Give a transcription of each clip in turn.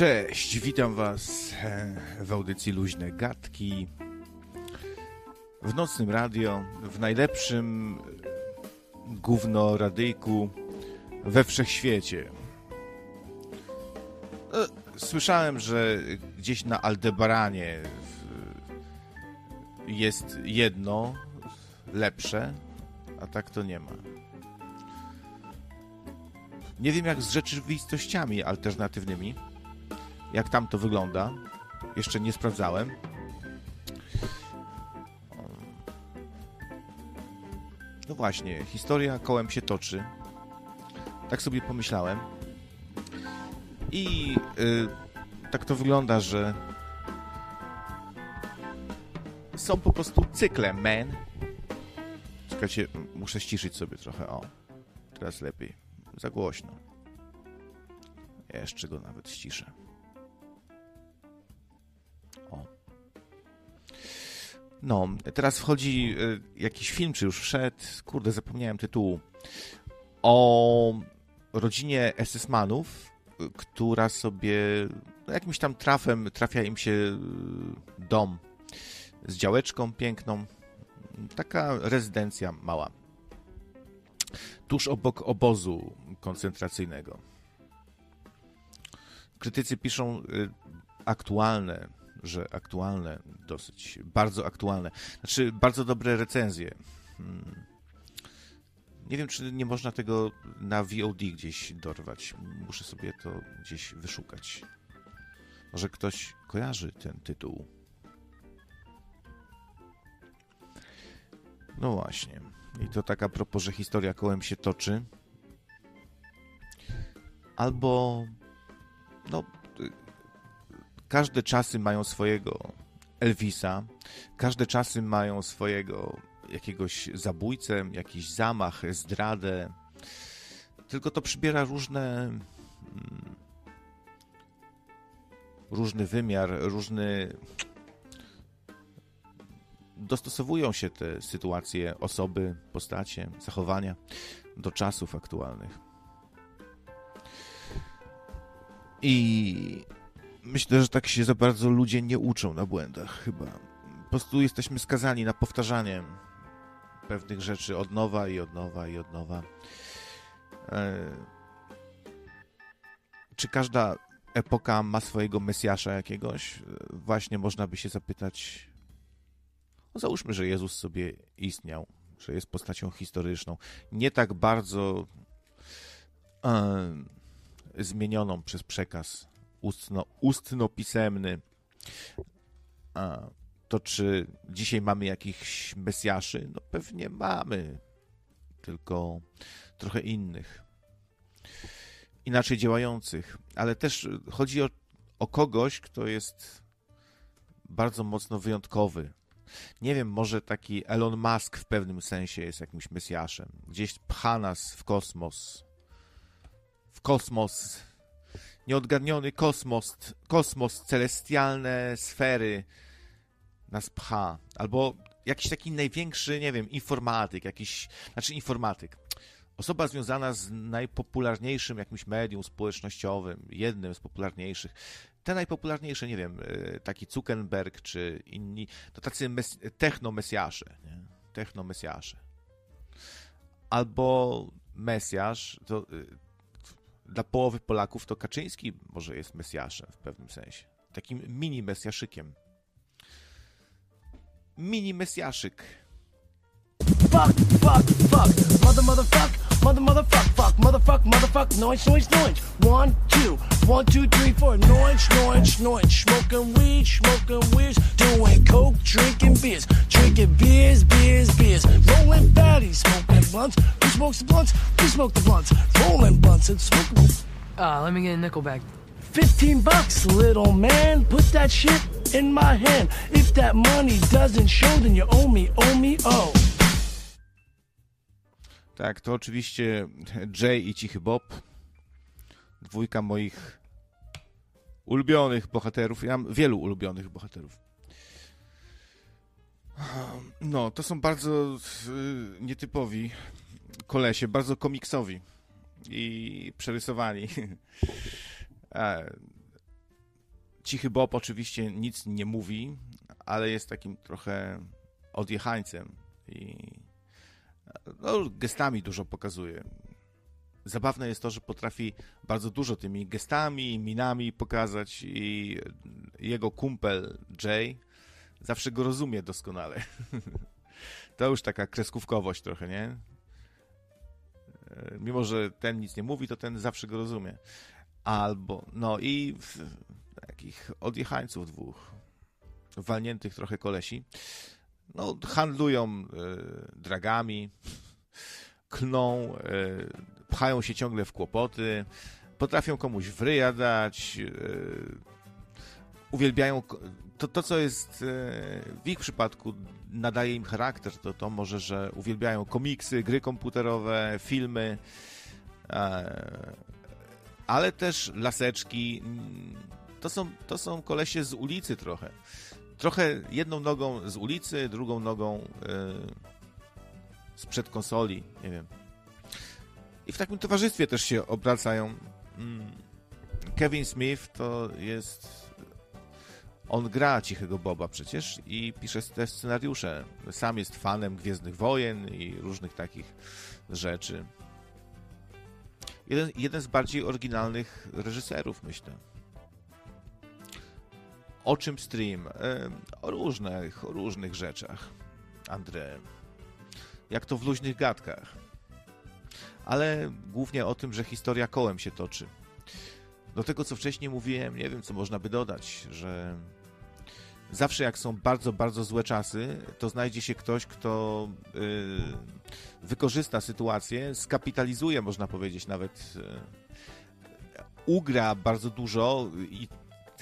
Cześć, witam Was e, w audycji Luźne Gadki. W nocnym radio, w najlepszym gówno radyjku we wszechświecie. E, słyszałem, że gdzieś na Aldebaranie jest jedno lepsze, a tak to nie ma. Nie wiem jak z rzeczywistościami alternatywnymi, jak tam to wygląda. Jeszcze nie sprawdzałem. No właśnie, historia kołem się toczy. Tak sobie pomyślałem. I yy, tak to wygląda, że są po prostu cykle, man. Czekajcie, muszę ściszyć sobie trochę. O, teraz lepiej. Za głośno. Jeszcze go nawet ściszę. No, teraz wchodzi y, jakiś film, czy już wszedł, kurde, zapomniałem tytułu, o rodzinie SS-manów, y, która sobie no, jakimś tam trafem trafia im się y, dom z działeczką piękną. Taka rezydencja mała. Tuż obok obozu koncentracyjnego. Krytycy piszą aktualne że aktualne, dosyć, bardzo aktualne. Znaczy, bardzo dobre recenzje. Hmm. Nie wiem, czy nie można tego na VOD gdzieś dorwać. Muszę sobie to gdzieś wyszukać. Może ktoś kojarzy ten tytuł. No właśnie. I to tak a propos, że historia kołem się toczy. Albo no, każde czasy mają swojego Elvisa, każde czasy mają swojego jakiegoś zabójcę, jakiś zamach, zdradę. Tylko to przybiera różne. Mm, różny wymiar, różny. Dostosowują się te sytuacje, osoby, postacie, zachowania do czasów aktualnych. I myślę, że tak się za bardzo ludzie nie uczą na błędach chyba. Po prostu jesteśmy skazani na powtarzanie pewnych rzeczy od nowa i od nowa i od nowa. E... Czy każda epoka ma swojego Mesjasza jakiegoś? Właśnie można by się zapytać. No załóżmy, że Jezus sobie istniał, że jest postacią historyczną. Nie tak bardzo e... zmienioną przez przekaz ustno, ustno-pisemny, to czy dzisiaj mamy jakichś mesjaszy? No pewnie mamy, tylko trochę innych, inaczej działających, ale też chodzi o, o kogoś, kto jest bardzo mocno wyjątkowy. Nie wiem, może taki Elon Musk w pewnym sensie jest jakimś mesjaszem. Gdzieś pcha nas w kosmos. W kosmos nieodgadniony kosmos, kosmos, celestialne sfery nas pcha. Albo jakiś taki największy, nie wiem, informatyk, jakiś, znaczy informatyk. Osoba związana z najpopularniejszym jakimś medium społecznościowym, jednym z popularniejszych. Te najpopularniejsze, nie wiem, y, taki Zuckerberg czy inni, to tacy mes technomesjasze, nie? Technomesjasze. Albo Mesjasz, to y, dla połowy Polaków to Kaczyński może jest Mesjaszem w pewnym sensie. Takim mini Mesjaszykiem. Mini Mesjaszyk. Fuck, fuck, fuck. Mother, mother, fuck. Mother, mother, fuck, fuck. Mother, fuck, mother, fuck. Noise, noise, noise. One, two. One, two, three, four. Noise, noise, noise. Smoking weed, smoking weed. Doing coke, drinking beers. Drinking beers, beers, beers. Rolling fatties, smoking blunts. Who smokes the blunts? We smoke the blunts. Rolling blunts and smoking. Uh, let me get a nickel back. 15 bucks, little man. Put that shit in my hand. If that money doesn't show, then you owe me, owe me, oh. Tak, to oczywiście Jay i Cichy Bob. Dwójka moich ulubionych bohaterów. Ja mam wielu ulubionych bohaterów. No, to są bardzo y, nietypowi kolesie, bardzo komiksowi i przerysowani. Cichy Bob oczywiście nic nie mówi, ale jest takim trochę odjechańcem i no, gestami dużo pokazuje. Zabawne jest to, że potrafi bardzo dużo tymi gestami, minami pokazać i jego kumpel Jay zawsze go rozumie doskonale. to już taka kreskówkowość trochę, nie? Mimo, że ten nic nie mówi, to ten zawsze go rozumie. Albo, no i takich odjechańców dwóch, walniętych trochę kolesi, no handlują y, dragami, klną, y, pchają się ciągle w kłopoty, potrafią komuś wryja dać, y, uwielbiają to, to, co jest w ich przypadku nadaje im charakter, to to może, że uwielbiają komiksy, gry komputerowe, filmy, ale też laseczki. To są, to są kolesie z ulicy trochę. Trochę jedną nogą z ulicy, drugą nogą sprzed konsoli, nie wiem. I w takim towarzystwie też się obracają. Mm. Kevin Smith to jest. On gra Cichego Boba przecież i pisze te scenariusze. Sam jest fanem Gwiezdnych Wojen i różnych takich rzeczy. Jeden, jeden z bardziej oryginalnych reżyserów, myślę. O czym stream? O różnych, o różnych rzeczach. André. Jak to w luźnych gadkach ale głównie o tym, że historia kołem się toczy. Do tego, co wcześniej mówiłem, nie wiem, co można by dodać, że zawsze jak są bardzo, bardzo złe czasy, to znajdzie się ktoś, kto yy, wykorzysta sytuację, skapitalizuje, można powiedzieć, nawet yy, ugra bardzo dużo i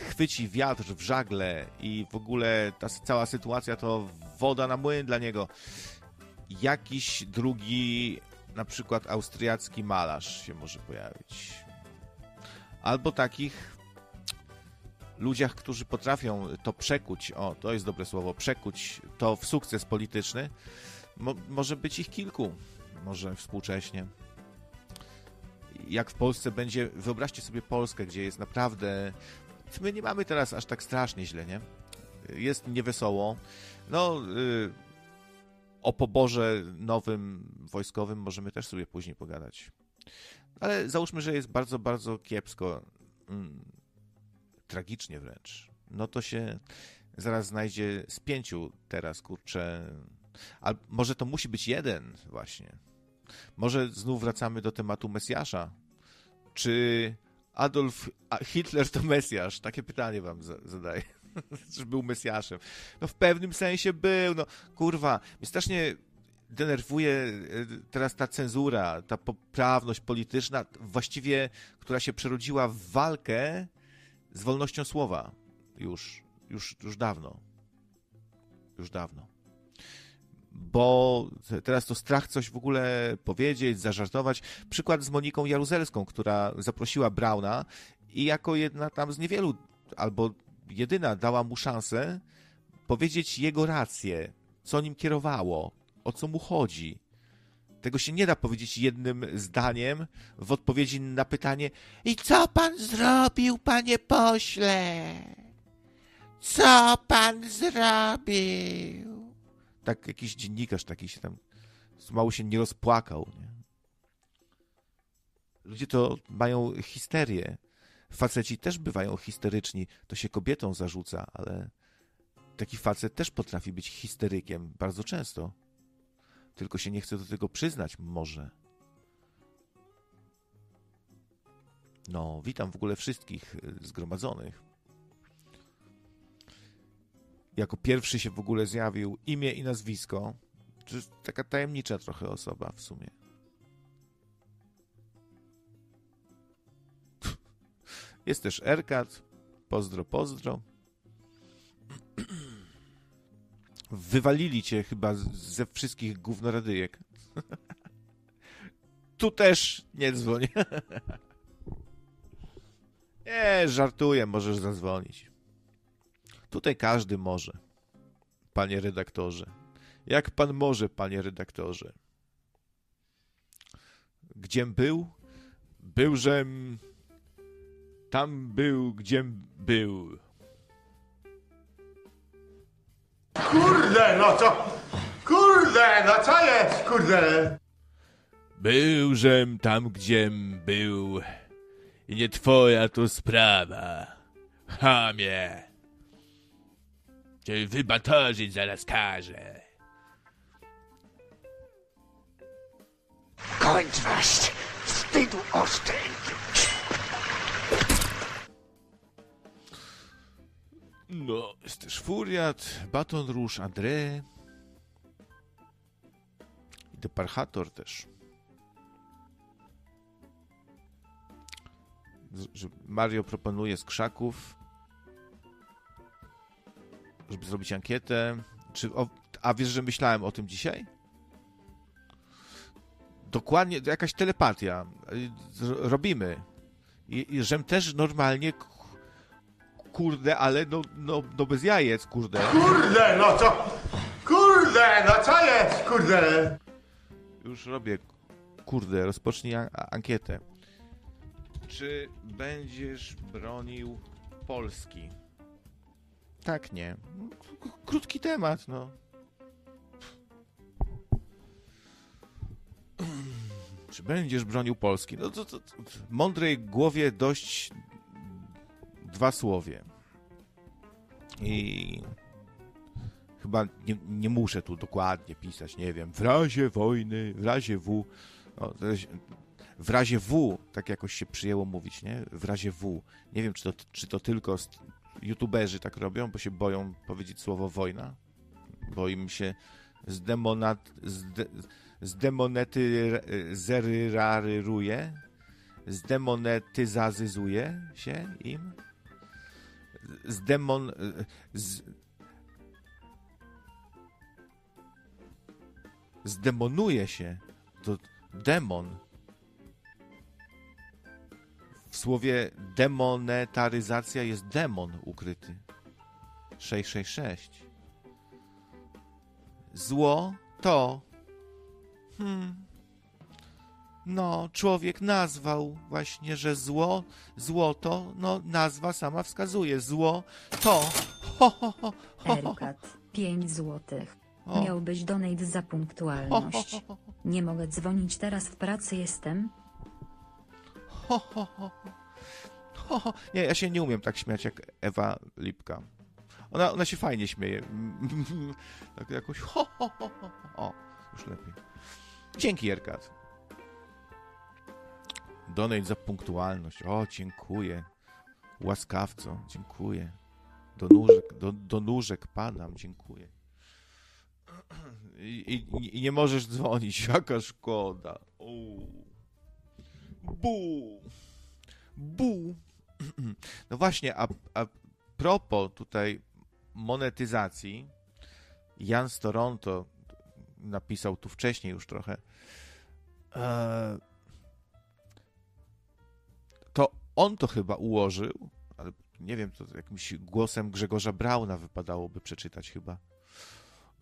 chwyci wiatr w żagle i w ogóle ta cała sytuacja to woda na młyn dla niego. Jakiś drugi na przykład austriacki malarz się może pojawić. Albo takich ludziach, którzy potrafią to przekuć, o, to jest dobre słowo, przekuć to w sukces polityczny, Mo może być ich kilku, może współcześnie. Jak w Polsce będzie, wyobraźcie sobie Polskę, gdzie jest naprawdę, my nie mamy teraz aż tak strasznie źle, nie? Jest niewesoło. No, yy, o poborze nowym wojskowym możemy też sobie później pogadać. Ale załóżmy, że jest bardzo, bardzo kiepsko, mm, tragicznie wręcz. No to się zaraz znajdzie z pięciu teraz, kurczę. A może to musi być jeden właśnie. Może znów wracamy do tematu Mesjasza. Czy Adolf Hitler to Mesjasz? Takie pytanie wam zadaję. że był Mesjaszem. No w pewnym sensie był, no kurwa, mnie strasznie denerwuje e, teraz ta cenzura, ta poprawność polityczna, właściwie, która się przerodziła w walkę z wolnością słowa. Już, już, już dawno. Już dawno. Bo teraz to strach coś w ogóle powiedzieć, zażartować. Przykład z Moniką Jaruzelską, która zaprosiła Brauna i jako jedna tam z niewielu, albo jedyna dała mu szansę powiedzieć jego rację, co nim kierowało, o co mu chodzi. Tego się nie da powiedzieć jednym zdaniem w odpowiedzi na pytanie: I co pan zrobił, panie pośle? Co pan zrobił? Tak jakiś dziennikarz taki się tam mało się nie rozpłakał. Nie? Ludzie to mają histerię. Faceci też bywają histeryczni, to się kobietom zarzuca, ale taki facet też potrafi być histerykiem bardzo często. Tylko się nie chce do tego przyznać, może. No, witam w ogóle wszystkich y, zgromadzonych. Jako pierwszy się w ogóle zjawił imię i nazwisko. To jest taka tajemnicza trochę osoba w sumie. Jest też Erkat. Pozdro, pozdro. Wywalili cię chyba ze wszystkich gównoradyjek. tu też nie dzwoń. nie, żartuję, możesz zadzwonić. Tutaj każdy może, panie redaktorze. Jak pan może, panie redaktorze? Gdziem był? Byłżem. Tam był, gdziem był. Kurde, no co? Kurde, no co jest, kurde? Byłżem tam, gdziem był. I nie twoja to sprawa. Hamie. Cię wybatorzyć zaraz każę. Kończ was! Wstydu oszczędzić! No, jest też Furiat, Baton Rouge, André. I Deparchator też. Mario proponuje z krzaków, żeby zrobić ankietę. Czy, o, a wiesz, że myślałem o tym dzisiaj? Dokładnie, jakaś telepatia. Robimy. I, i żem też normalnie kurde, ale no, no, no bez jajec, kurde. Kurde, no co? Kurde, no co jest, kurde? Już robię, kurde, rozpocznij ankietę. Czy będziesz bronił Polski? Tak, nie. No, Krótki temat, no. Czy będziesz bronił Polski? No to, to, to mądrej głowie dość dwa słowie. I chyba nie, nie muszę tu dokładnie pisać, nie wiem, w razie wojny, w razie W. O, to jest- w razie W, tak jakoś się przyjęło mówić, nie? W razie W. Nie wiem, czy to, czy to tylko youtuberzy tak robią, bo się boją powiedzieć słowo wojna. Bo im się zdemonat, zde, zdemonetyzeraryruje, zdemonetyzazyzuje się im, zdemon... Z, zdemonuje się. To demon. W słowie demonetaryzacja jest demon ukryty. 666. Zło to. Hmm. No, człowiek nazwał właśnie, że zło, złoto, no nazwa sama wskazuje. Zło to. Ho, ho, ho, ho, ho, ho. Erkat, 5 złotych. O. Miałbyś donate za punktualność. Nie mogę dzwonić teraz w pracy jestem. Ho, ho, ho. Ho, ho. Nie, ja się nie umiem tak śmiać jak Ewa Lipka. Ona, ona się fajnie śmieje. tak jakoś ho, ho, ho, ho. O, już lepiej. Dzięki, Erkat. Donate za punktualność. O, dziękuję. Łaskawco, dziękuję. Do nóżek, do, do nóżek padam, dziękuję. I, i, I nie możesz dzwonić, jaka szkoda. Uuu. Bu. Bu. No właśnie, a, a propos tutaj monetyzacji, Jan z Toronto napisał tu wcześniej już trochę. E, to on to chyba ułożył, ale nie wiem, to jakimś głosem Grzegorza Brauna wypadałoby przeczytać chyba.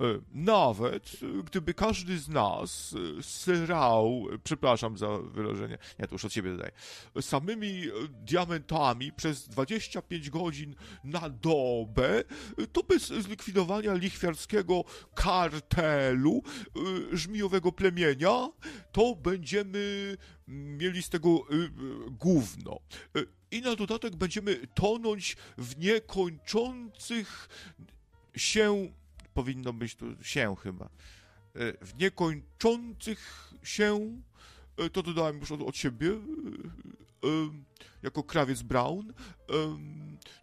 E, Nawet e, gdyby każdy z nas e, srał, przepraszam za wyrażenie, nie, to już od siebie dodaję, samymi diamentami przez 25 godzin na dobę, to bez zlikwidowania lichwiarskiego kartelu żmijowego plemienia, to będziemy mieli z tego gówno. I na dodatek będziemy tonąć w niekończących się powinno być tu się chyba. E, W niekończących się, e, to dodałem już od, od siebie, e, jako krawiec Brown.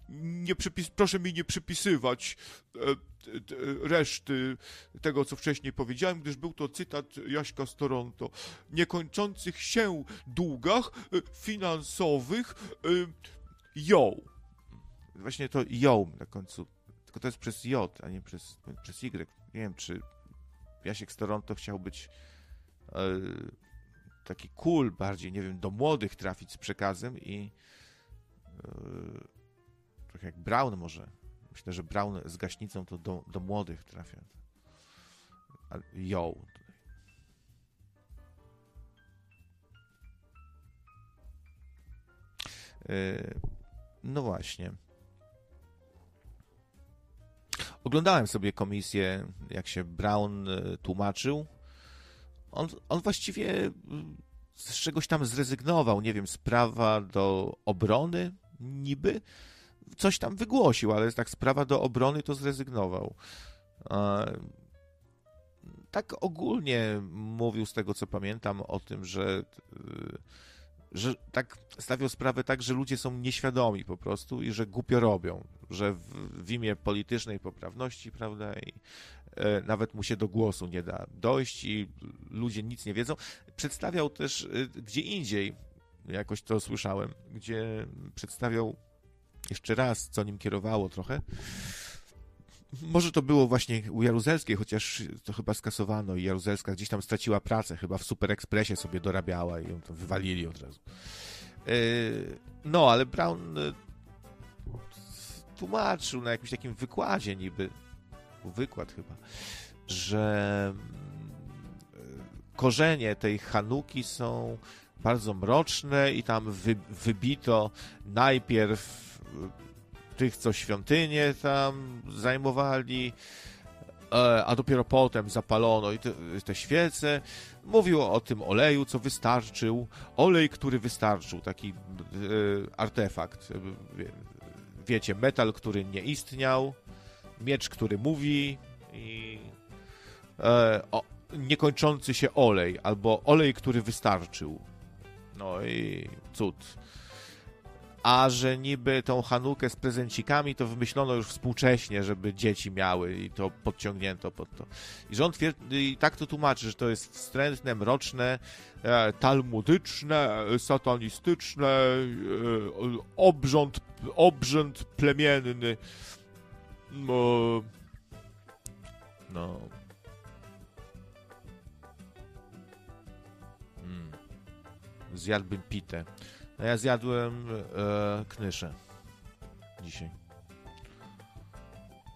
Nie przypis, proszę mi nie przypisywać reszty tego, co wcześniej powiedziałem, gdyż był to cytat Jaśka z Toronto. Niekończących się długach finansowych ją. Właśnie to ją na końcu tylko to jest przez J, a nie przez, przez Y. Nie wiem, czy Jasiek z Toronto chciał być e, taki cool bardziej, nie wiem, do młodych trafić z przekazem i e, trochę jak Brown może. Myślę, że Brown z gaśnicą to do, do młodych trafia. Yo. E, no właśnie. Oglądałem sobie komisję, jak się Brown e, tłumaczył. On, on właściwie mm, z czegoś tam zrezygnował, nie wiem, z prawa do obrony niby. Coś tam wygłosił, ale tak sprawa do obrony to zrezygnował. E, tak ogólnie mówił z tego, co pamiętam, o tym, że, e, że tak stawiał sprawę tak, że ludzie są nieświadomi po prostu i że głupio robią, że w, w imię politycznej poprawności, prawda, i e, nawet mu się do głosu nie da dojść i ludzie nic nie wiedzą. Przedstawiał też e, gdzie indziej, jakoś to słyszałem, gdzie przedstawiał jeszcze raz, co nim kierowało trochę. Może to było właśnie u Jaruzelskiej, chociaż to chyba skasowano i Jaruzelska gdzieś tam straciła pracę, chyba w Super Expressie sobie dorabiała i ją to wywalili od razu. Yy, no, ale Brown yy, tłumaczył na jakimś takim wykładzie niby, wykład chyba, że yy, korzenie tej Hanuki są bardzo mroczne i tam wy, wybito najpierw tych, co świątynię tam zajmowali, e, a dopiero potem zapalono i te, te świece. Mówił o tym oleju, co wystarczył. Olej, który wystarczył, taki e, artefakt. Wie, wiecie, metal, który nie istniał, miecz, który mówi i e, o, niekończący się olej, albo olej, który wystarczył. No i cud. A że niby tą Hanukę z prezencikami to wymyślono już współcześnie, żeby dzieci miały i to podciągnięto pod to. I on twierdzi, i tak to tłumaczy, że to jest wstrętne, mroczne, e, talmudyczne, e, satanistyczne, e, obrząd, obrzęd plemienny. No, no. Hmm. Zjadłbym pitę. No ja zjadłem e, knyszę dzisiaj.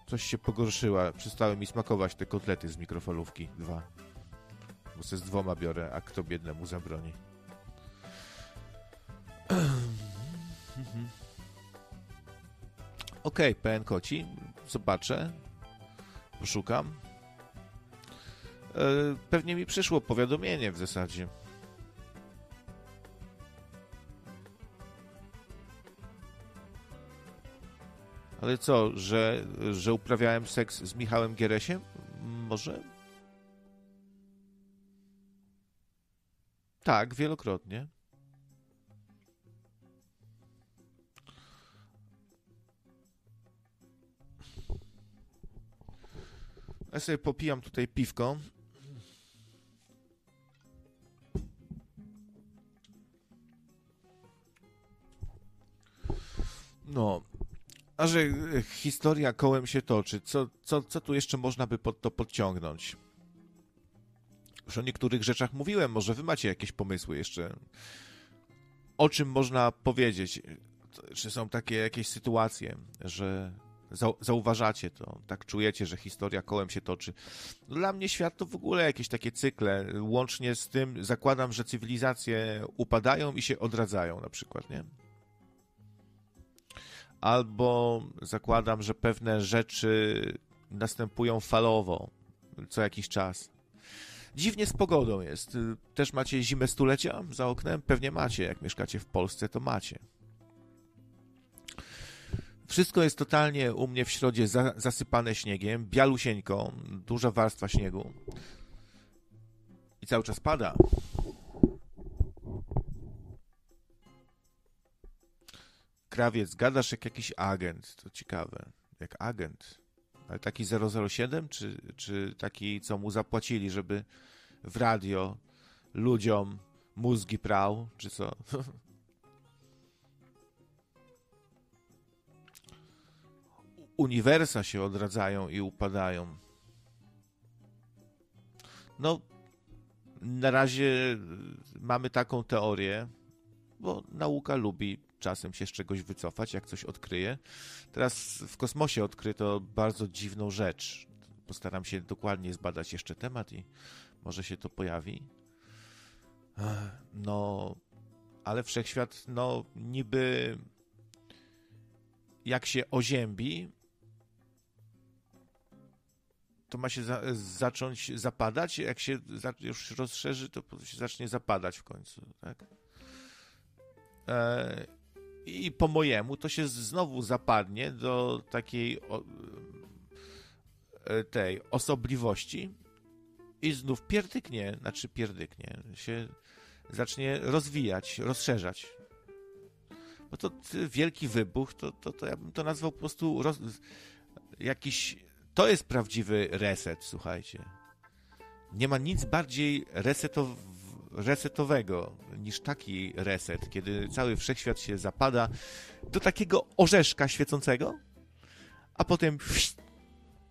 Coś się pogorszyła. Przestały mi smakować te kotlety z mikrofalówki. Dwa. Bo se z dwoma biorę, a kto biednemu zabroni. Okay, PN Koci. Zobaczę. Poszukam. E, pewnie mi przyszło powiadomienie w zasadzie. Ale co, że, że uprawiałem seks z Michałem Gieresiem? Może? Tak, wielokrotnie. Ja sobie popijam tutaj piwko. No, a że e, historia kołem się toczy, co, co, co tu jeszcze można by pod to podciągnąć? Już o niektórych rzeczach mówiłem, może wy macie jakieś pomysły jeszcze. O czym można powiedzieć? Czy są takie jakieś sytuacje, że zauważacie to, tak czujecie, że historia kołem się toczy. Dla mnie świat to w ogóle jakieś takie cykle, łącznie z tym zakładam, że cywilizacje upadają i się odradzają na przykład, nie? Albo zakładam, że pewne rzeczy następują falowo co jakiś czas. Dziwnie z pogodą jest. Też macie zimę stulecia za oknem? Pewnie macie. Jak mieszkacie w Polsce, to macie. Wszystko jest totalnie u mnie w środzie za, zasypane śniegiem, bialusieńko, duża warstwa śniegu. I cały czas pada. Krawiec, gadasz jak jakiś agent, to ciekawe. Jak agent. Ale taki 007, czy, czy taki, co mu zapłacili, żeby w radio ludziom mózgi prał, czy co? Uniwersa się odradzają i upadają. No, na razie mamy taką teorię, bo nauka lubi czasem się z czegoś wycofać, jak coś odkryje. Teraz w kosmosie odkryto bardzo dziwną rzecz. Postaram się dokładnie zbadać jeszcze temat i może się to pojawi. No, ale wszechświat, no, niby jak się oziębi, to ma się za, zacząć zapadać. Jak się za, już rozszerzy, to się zacznie zapadać w końcu, tak? E, I po mojemu to się znowu zapadnie do takiej o, e, tej osobliwości i znów pierdyknie, znaczy pierdyknie, się zacznie rozwijać, rozszerzać. Bo to wielki wybuch, to, to, to ja bym to nazwał po prostu roz, jakiś. To jest prawdziwy reset, słuchajcie. Nie ma nic bardziej resetow, resetowego niż taki reset, kiedy cały wszechświat się zapada do takiego orzeszka świecącego, a potem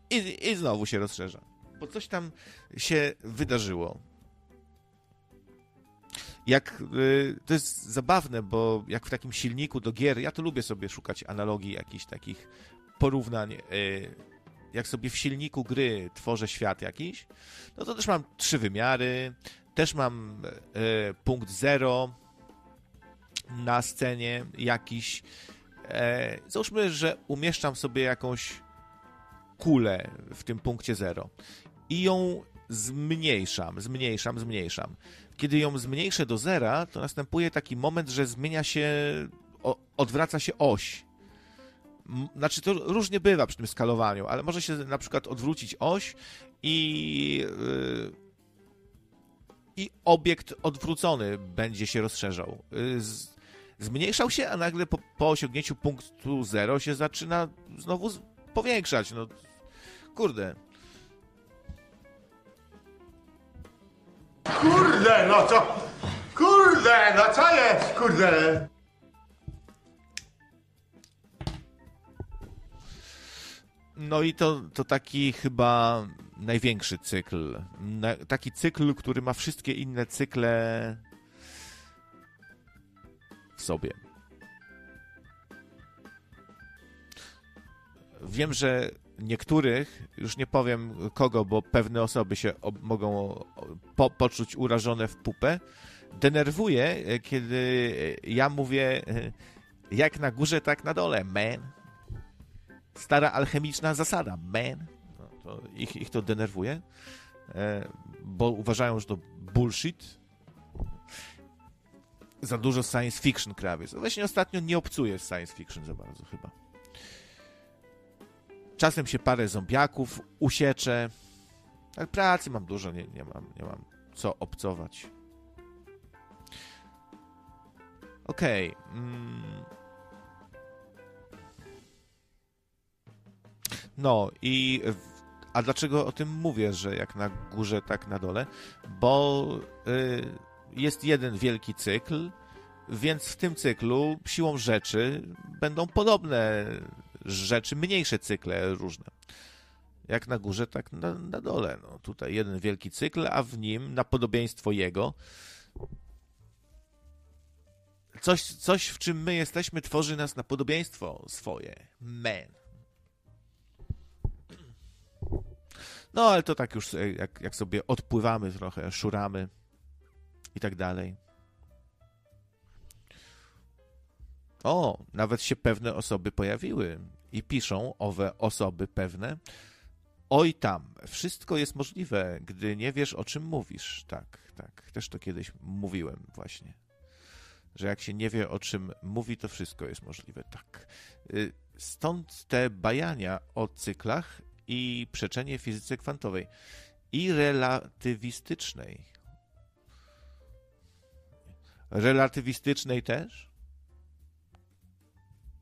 i, i znowu się rozszerza. Bo coś tam się wydarzyło jak y, to jest zabawne, bo jak w takim silniku do gier, ja to lubię sobie szukać analogii jakichś takich porównań. Y, jak sobie w silniku gry tworzę świat jakiś, no to też mam trzy wymiary, też mam y, punkt zero na scenie jakiś. E, załóżmy, że umieszczam sobie jakąś kulę w tym punkcie zero i ją zmniejszam, zmniejszam, zmniejszam. Kiedy ją zmniejszę do zera, to następuje taki moment, że zmienia się, odwraca się oś. Znaczy, to różnie bywa przy tym skalowaniu, ale może się na przykład odwrócić oś i. I obiekt odwrócony będzie się rozszerzał. Yy, zmniejszał się, a nagle po, po osiągnięciu punktu 0 się zaczyna znowu powiększać. No, kurde. Kurde, no to... Kurde, no co jest, kurde? No i to, to taki chyba największy cykl. Na, taki cykl, który ma wszystkie inne cykle w sobie. Wiem, że niektórych, już nie powiem kogo, bo pewne osoby się mogą po poczuć urażone w pupę, denerwuje, kiedy ja mówię jak na górze, tak na dole, man. Stara alchemiczna zasada, man. No, to ich, ich to denerwuje, e, bo uważają, że to bullshit. Za dużo science fiction krawiec. Właśnie ostatnio nie obcuję science fiction za bardzo chyba. Czasem się parę zombiaków usiecze. Ale pracy mam dużo, nie, nie, mam, nie mam co obcować. Okej. Okay. Mm. No i a dlaczego o tym mówię, że jak na górze, tak na dole? Bo y, jest jeden wielki cykl, więc w tym cyklu siłą rzeczy będą podobne rzeczy, mniejsze cykle różne. Jak na górze, tak na, na dole. No, tutaj jeden wielki cykl, a w nim na podobieństwo jego coś, coś, w czym my jesteśmy, tworzy nas na podobieństwo swoje. Men. No, ale to tak już, jak, jak sobie odpływamy trochę, szuramy i tak dalej. O, nawet się pewne osoby pojawiły i piszą owe osoby pewne. Oj tam, wszystko jest możliwe, gdy nie wiesz o czym mówisz. Tak, tak, też to kiedyś mówiłem właśnie. Że jak się nie wie o czym mówi, to wszystko jest możliwe. Tak. Y, stąd te bajania o cyklach i przeczenie fizyce kwantowej i relatywistycznej. Relatywistycznej też?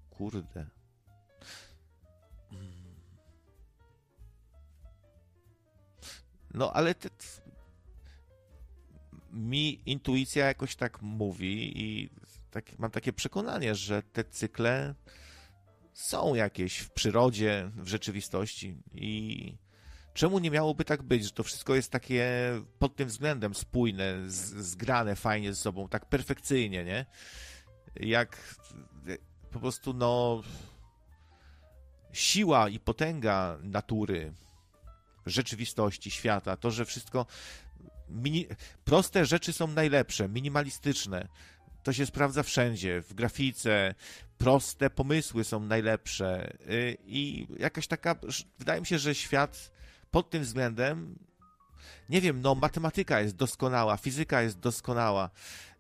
Kurde. No ale te, mi intuicja jakoś tak mówi i tak, mam takie przekonanie, że te cykle są jakieś w przyrodzie, w rzeczywistości i czemu nie miałoby tak być, że to wszystko jest takie pod tym względem spójne, zgrane fajnie ze sobą, tak perfekcyjnie, nie? Jak po prostu, no siła i potęga natury rzeczywistości, świata, to, że wszystko. Mini... Proste rzeczy są najlepsze, minimalistyczne. To się sprawdza wszędzie, w grafice. Proste pomysły są najlepsze. Y, I jakaś taka. Wydaje mi się, że świat pod tym względem, nie wiem, no matematyka jest doskonała, fizyka jest doskonała.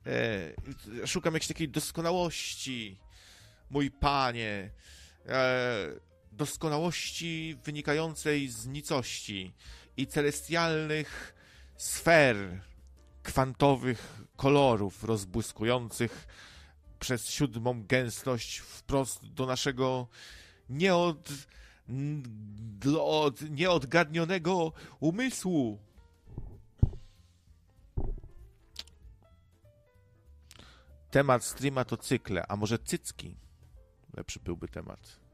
E, szukam jakiejś takiej doskonałości, mój panie. E, doskonałości wynikającej z nicości i celestialnych sfer kwantowych kolorów rozbłyskujących przez siódmą gęstość wprost do naszego nieod, od, nieodgadnionego umysłu. Temat streama to cykle, a może cycki? Lepszy byłby temat.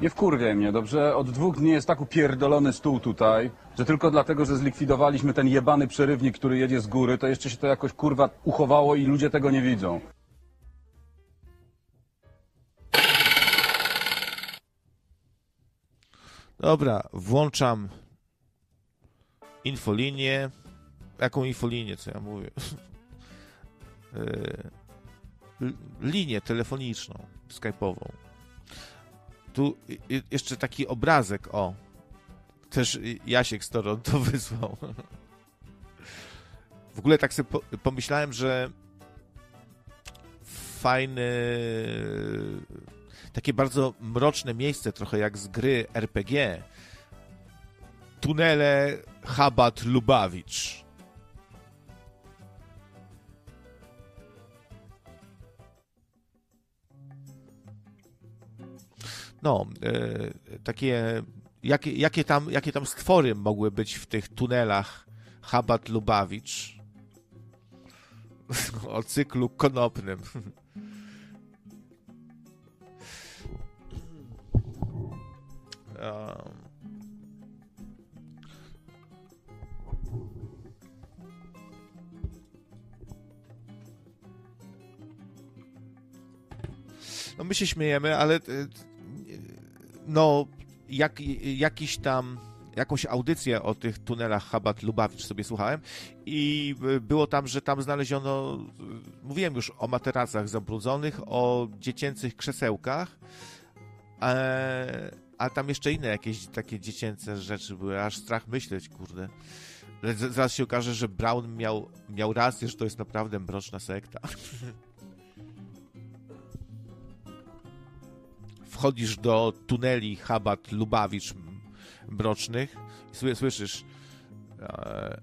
Nie wkurwiaj mnie, dobrze? Od dwóch dni jest tak upierdolony stół tutaj, że tylko dlatego, że zlikwidowaliśmy ten jebany przerywnik, który jedzie z góry, to jeszcze się to jakoś kurwa uchowało i ludzie tego nie widzą. Dobra, włączam infolinię. Jaką infolinię, co ja mówię? L- linię telefoniczną, skype'ową. Tu jeszcze taki obrazek, o. Też Jasiek Storon to wysłał. W ogóle tak sobie pomyślałem, że fajny takie bardzo mroczne miejsce, trochę jak z gry RPG. Tunele Chabat Lubawicz. No, e, takie, jakie, jakie, tam, jakie tam stwory mogły być w tych tunelach Chabat Lubawicz? o cyklu konopnym. No my się śmiejemy, ale e, no jak, jakiś tam jakąś audycję o tych tunelach Chabat Lubawicz sobie słuchałem i e, było tam, że tam znaleziono, e, mówiłem już o materacach zabrudzonych, o dziecięcych krzesełkach, a tam jeszcze inne jakieś takie dziecięce rzeczy były, aż strach myśleć, kurde. Zaraz się okaże, że Brown miał, miał rację, że to jest naprawdę mroczna sekta. Wchodzisz do tuneli Chabat Lubawicz mrocznych i słyszysz e,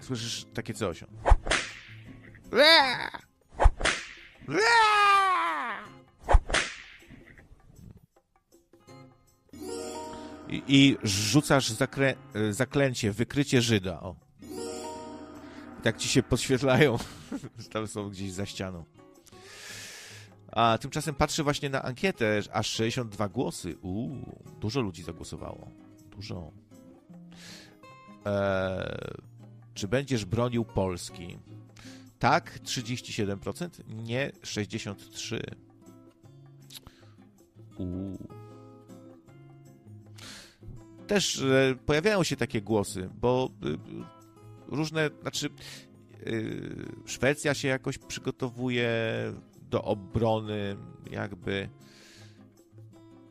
słyszysz takie coś. I, i rzucasz zakrę, zaklęcie, wykrycie Żyda. O. tak ci się podświetlają, tam są gdzieś za ścianą. A tymczasem patrzę właśnie na ankietę, aż 62 głosy. Uuu, dużo ludzi zagłosowało. Dużo. Eee, czy będziesz bronił Polski? Tak, 37%, nie 63%. Uuu też e, pojawiają się takie głosy, bo e, różne, znaczy e, Szwecja się jakoś przygotowuje do obrony, jakby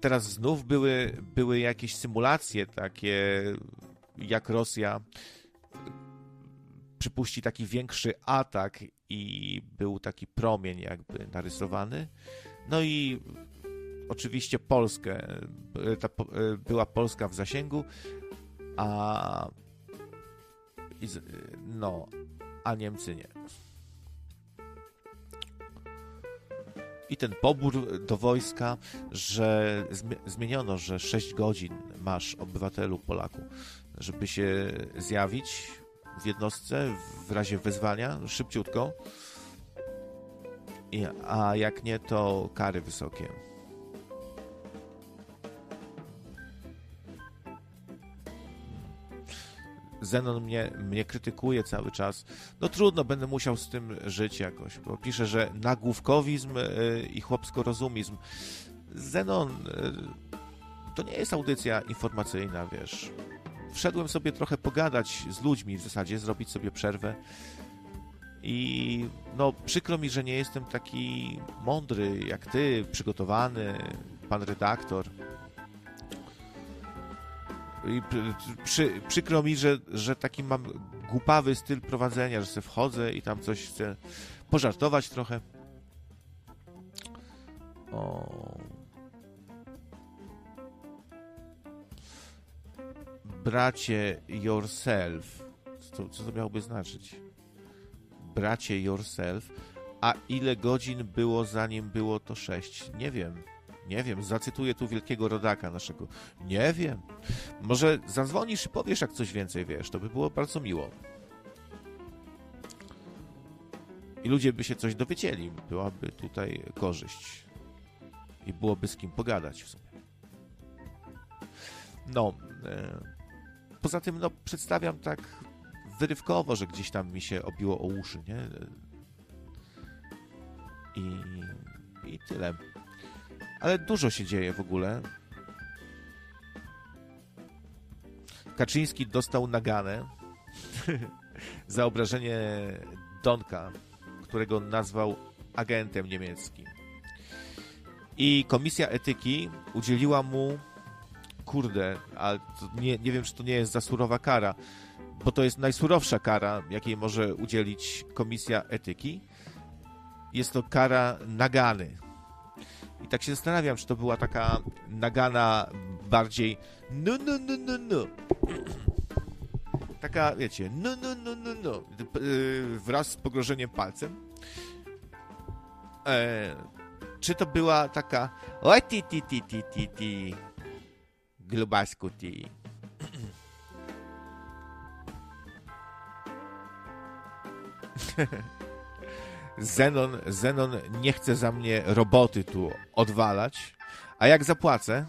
teraz znów były, były jakieś symulacje takie, jak Rosja przypuści taki większy atak i był taki promień jakby narysowany. No i oczywiście Polskę. Ta, była Polska w zasięgu, a no, a Niemcy nie. I ten pobór do wojska, że zmieniono, że 6 godzin masz obywatelu Polaku, żeby się zjawić w jednostce w razie wezwania szybciutko. A jak nie, to kary wysokie. Zenon mnie, mnie krytykuje cały czas. No trudno, będę musiał z tym żyć jakoś, bo pisze, że nagłówkowizm e, i chłopsko-rozumizm. Zenon, e, to nie jest audycja informacyjna, wiesz. Wszedłem sobie trochę pogadać z ludźmi w zasadzie, zrobić sobie przerwę. I no, przykro mi, że nie jestem taki mądry jak ty, przygotowany, pan redaktor. Przy, przykro mi, że, że taki mam głupawy styl prowadzenia, że sobie wchodzę i tam coś chcę pożartować trochę. O. Bracie yourself. Co, co to miałoby znaczyć? Bracie yourself. A ile godzin było zanim było to 6? Nie wiem. Nie wiem. Zacytuję tu wielkiego rodaka naszego. Nie wiem. Może zadzwonisz i powiesz, jak coś więcej wiesz. To by było bardzo miło. I ludzie by się coś dowiedzieli. Byłaby tutaj korzyść. I byłoby z kim pogadać w sumie. No. E, poza tym, no, przedstawiam tak wyrywkowo, że gdzieś tam mi się obiło o uszy, nie? I, i tyle. Ale dużo się dzieje w ogóle. Kaczyński dostał naganę za obrażenie Donka, którego nazwał agentem niemieckim. I komisja etyki udzieliła mu kurde, ale nie, nie wiem, czy to nie jest za surowa kara, bo to jest najsurowsza kara, jakiej może udzielić komisja etyki. Jest to kara nagany. I tak się zastanawiam, czy to była taka nagana bardziej no, no, no, no, no. Taka, wiecie, no, no, no, no, no. Wraz z pogrożeniem palcem. E, czy to była taka oj, ti, ti, ti, ti, ti, ti. Globasku, ti. Zenon, Zenon nie chce za mnie roboty tu odwalać, a jak zapłacę,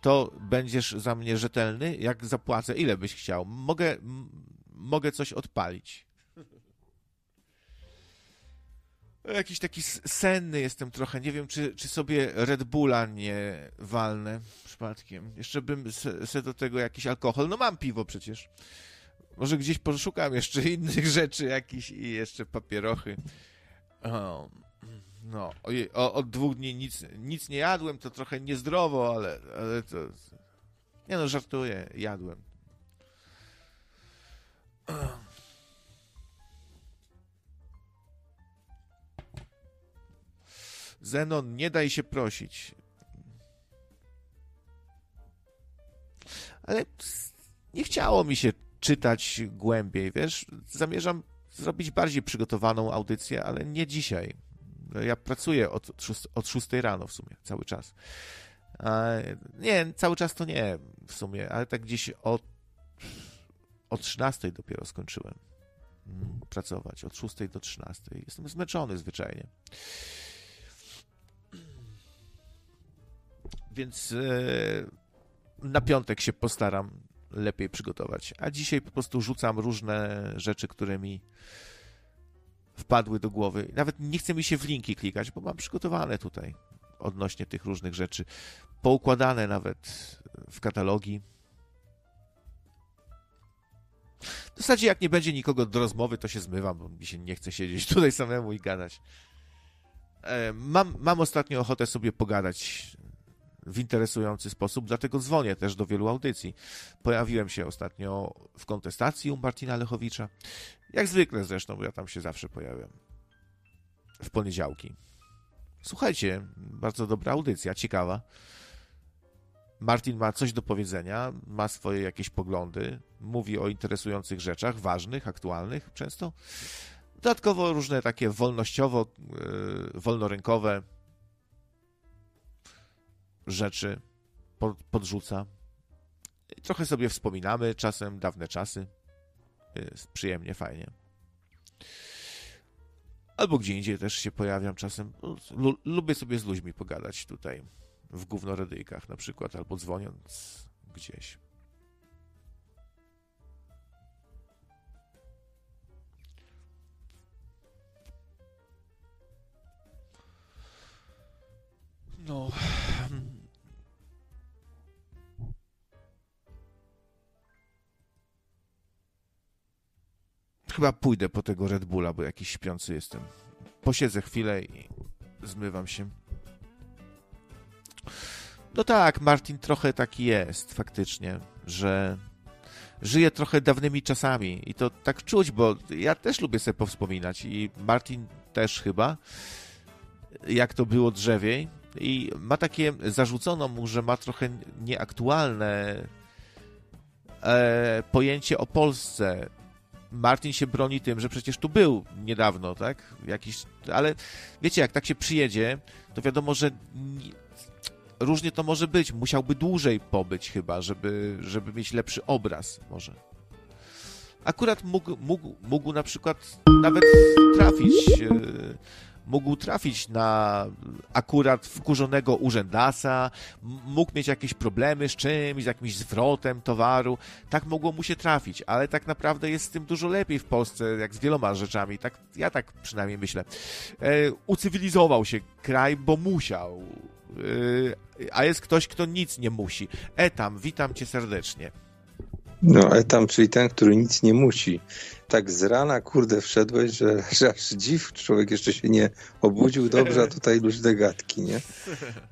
to będziesz za mnie rzetelny. Jak zapłacę, ile byś chciał? Mogę, mogę coś odpalić. Jakiś taki senny jestem trochę. Nie wiem, czy, czy sobie Red Bulla nie walnę przypadkiem. Jeszcze bym se, se do tego jakiś alkohol. No mam piwo przecież. Może gdzieś poszukam jeszcze innych rzeczy jakichś i jeszcze papierochy. No, o, od dwóch dni nic, nic nie jadłem, to trochę niezdrowo, ale, ale to... Nie no, żartuję, jadłem. Zenon, nie daj się prosić. Ale nie chciało mi się czytać głębiej, wiesz? Zamierzam zrobić bardziej przygotowaną audycję, ale nie dzisiaj. Ja pracuję od, od 6 rano w sumie, cały czas. Nie, cały czas to nie w sumie, ale tak gdzieś od, od 13 dopiero skończyłem mm, pracować. Od 6 do 13. Jestem zmęczony zwyczajnie. Więc e, na piątek się postaram lepiej przygotować. A dzisiaj po prostu rzucam różne rzeczy, które mi wpadły do głowy. Nawet nie chce mi się w linki klikać, bo mam przygotowane tutaj odnośnie tych różnych rzeczy. Poukładane nawet w katalogi. W zasadzie jak nie będzie nikogo do rozmowy, to się zmywam, bo mi się nie chce siedzieć tutaj samemu i gadać. E, mam, mam ostatnio ochotę sobie pogadać w interesujący sposób, dlatego dzwonię też do wielu audycji. Pojawiłem się ostatnio w kontestacji u Martina Lechowicza. Jak zwykle zresztą, bo ja tam się zawsze pojawiam. W poniedziałki. Słuchajcie, bardzo dobra audycja, ciekawa. Martin ma coś do powiedzenia, ma swoje jakieś poglądy, mówi o interesujących rzeczach, ważnych, aktualnych często. Dodatkowo różne takie wolnościowo, yy, wolnorynkowe rzeczy pod, podrzuca. Trochę sobie wspominamy czasem dawne czasy. Jest przyjemnie, fajnie. Albo gdzie indziej też się pojawiam czasem. lubię sobie z ludźmi pogadać tutaj w gównoredyjkach na przykład, albo dzwoniąc gdzieś. No. Chyba pójdę po tego Red Bulla, bo jakiś śpiący jestem. Posiedzę chwilę i zmywam się. No tak, Martin trochę taki jest, faktycznie, że żyje trochę dawnymi czasami i to tak czuć, bo ja też lubię sobie powspominać i Martin też chyba, jak to było drzewiej i ma takie, zarzucono mu, że ma trochę nieaktualne e, pojęcie o Polsce. Martin się broni tym, że przecież tu był niedawno, tak? Jakiś, ale wiecie, jak tak się przyjedzie, to wiadomo, że nie, różnie to może być. Musiałby dłużej pobyć chyba, żeby, żeby mieć lepszy obraz może. Akurat mógł, mógł, mógł na przykład nawet trafić, e, mógł trafić na akurat wkurzonego urzędasa, mógł mieć jakieś problemy z czymś, z jakimś zwrotem towaru. Tak mogło mu się trafić, ale tak naprawdę jest z tym dużo lepiej w Polsce, jak z wieloma rzeczami. Tak, ja tak przynajmniej myślę. E, ucywilizował się kraj, bo musiał. E, a jest ktoś, kto nic nie musi. Etam, witam cię serdecznie. No, etam, czyli ten, który nic nie musi. Tak z rana, kurde, wszedłeś, że, że aż dziw, człowiek jeszcze się nie obudził dobrze, a tutaj luźne gadki, nie?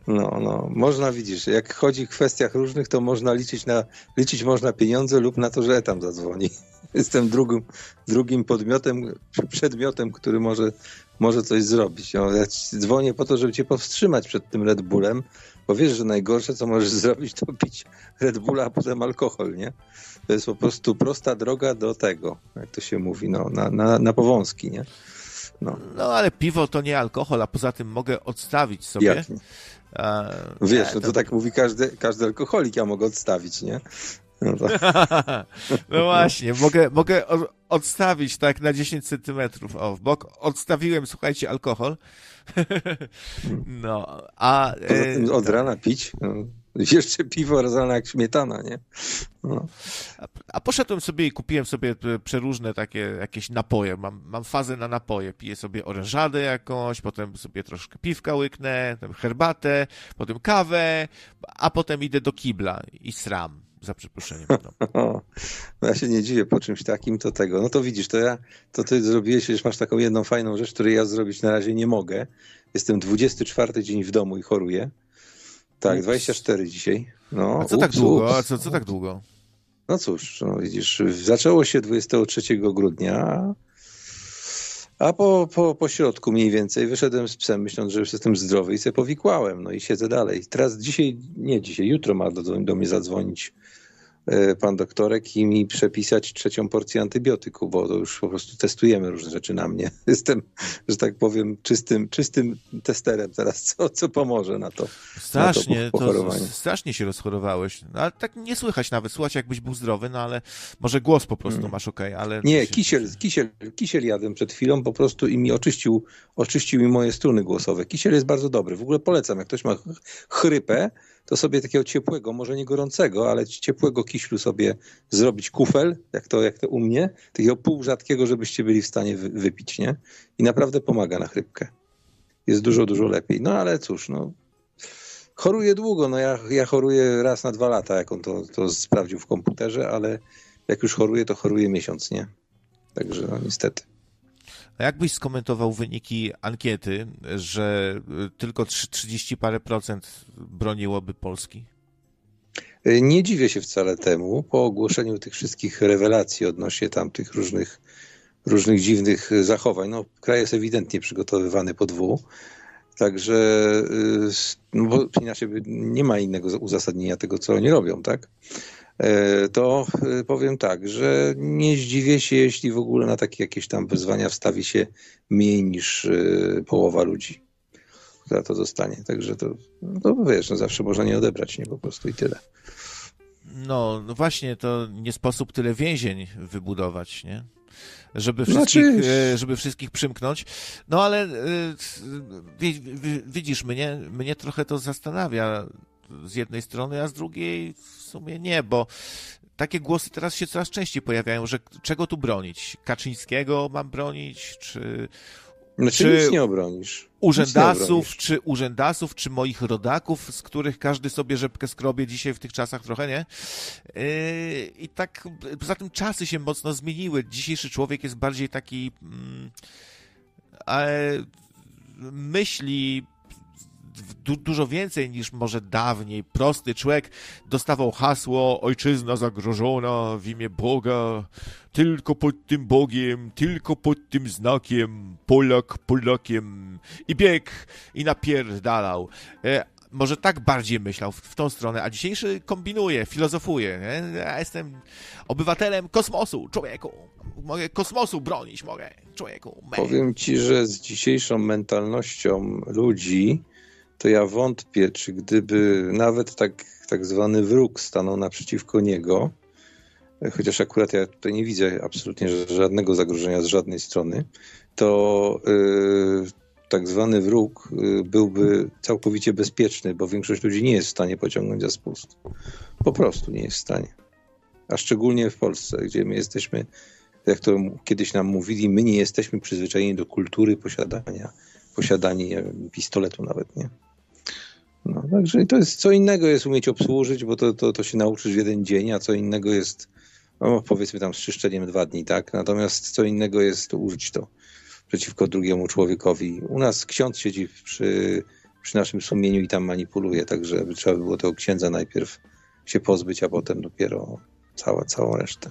No, no, można, widzisz, jak chodzi w kwestiach różnych, to można liczyć na, liczyć można pieniądze lub na to, że etam zadzwoni. Jestem drugim, drugim podmiotem, przedmiotem, który może, może coś zrobić. No, ja dzwonię po to, żeby cię powstrzymać przed tym Red Bullem, bo wiesz, że najgorsze, co możesz zrobić, to pić Red Bulla, a potem alkohol, nie? To jest po prostu prosta droga do tego, jak to się mówi, no, na, na, na powązki, nie? No, No ale piwo to nie alkohol, a poza tym mogę odstawić sobie. jak? A, Wiesz, nie, no to tak mówi każdy, każdy alkoholik, ja mogę odstawić, nie? No to, No właśnie, mogę, mogę odstawić tak na 10 centymetrów o, w bok. Odstawiłem, słuchajcie, alkohol. No, a... poza E, od rana pić, no, jeszcze piwo rana jak śmietana, nie? No. a, a poszedłem sobie i kupiłem sobie e, przeróżne takie jakieś napoje. Mam, mam fazę na napoje. Piję sobie orężadę jakąś, potem sobie troszkę piwka łyknę, herbatę, potem kawę, a potem idę do kibla i sram, za przeproszeniem. No. No ja się nie dziwię po czymś takim, to tego. No to widzisz, to ja, to ty zrobiłeś, już masz taką jedną fajną rzecz, której ja zrobić na razie nie mogę. Jestem 24 dzień w domu i choruję. Tak, Ups. 24 dzisiaj. No, A co tak ups, długo? ups. A co, co tak długo? No cóż, no widzisz, zaczęło się 23 grudnia, a po, po, po środku mniej więcej wyszedłem z psem, myśląc, że już jestem zdrowy i sobie powikłałem, no i siedzę dalej. Teraz dzisiaj, nie dzisiaj, jutro ma do, do mnie zadzwonić pan doktorek i mi przepisać trzecią porcję antybiotyku, bo to już po prostu testujemy różne rzeczy na mnie. Jestem, że tak powiem, czystym, czystym testerem teraz, co, co pomoże na to. Strasznie, po- to, pochorowanie. strasznie się rozchorowałeś. No, ale tak nie słychać nawet, słuchać jakbyś był zdrowy, no ale może głos po prostu masz okej, ale... Nie, to się- kisiel, kisiel, kisiel jadłem przed chwilą po prostu i mi oczyścił, oczyścił mi moje struny głosowe. Kisiel jest bardzo dobry. W ogóle polecam, jak ktoś ma ch- chrypę, to sobie takiego ciepłego, może nie gorącego, ale ciepłego kiślu sobie zrobić kufel, jak to, jak to u mnie, takiego pół rzadkiego, żebyście byli w stanie wy, wypić, nie? I naprawdę pomaga na chrypkę. Jest dużo, dużo lepiej. No ale cóż, no choruję długo, no ja, ja choruję raz na dwa lata, jak on to, to sprawdził w komputerze, ale jak już choruję, to choruję miesiąc, nie? Także no niestety. A jak byś skomentował wyniki ankiety, że y, tylko trzy- 30 parę procent broniłoby Polski? Y, Nie dziwię się wcale temu, po ogłoszeniu tych wszystkich rewelacji odnośnie tam tych różnych, różnych dziwnych zachowań. No, kraj jest ewidentnie przygotowywany pod W. Także y, no bo inaczej nie ma innego uzasadnienia tego, co oni robią, tak? E, To y, powiem tak, że nie zdziwię się, jeśli w ogóle na takie jakieś tam wyzwania wstawi się mniej niż y, połowa ludzi, która to zostanie. Także to, no to wiesz, no zawsze można nie odebrać, nie po prostu i tyle. No, no właśnie, to nie sposób tyle więzień wybudować, nie? Żeby Znaczy- wszystkich, e, żeby wszystkich przymknąć. No ale e, wi- wi- widzisz, mnie, mnie trochę to zastanawia z jednej strony, a z drugiej w sumie nie, bo takie głosy teraz się coraz częściej pojawiają, że czego tu bronić? Kaczyńskiego mam bronić, czy Znaczy Czy nic nie obronisz. Nie urzędasów, obronisz. czy urzędasów, czy moich rodaków, z których każdy sobie rzepkę skrobie dzisiaj w tych czasach trochę, nie? Yy, I tak, poza tym czasy się mocno zmieniły. Dzisiejszy człowiek jest bardziej taki mm, e, myśli du dużo więcej niż może dawniej. Prosty człowiek dostawał hasło ojczyzna zagrożona w imię Boga, tylko pod tym Bogiem, tylko pod tym znakiem, Polak Polakiem i bieg i napierdalał. E, może tak bardziej myślał w, w, tą stronę, a dzisiejszy kombinuje, filozofuje. Nie? Ja jestem obywatelem kosmosu, człowieku. Mogę kosmosu bronić, mogę, człowieku. Powiem ci, że z dzisiejszą mentalnością ludzi, to ja wątpię, czy gdyby nawet tak, tak zwany wróg stanął naprzeciwko niego, chociaż akurat ja tutaj nie widzę absolutnie żadnego zagrożenia z żadnej strony, to yy, tak zwany wróg yy, byłby całkowicie bezpieczny, bo większość ludzi nie jest w stanie pociągnąć za spust. Po prostu nie jest w stanie. A szczególnie w Polsce, gdzie my jesteśmy, jak to kiedyś nam mówili, my nie jesteśmy przyzwyczajeni do kultury posiadania, posiadania pistoletu nawet, nie? No, także to jest co innego jest umieć obsłużyć, bo to, to, to się nauczysz w jeden dzień, a co innego jest, no, powiedzmy tam z czyszczeniem dwa dni, tak? Natomiast co innego jest użyć to przeciwko drugiemu człowiekowi. U nas ksiądz siedzi przy, przy naszym sumieniu i tam manipuluje, także trzeba by było tego księdza najpierw się pozbyć, a potem dopiero cała, całą resztę.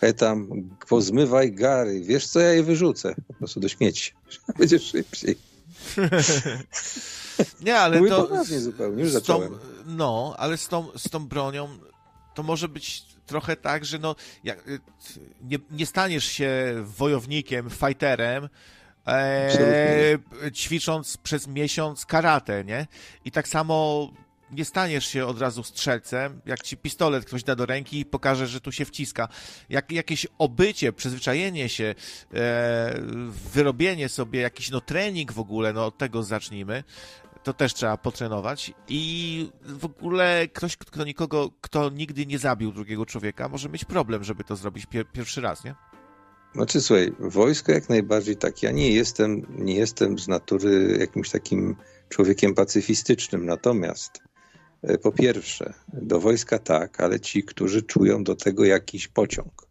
E tam, pozmywaj gary, wiesz co, ja je wyrzucę po prostu do śmieci. Będzie szybciej. Nie, ale Mówię to. poważnie zupełnie, już z tą, zacząłem. no, ale z tą, z tą bronią to może być trochę tak, że no, jak, nie, nie staniesz się wojownikiem, fighterem, e, ćwicząc przez miesiąc karate, nie? I tak samo nie staniesz się od razu strzelcem, jak ci pistolet ktoś da do ręki i pokaże, że tu się wciska. Jak jakieś obycie, przyzwyczajenie się, e, wyrobienie sobie, jakiś no trening w ogóle, no od tego zacznijmy, to też trzeba potrenować i w ogóle ktoś, kto nikogo, kto nigdy nie zabił drugiego człowieka, może mieć problem, żeby to zrobić pier pierwszy raz, nie? Znaczy słuchaj, wojsko jak najbardziej tak. Ja nie jestem, nie jestem z natury jakimś takim człowiekiem pacyfistycznym, natomiast po pierwsze, do wojska tak, ale ci, którzy czują do tego jakiś pociąg.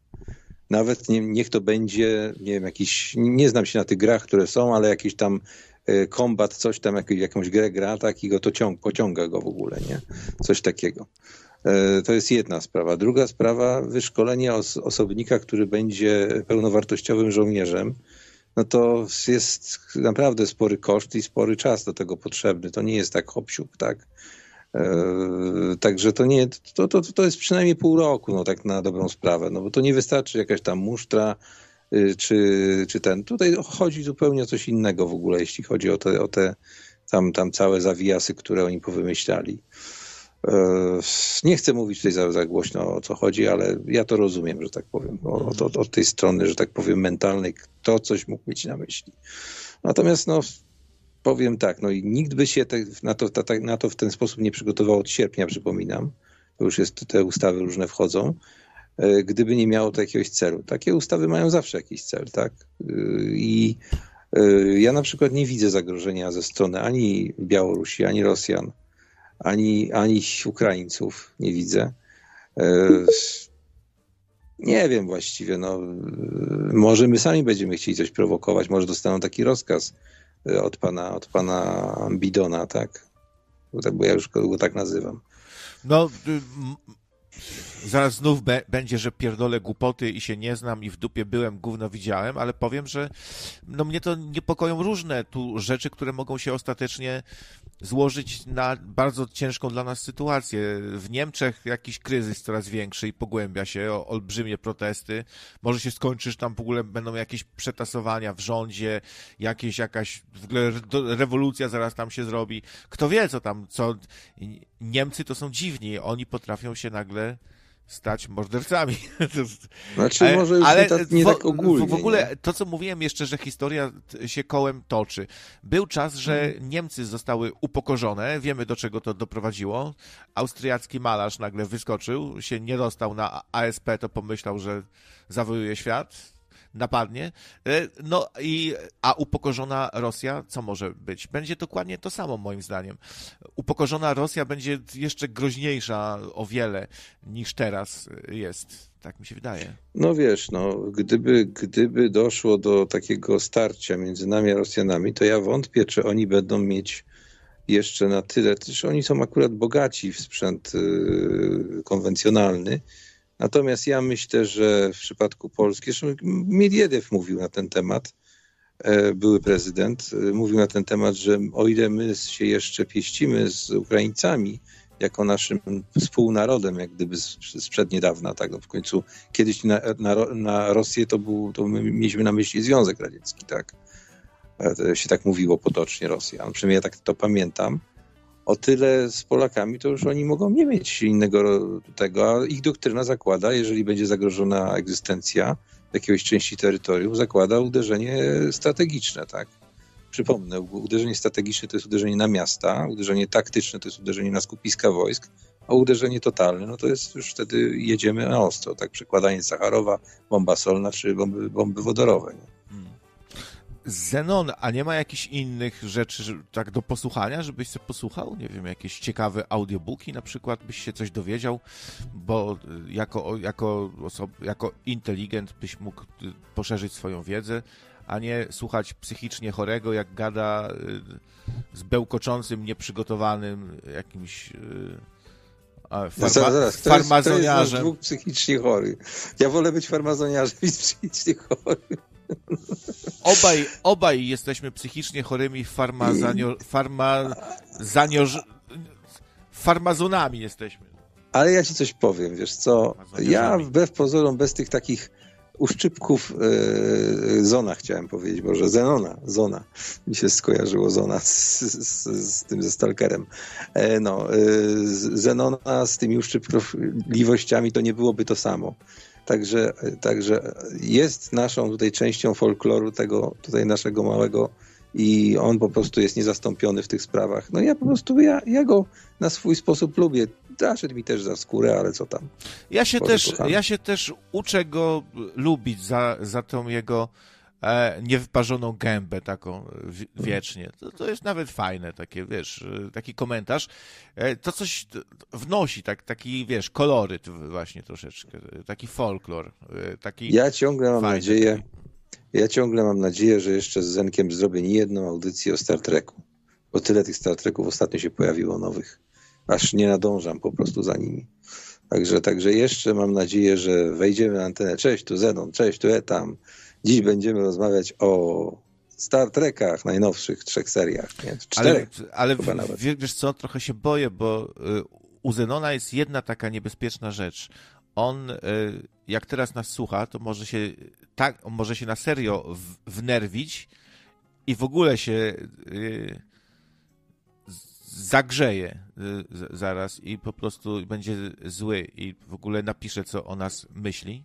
Nawet nie, niech to będzie, nie wiem, jakiś, nie znam się na tych grach, które są, ale jakiś tam e, kombat, coś tam, jak, jakąś grę gra, tak, i go to ciąg, pociąga go w ogóle, nie? Coś takiego. E, To jest jedna sprawa. Druga sprawa, wyszkolenie os osobnika, który będzie pełnowartościowym żołnierzem, no to jest naprawdę spory koszt i spory czas do tego potrzebny. To nie jest tak hopsiuk, tak? E, Także to nie, to, to, to jest przynajmniej pół roku, no tak na dobrą sprawę, no bo to nie wystarczy jakaś tam musztra, y, czy, czy ten. Tutaj chodzi zupełnie o coś innego w ogóle, jeśli chodzi o te, o te tam, tam całe zawijasy, które oni powymyślali. E, Nie chcę mówić tutaj za, za głośno o co chodzi, ale ja to rozumiem, że tak powiem, od, od, od tej strony, że tak powiem, mentalnej, kto coś mógł mieć na myśli. Natomiast no, powiem tak, no i nikt by się na, to, ta, ta- na to w ten sposób nie przygotował od sierpnia, przypominam, bo już jest, te ustawy różne wchodzą, e, gdyby nie miało to jakiegoś celu. Takie ustawy mają zawsze jakiś cel, tak? E, I e, ja na przykład nie widzę zagrożenia ze strony ani Białorusi, ani Rosjan, ani, ani Ukraińców nie widzę. Nie wiem właściwie, no, może my sami będziemy chcieli coś prowokować, może dostaną taki rozkaz od pana, od pana Bidona, tak? Bo, tak, ja już go, tak nazywam. No, y, zaraz znów be, będzie, że pierdolę głupoty i się nie znam i w dupie byłem, gówno widziałem, ale powiem, że no mnie to niepokoją różne tu rzeczy, które mogą się ostatecznie złożyć na bardzo ciężką dla nas sytuację. W Niemczech jakiś kryzys coraz większy i pogłębia się, o, olbrzymie protesty. Może się skończyć, tam w ogóle będą jakieś przetasowania w rządzie, jakieś jakaś w ogóle re- rewolucja zaraz tam się zrobi. Kto wie, co tam, co... Niemcy to są dziwni, oni potrafią się nagle stać mordercami. Znaczy, ale- może już ale nie, tak, nie w, tak ogólnie. W, ogóle nie? to, co mówiłem jeszcze, że historia się kołem toczy. Był czas, że Mhm. Niemcy zostały upokorzone, wiemy do czego to doprowadziło. Austriacki malarz nagle wyskoczył, się nie dostał na ASP, to pomyślał, że zawojuje świat, napadnie. E, No i, a upokorzona Rosja, co może być? Będzie dokładnie to samo, moim zdaniem. Upokorzona Rosja będzie jeszcze groźniejsza o wiele niż teraz jest. Tak mi się wydaje. No wiesz, no, gdyby, gdyby doszło do takiego starcia między nami a Rosjanami, to ja wątpię, czy oni będą mieć jeszcze na tyle, też oni są akurat bogaci w sprzęt y, konwencjonalny. Natomiast ja myślę, że w przypadku Polski, zresztą Miediedew mówił na ten temat, e, były prezydent, e, mówił na ten temat, że o ile my się jeszcze pieścimy z Ukraińcami, jako naszym współnarodem, jak gdyby sprzed niedawna, tak, no w końcu kiedyś na, na, na Rosję to był, to my mieliśmy na myśli Związek Radziecki, tak, to się tak mówiło potocznie Rosja, no przynajmniej ja tak to pamiętam, o tyle z Polakami to już oni mogą nie mieć innego tego, a ich doktryna zakłada, jeżeli będzie zagrożona egzystencja jakiejś części terytorium, zakłada uderzenie strategiczne, tak? Przypomnę, uderzenie strategiczne to jest uderzenie na miasta, uderzenie taktyczne to jest uderzenie na skupiska wojsk, a uderzenie totalne, no to jest już wtedy jedziemy na ostro, tak? Przekładanie Sacharowa, bomba solna czy bomby, bomby wodorowe. Nie? Zenon, a nie ma jakichś innych rzeczy tak do posłuchania, żebyś sobie posłuchał? Nie wiem, jakieś ciekawe audiobooki na przykład, byś się coś dowiedział, bo y, jako, jako, osob, jako inteligent byś mógł y, poszerzyć swoją wiedzę, a nie słuchać psychicznie chorego, jak gada y, z bełkoczącym, nieprzygotowanym jakimś farma, no zaraz, zaraz. Kto farmazoniarzem. Jest, kto jest psychicznie chory. Ja wolę być farmazoniarzem niż psychicznie chory. Obaj, obaj jesteśmy psychicznie chorymi farmazanio, farmazonami jesteśmy. Ale ja ci coś powiem, wiesz co, ja wbrew pozorom, bez tych takich uszczypków e, Zona chciałem powiedzieć, może Zenona, Zona, mi się skojarzyło Zona z, z, z tym ze Stalkerem. E, no, e, Zenona z tymi uszczypliwościami to nie byłoby to samo. Także, także jest naszą tutaj częścią folkloru tego tutaj naszego małego i on po prostu jest niezastąpiony w tych sprawach. No ja po prostu, ja, ja go na swój sposób lubię. Zaszedł mi też za skórę, ale co tam. Ja się, też, ja się też uczę go lubić za, za tą jego niewyparzoną gębę taką wiecznie. To, to jest nawet fajne, takie, wiesz, e, taki komentarz. E, to coś wnosi, tak, taki, wiesz, koloryt właśnie troszeczkę, taki folklor. E, taki ja ciągle mam nadzieję, taki. ja ciągle mam nadzieję, że jeszcze z Zenkiem zrobię nie jedną audycję o Star Treku, bo tyle tych Star Treków ostatnio się pojawiło nowych, aż nie nadążam po prostu za nimi. Także, także jeszcze mam nadzieję, że wejdziemy na antenę. Cześć, tu Zenon, cześć, tu Etam. Dziś będziemy rozmawiać o Star Trekach, najnowszych trzech seriach. Nie? Czterech, ale ale wiesz co, trochę się boję, bo y, u Zenona jest jedna taka niebezpieczna rzecz. On, y, jak teraz nas słucha, to może się, tak, może się na serio wnerwić i w ogóle się y, zagrzeje zaraz i po prostu będzie zły i w ogóle napisze, co o nas myśli.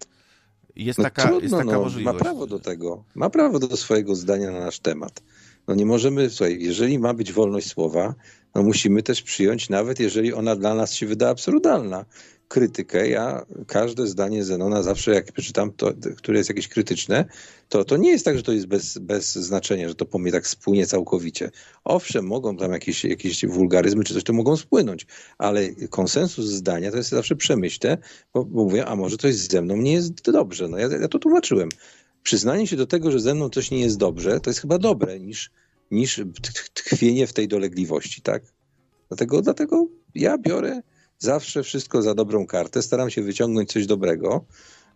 Jest no taka, trudno, jest taka no, możliwość. Ma prawo do tego. Ma prawo do swojego zdania na nasz temat. No nie możemy, słuchaj, jeżeli ma być wolność słowa, no musimy też przyjąć, nawet jeżeli ona dla nas się wyda absurdalna, krytykę. Ja każde zdanie Zenona zawsze jak przeczytam, to, które jest jakieś krytyczne, to, to nie jest tak, że to jest bez, bez znaczenia, że to po mnie tak spłynie całkowicie. Owszem, mogą tam jakieś, jakieś wulgaryzmy czy coś, to mogą spłynąć, ale konsensus zdania to jest zawsze przemyślę, bo, bo mówię, a może coś ze mną nie jest dobrze. No ja, ja to tłumaczyłem. Przyznanie się do tego, że ze mną coś nie jest dobrze, to jest chyba dobre niż, niż tkwienie w tej dolegliwości, tak? Dlatego, dlatego ja biorę Zawsze wszystko za dobrą kartę. Staram się wyciągnąć coś dobrego.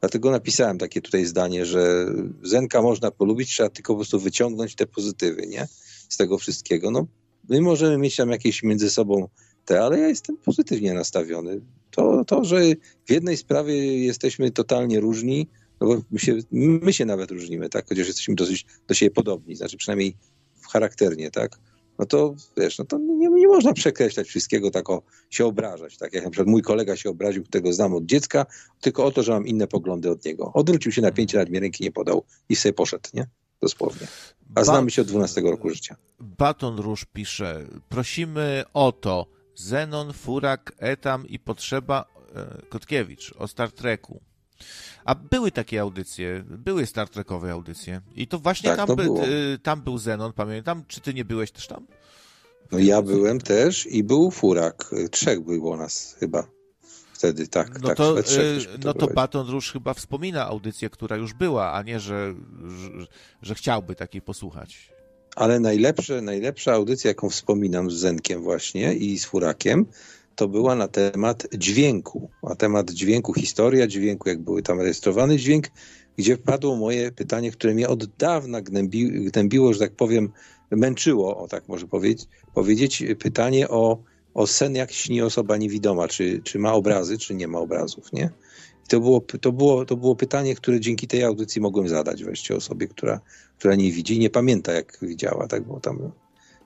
Dlatego napisałem takie tutaj zdanie, że Zenka można polubić, trzeba tylko po prostu wyciągnąć te pozytywy, nie? Z tego wszystkiego. No, my możemy mieć tam jakieś między sobą te, ale ja jestem pozytywnie nastawiony. To, to że w jednej sprawie jesteśmy totalnie różni, no bo my się, my się nawet różnimy, tak? Chociaż jesteśmy dosyć do siebie podobni, znaczy przynajmniej charakternie, tak? no to wiesz, no to nie, nie można przekreślać wszystkiego, tak o, się obrażać. Tak jak na przykład mój kolega się obraził, którego znam od dziecka, tylko o to, że mam inne poglądy od niego. Odwrócił się na pięć lat, mi ręki nie podał i sobie poszedł, nie? Dosłownie. A znamy się od 12 roku życia. Baton Róż pisze, prosimy o to, Zenon, Furak, Etam i Potrzeba e, Kotkiewicz o Star Treku. A były takie audycje, były Star Trekowe audycje. I to właśnie tak, tam, by, y, tam był Zenon, pamiętam. Czy ty nie byłeś też tam? No ja byłem też i był Furak. Trzech było nas chyba. Wtedy tak, no tak. To, to y, no to Baton Rouge chyba wspomina audycję, która już była, a nie, że, że, że chciałby takiej posłuchać. Ale najlepsze, najlepsza audycja, jaką wspominam z Zenkiem właśnie i z Furakiem, to była na temat dźwięku. Na temat dźwięku, historia dźwięku, jak były tam rejestrowany dźwięk, gdzie padło moje pytanie, które mnie od dawna gnębi, gnębiło, że tak powiem, męczyło, o tak może powiedzieć, powiedzieć pytanie o, o sen, jak śni osoba niewidoma, czy, czy ma obrazy, czy nie ma obrazów, nie? I to było, to, było, to było pytanie, które dzięki tej audycji mogłem zadać wreszcie osobie, która, która nie widzi i nie pamięta, jak widziała, tak, bo tam,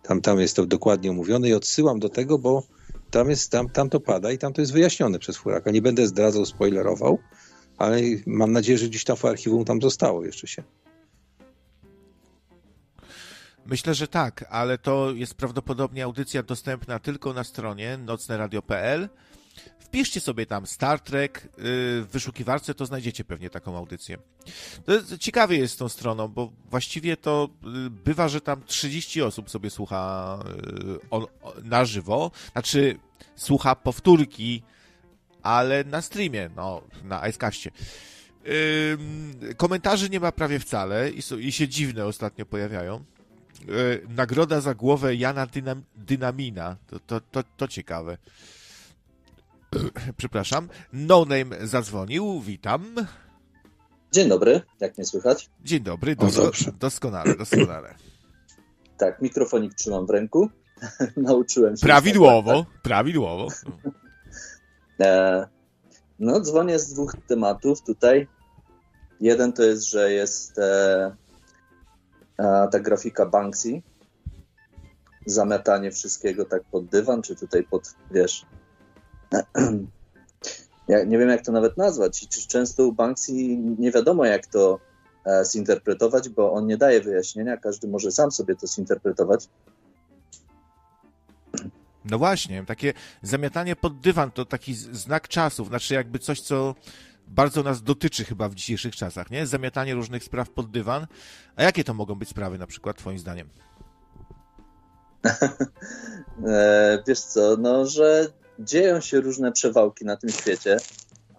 tam, tam jest to dokładnie omówione i odsyłam do tego, bo tam, jest, tam, tam to pada i tam to jest wyjaśnione przez Furaka. Nie będę zdradzał, spoilerował, ale mam nadzieję, że gdzieś tam w archiwum tam zostało jeszcze się. Myślę, że tak, ale to jest prawdopodobnie audycja dostępna tylko na stronie nocneradio.pl. Wpiszcie sobie tam Star Trek y, w wyszukiwarce, to znajdziecie pewnie taką audycję. To ciekawie jest z tą stroną, bo właściwie to y, bywa, że tam 30 osób sobie słucha y, na żywo, znaczy słucha powtórki, ale na streamie, no, na Icecastie. Komentarzy nie ma prawie wcale i, i się dziwne ostatnio pojawiają. Nagroda za głowę Jana Dynam, Dynamina. To, to, to, to ciekawe. Przepraszam. No Name zadzwonił. Witam. Dzień dobry, jak mnie słychać? Dzień dobry, dosko doskonale, doskonale. Tak, mikrofonik trzymam w ręku. Nauczyłem się. Prawidłowo, prawidłowo. E, no, dzwonię z dwóch tematów tutaj. Jeden to jest, że jest e, e, ta grafika Banksy. Zamiatanie wszystkiego tak pod dywan, czy tutaj pod, wiesz, ja nie wiem, jak to nawet nazwać. Czy często u Banksy nie wiadomo, jak to e, zinterpretować, bo on nie daje wyjaśnienia, każdy może sam sobie to zinterpretować. No właśnie, takie zamiatanie pod dywan to taki znak czasów, znaczy jakby coś, co bardzo nas dotyczy chyba w dzisiejszych czasach, nie? Zamiatanie różnych spraw pod dywan. A jakie to mogą być sprawy na przykład, twoim zdaniem? e, wiesz co, no, że dzieją się różne przewałki na tym świecie,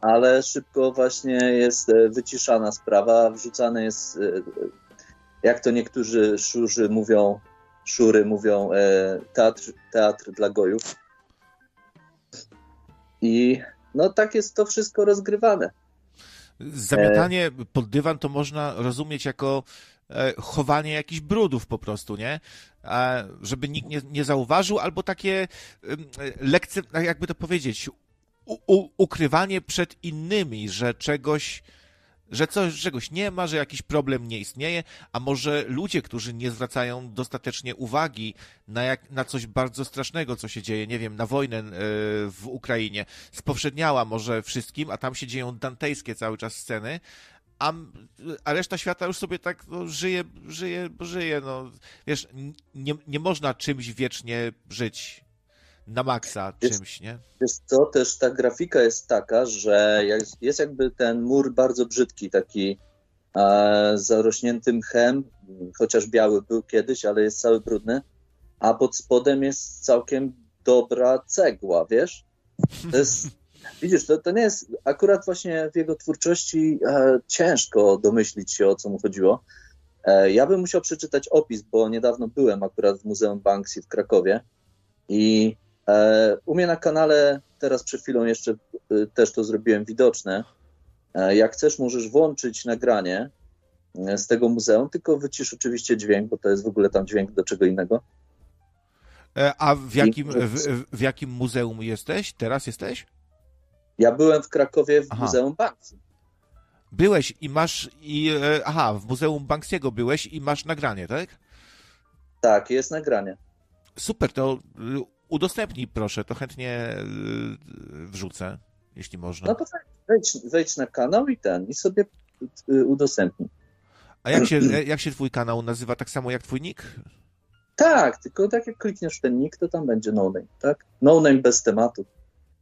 ale szybko właśnie jest e, wyciszana sprawa, wrzucane jest, e, jak to niektórzy szurzy mówią, szury mówią, e, teatr, teatr dla gojów. I no tak jest to wszystko rozgrywane. Zamiatanie pod dywan to można rozumieć jako chowanie jakichś brudów po prostu, nie? żeby nikt nie, nie zauważył, albo takie lekce, jakby to powiedzieć, u, u, ukrywanie przed innymi, że czegoś, że coś, czegoś nie ma, że jakiś problem nie istnieje, a może ludzie, którzy nie zwracają dostatecznie uwagi na, jak, na coś bardzo strasznego, co się dzieje, nie wiem, na wojnę w Ukrainie, spowszedniała może wszystkim, a tam się dzieją dantejskie cały czas sceny, a, a reszta świata już sobie tak no, żyje, żyje, żyje. No. Wiesz, nie, nie można czymś wiecznie żyć na maksa czymś, nie? Wiesz co, też ta grafika jest taka, że jest, jest jakby ten mur bardzo brzydki, taki e, zarośnięty mchem, chociaż biały był kiedyś, ale jest cały brudny, a pod spodem jest całkiem dobra cegła, wiesz? To jest Widzisz, to, to nie jest akurat właśnie w jego twórczości e, ciężko domyślić się, o co mu chodziło. E, ja bym musiał przeczytać opis, bo niedawno byłem akurat w Muzeum Banksy w Krakowie i e, u mnie na kanale, teraz przed chwilą jeszcze e, też to zrobiłem widoczne, e, jak chcesz, możesz włączyć nagranie e, z tego muzeum, tylko wycisz oczywiście dźwięk, bo to jest w ogóle tam dźwięk do czego innego. A w jakim, w, w jakim muzeum jesteś? Teraz jesteś? Ja byłem w Krakowie w aha. Muzeum Banksy. Byłeś i masz i e, aha, w Muzeum Banksiego byłeś i masz nagranie, tak? Tak, jest nagranie. Super, to y, udostępnij proszę, to chętnie y, wrzucę, jeśli można. No to wejdź, wejdź na kanał i ten, i sobie udostępnij. A jak się, jak się twój kanał nazywa tak samo jak twój nick? Tak, tylko tak jak klikniesz ten nick, to tam będzie no name, tak? No name bez tematu.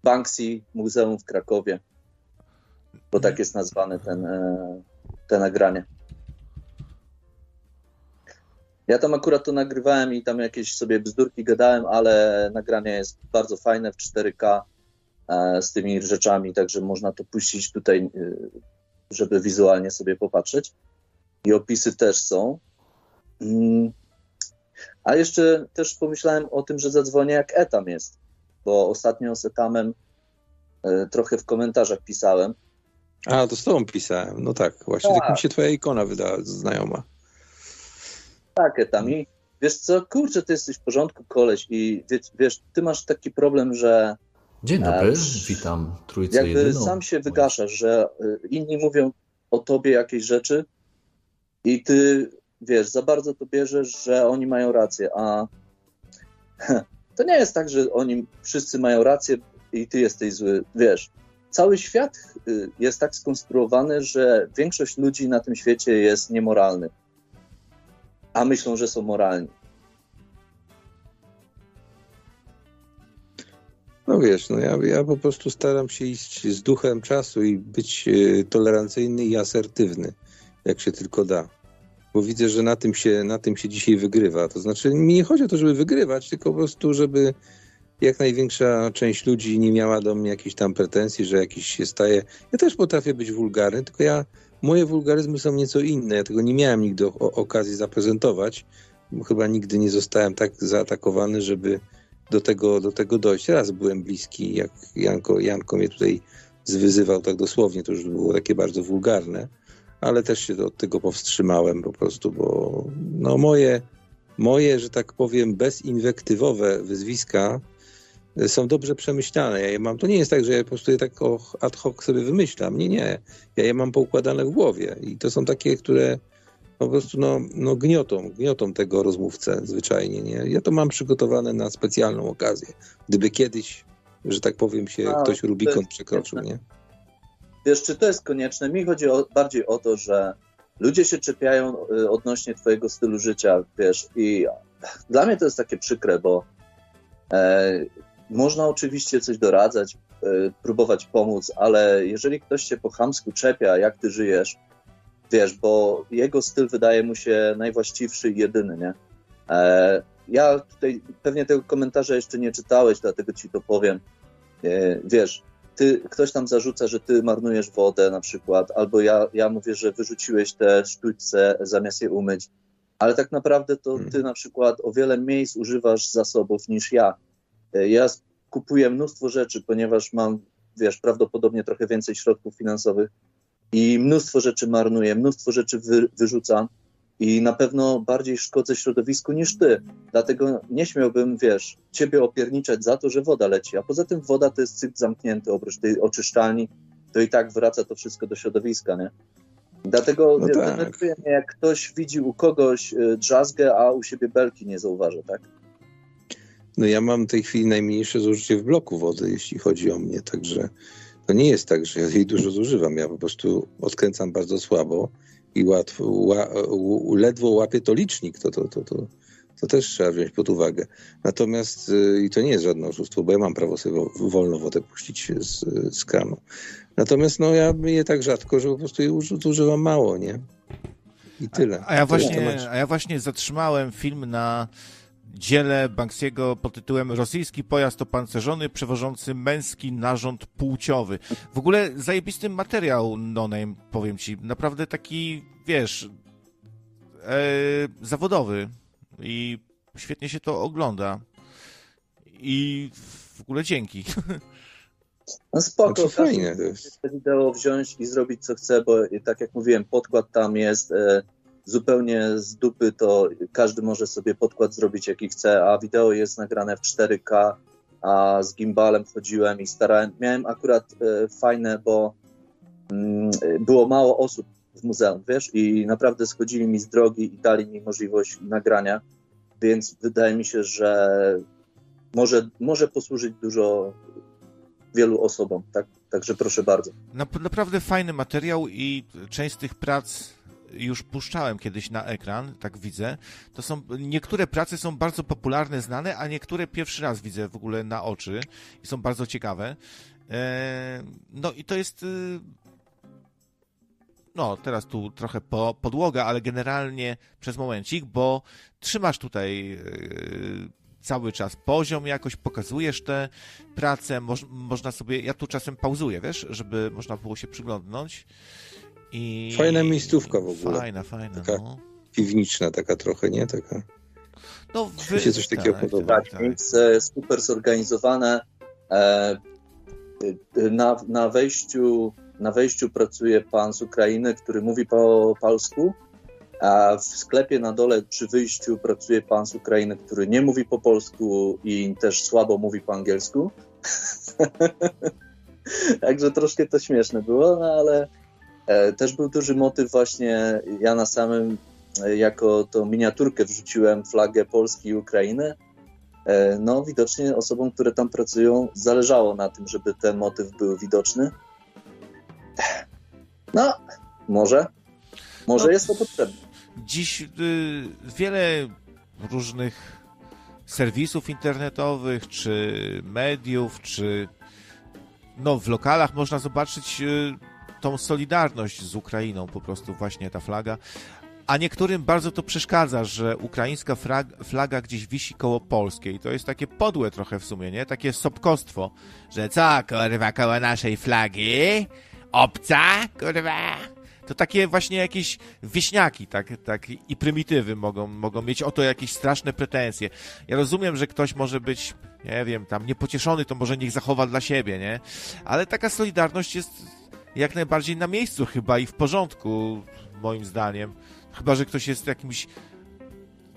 Banksy Muzeum w Krakowie, bo tak jest nazwane ten, e, te nagranie. Ja tam akurat to nagrywałem i tam jakieś sobie bzdurki gadałem, ale nagranie jest bardzo fajne w 4K e, z tymi rzeczami, także można to puścić tutaj, e, żeby wizualnie sobie popatrzeć. I opisy też są. Mm, A jeszcze też pomyślałem o tym, że zadzwonię jak Etam jest, bo ostatnio z Etamem e, trochę w komentarzach pisałem. A, to z tobą pisałem. No tak, właśnie Tak. tak mi się twoja ikona wydała, znajoma. Tak, Etam. I wiesz co, kurczę, ty jesteś w porządku, koleś i wiesz, wiesz ty masz taki problem, że Dzień dobry, Eee, witam trójcę jakby jedyną. sam się wygaszasz, że y, inni mówią o tobie jakieś rzeczy i ty, wiesz, za bardzo to bierzesz, że oni mają rację, a to nie jest tak, że oni wszyscy mają rację i ty jesteś zły, wiesz. Cały świat y, jest tak skonstruowany, że większość ludzi na tym świecie jest niemoralny, a myślą, że są moralni. No wiesz, no ja, ja po prostu staram się iść z duchem czasu i być e, tolerancyjny i asertywny, jak się tylko da. Bo widzę, że na tym się, na tym się dzisiaj wygrywa. To znaczy, mi nie chodzi o to, żeby wygrywać, tylko po prostu, żeby jak największa część ludzi nie miała do mnie jakichś tam pretensji, że jakiś się staje. Ja też potrafię być wulgarny, tylko ja, moje wulgaryzmy są nieco inne. Ja tego nie miałem nigdy o, okazji zaprezentować, chyba nigdy nie zostałem tak zaatakowany, żeby do tego, do tego dojść. Raz byłem bliski, jak Janko, Janko mnie tutaj zwyzywał tak dosłownie, to już było takie bardzo wulgarne, ale też się od tego powstrzymałem po prostu, bo no moje, moje, że tak powiem, bezinwektywowe wyzwiska są dobrze przemyślane. Ja je mam, to nie jest tak, że ja po prostu je tak ad hoc sobie wymyślam. Nie, nie. Ja je mam poukładane w głowie i to są takie, które po prostu no, no gniotą, gniotą tego rozmówcę zwyczajnie. Nie? Ja to mam przygotowane na specjalną okazję. Gdyby kiedyś, że tak powiem, się A, ktoś to Rubikon przekroczył, nie? Wiesz, czy to jest konieczne? Mi chodzi o, bardziej o to, że ludzie się czepiają y, odnośnie twojego stylu życia, wiesz, i dla mnie to jest takie przykre, bo e, można oczywiście coś doradzać, e, próbować pomóc, ale jeżeli ktoś się po chamsku czepia, jak ty żyjesz, wiesz, bo jego styl wydaje mu się najwłaściwszy i jedyny, nie? E, ja tutaj pewnie tego komentarza jeszcze nie czytałeś, dlatego ci to powiem. E, wiesz, ty, ktoś tam zarzuca, że ty marnujesz wodę na przykład, albo ja, ja mówię, że wyrzuciłeś te sztućce zamiast je umyć, ale tak naprawdę to ty na przykład o wiele mniej zużywasz zasobów niż ja. E, Ja kupuję mnóstwo rzeczy, ponieważ mam, wiesz, prawdopodobnie trochę więcej środków finansowych i mnóstwo rzeczy marnuję, mnóstwo rzeczy wy, wyrzucam i na pewno bardziej szkodzę środowisku niż ty. Dlatego nie śmiałbym, wiesz, ciebie opierniczać za to, że woda leci. A poza tym woda to jest cykl zamknięty, oprócz tej oczyszczalni, to i tak wraca to wszystko do środowiska, nie? Dlatego No tak. mnie, jak ktoś widzi u kogoś y, drzazgę, a u siebie belki nie zauważa, tak? No ja mam w tej chwili najmniejsze zużycie w bloku wody, jeśli chodzi o mnie, także to nie jest tak, że ja jej dużo zużywam. Ja po prostu odkręcam bardzo słabo i łatwo, ła, ledwo łapię to licznik. To, to, to, to, to też trzeba wziąć pod uwagę. Natomiast y, i to nie jest żadne oszustwo, bo ja mam prawo sobie wo- wolno wodę puścić z, z kranu. Natomiast no ja je tak rzadko, że po prostu jej uży- zużywam mało, nie? I tyle. A ja Tyle właśnie, a ja właśnie zatrzymałem film na dziele Banksiego pod tytułem Rosyjski pojazd opancerzony przewożący męski narząd płciowy. W ogóle zajebisty materiał, no name, powiem ci. Naprawdę taki, wiesz, e, zawodowy i świetnie się to ogląda. I w ogóle dzięki. No spoko, Znaczy fajne to jest. wideo wziąć i zrobić co chce, bo tak jak mówiłem, podkład tam jest e, zupełnie z dupy, to każdy może sobie podkład zrobić jaki chce, a wideo jest nagrane w 4K, a z gimbalem chodziłem i starałem, miałem akurat e, fajne, bo mm, było mało osób w muzeum, wiesz, i naprawdę schodzili mi z drogi i dali mi możliwość nagrania, więc wydaje mi się, że może, może posłużyć dużo wielu osobom, tak? Także proszę bardzo. Nap- naprawdę fajny materiał i część z tych prac już puszczałem kiedyś na ekran, tak widzę. To są, niektóre prace są bardzo popularne, znane, a niektóre pierwszy raz widzę w ogóle na oczy i są bardzo ciekawe. E, no i to jest, y, no teraz tu trochę po, podłoga, ale generalnie przez momencik, bo trzymasz tutaj y, cały czas poziom jakoś, pokazujesz te prace, moż, można sobie, ja tu czasem pauzuję, wiesz, żeby można było się przyglądnąć. I... Fajna miejscówka w ogóle. Fajna, fajna, Taka- no. Piwniczna taka trochę, nie? Taka No, wy... Mi się coś takiego tak, podoba. tak, Tak, tak. więc super zorganizowane. E, e, na, na, wejściu, na wejściu pracuje pan z Ukrainy, który mówi po polsku, a w sklepie na dole przy wyjściu pracuje pan z Ukrainy, który nie mówi po polsku i też słabo mówi po angielsku. Także troszkę to śmieszne było, no ale też był duży motyw właśnie, ja na samym e, jako tą miniaturkę wrzuciłem flagę Polski i Ukrainy. E, No, widocznie osobom, które tam pracują, zależało na tym, żeby ten motyw był widoczny. No, może. Może No, jest to potrzebne. Dziś y, wiele różnych serwisów internetowych, czy mediów, czy no, w lokalach można zobaczyć y, tą solidarność z Ukrainą, po prostu właśnie ta flaga. A niektórym bardzo to przeszkadza, że ukraińska flag, flaga gdzieś wisi koło polskiej. To jest takie podłe trochę w sumie, nie? Takie sobkostwo, że co, kurwa, koło naszej flagi? Obca, kurwa? To takie właśnie jakieś wieśniaki, tak, tak i prymitywy mogą, mogą mieć o to jakieś straszne pretensje. Ja rozumiem, że ktoś może być, nie wiem, tam niepocieszony, to może niech zachowa dla siebie, nie? Ale taka solidarność jest jak najbardziej na miejscu chyba i w porządku, moim zdaniem. Chyba, że ktoś jest jakimś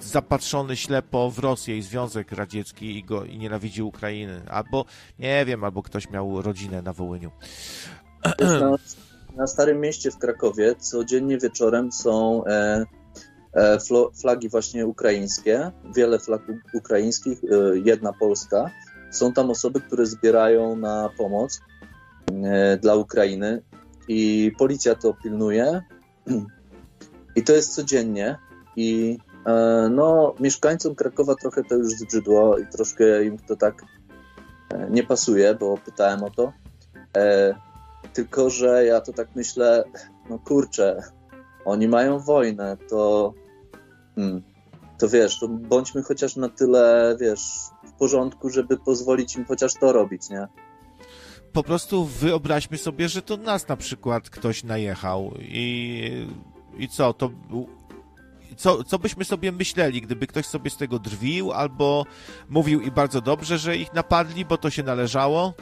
zapatrzony ślepo w Rosję i Związek Radziecki i, go, i nienawidzi Ukrainy. Albo, nie wiem, albo ktoś miał rodzinę na Wołyniu. Na, na Starym Mieście w Krakowie codziennie wieczorem są e, e, flagi właśnie ukraińskie, wiele flag ukraińskich, e, jedna polska. Są tam osoby, które zbierają na pomoc dla Ukrainy i policja to pilnuje. I to jest codziennie. I e, no, mieszkańcom Krakowa trochę to już zbrzydło i troszkę im to tak e, nie pasuje, bo pytałem o to. E, tylko, że ja to tak myślę, no kurczę, oni mają wojnę, to, hmm, to wiesz, to bądźmy chociaż na tyle, wiesz, w porządku, żeby pozwolić im chociaż to robić, nie? Po prostu wyobraźmy sobie, że to nas na przykład ktoś najechał i, i co, to co, co byśmy sobie myśleli, gdyby ktoś sobie z tego drwił albo mówił i bardzo dobrze, że ich napadli, bo to się należało,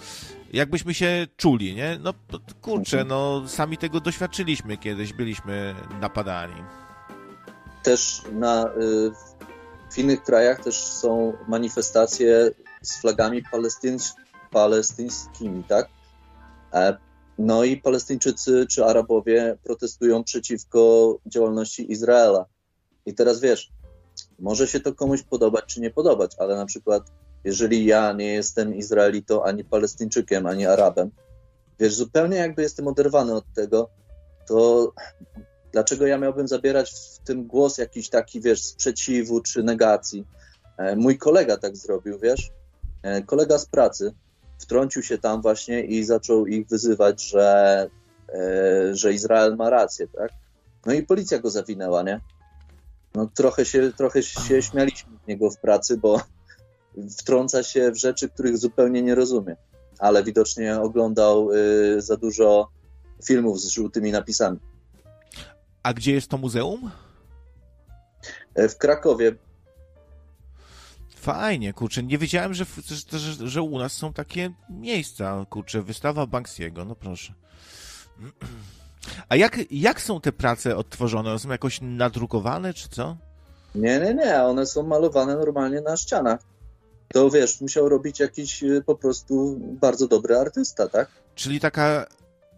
jakbyśmy się czuli, nie? No kurczę, no sami tego doświadczyliśmy kiedyś, byliśmy napadani. Też na, y, w innych krajach też są manifestacje z flagami palestyńs- palestyńskimi, tak? E, No i Palestyńczycy czy Arabowie protestują przeciwko działalności Izraela. I teraz wiesz, może się to komuś podobać czy nie podobać, ale na przykład jeżeli ja nie jestem Izraelitą, ani Palestyńczykiem, ani Arabem, wiesz, zupełnie jakby jestem oderwany od tego, to dlaczego ja miałbym zabierać w tym głos jakiś taki, wiesz, sprzeciwu czy negacji? E, Mój kolega tak zrobił, wiesz, E, kolega z pracy wtrącił się tam właśnie i zaczął ich wyzywać, że, e, że Izrael ma rację, tak? No i policja go zawinęła, nie? No trochę się, trochę się śmialiśmy z niego w pracy, bo wtrąca się w rzeczy, których zupełnie nie rozumie. Ale widocznie oglądał y, za dużo filmów z żółtymi napisami. A gdzie jest to muzeum? E, W Krakowie Fajnie, kurczę, nie wiedziałem, że, że, że, u nas są takie miejsca, kurczę, wystawa Banksiego, no proszę. A jak, jak są te prace odtworzone? One są jakoś nadrukowane, czy co? Nie, nie, nie, one są malowane normalnie na ścianach. To wiesz, musiał robić jakiś y, po prostu bardzo dobry artysta, tak? Czyli taka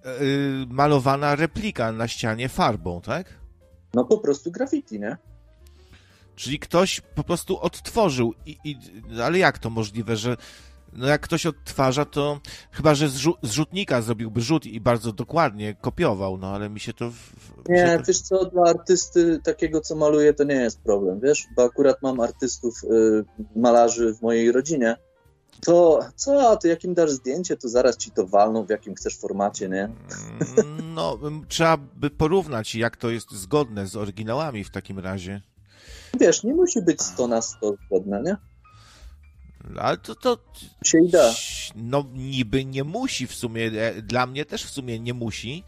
y, malowana replika na ścianie farbą, tak? No po prostu graffiti, nie? Czyli ktoś po prostu odtworzył. I, i, ale jak to możliwe, że no jak ktoś odtwarza, to chyba, że z, z rzutnika zrobiłby rzut i bardzo dokładnie kopiował, no ale mi się to... Nie, się to... wiesz co, dla artysty takiego, co maluje, to nie jest problem, wiesz? Bo akurat mam artystów, y, malarzy w mojej rodzinie. To co, to jakim dasz zdjęcie, to zaraz ci to walną, w jakim chcesz formacie, nie? Mm, No, trzeba by porównać, jak to jest zgodne z oryginałami w takim razie. Wiesz, nie musi być 100 na 100 zgodne, nie? Ale to, to Się da. no niby nie musi w sumie, e, dla mnie też w sumie nie musi,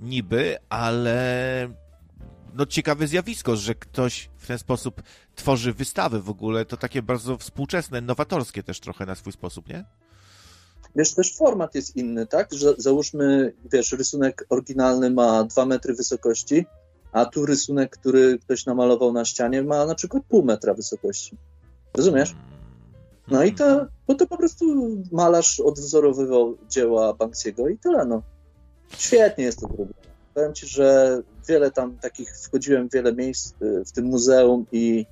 niby, ale no, ciekawe zjawisko, że ktoś w ten sposób tworzy wystawy w ogóle. To takie bardzo współczesne, nowatorskie też trochę na swój sposób, nie? Wiesz, też format jest inny, tak? Że załóżmy, wiesz, rysunek oryginalny ma 2 metry wysokości, a tu rysunek, który ktoś namalował na ścianie, ma na przykład pół metra wysokości. Rozumiesz? No i to, bo to po prostu malarz odwzorowywał dzieła Banksiego i tyle, no. Świetnie jest to zrobione. Powiem ci, że wiele tam takich, wchodziłem w wiele miejsc y, w tym muzeum i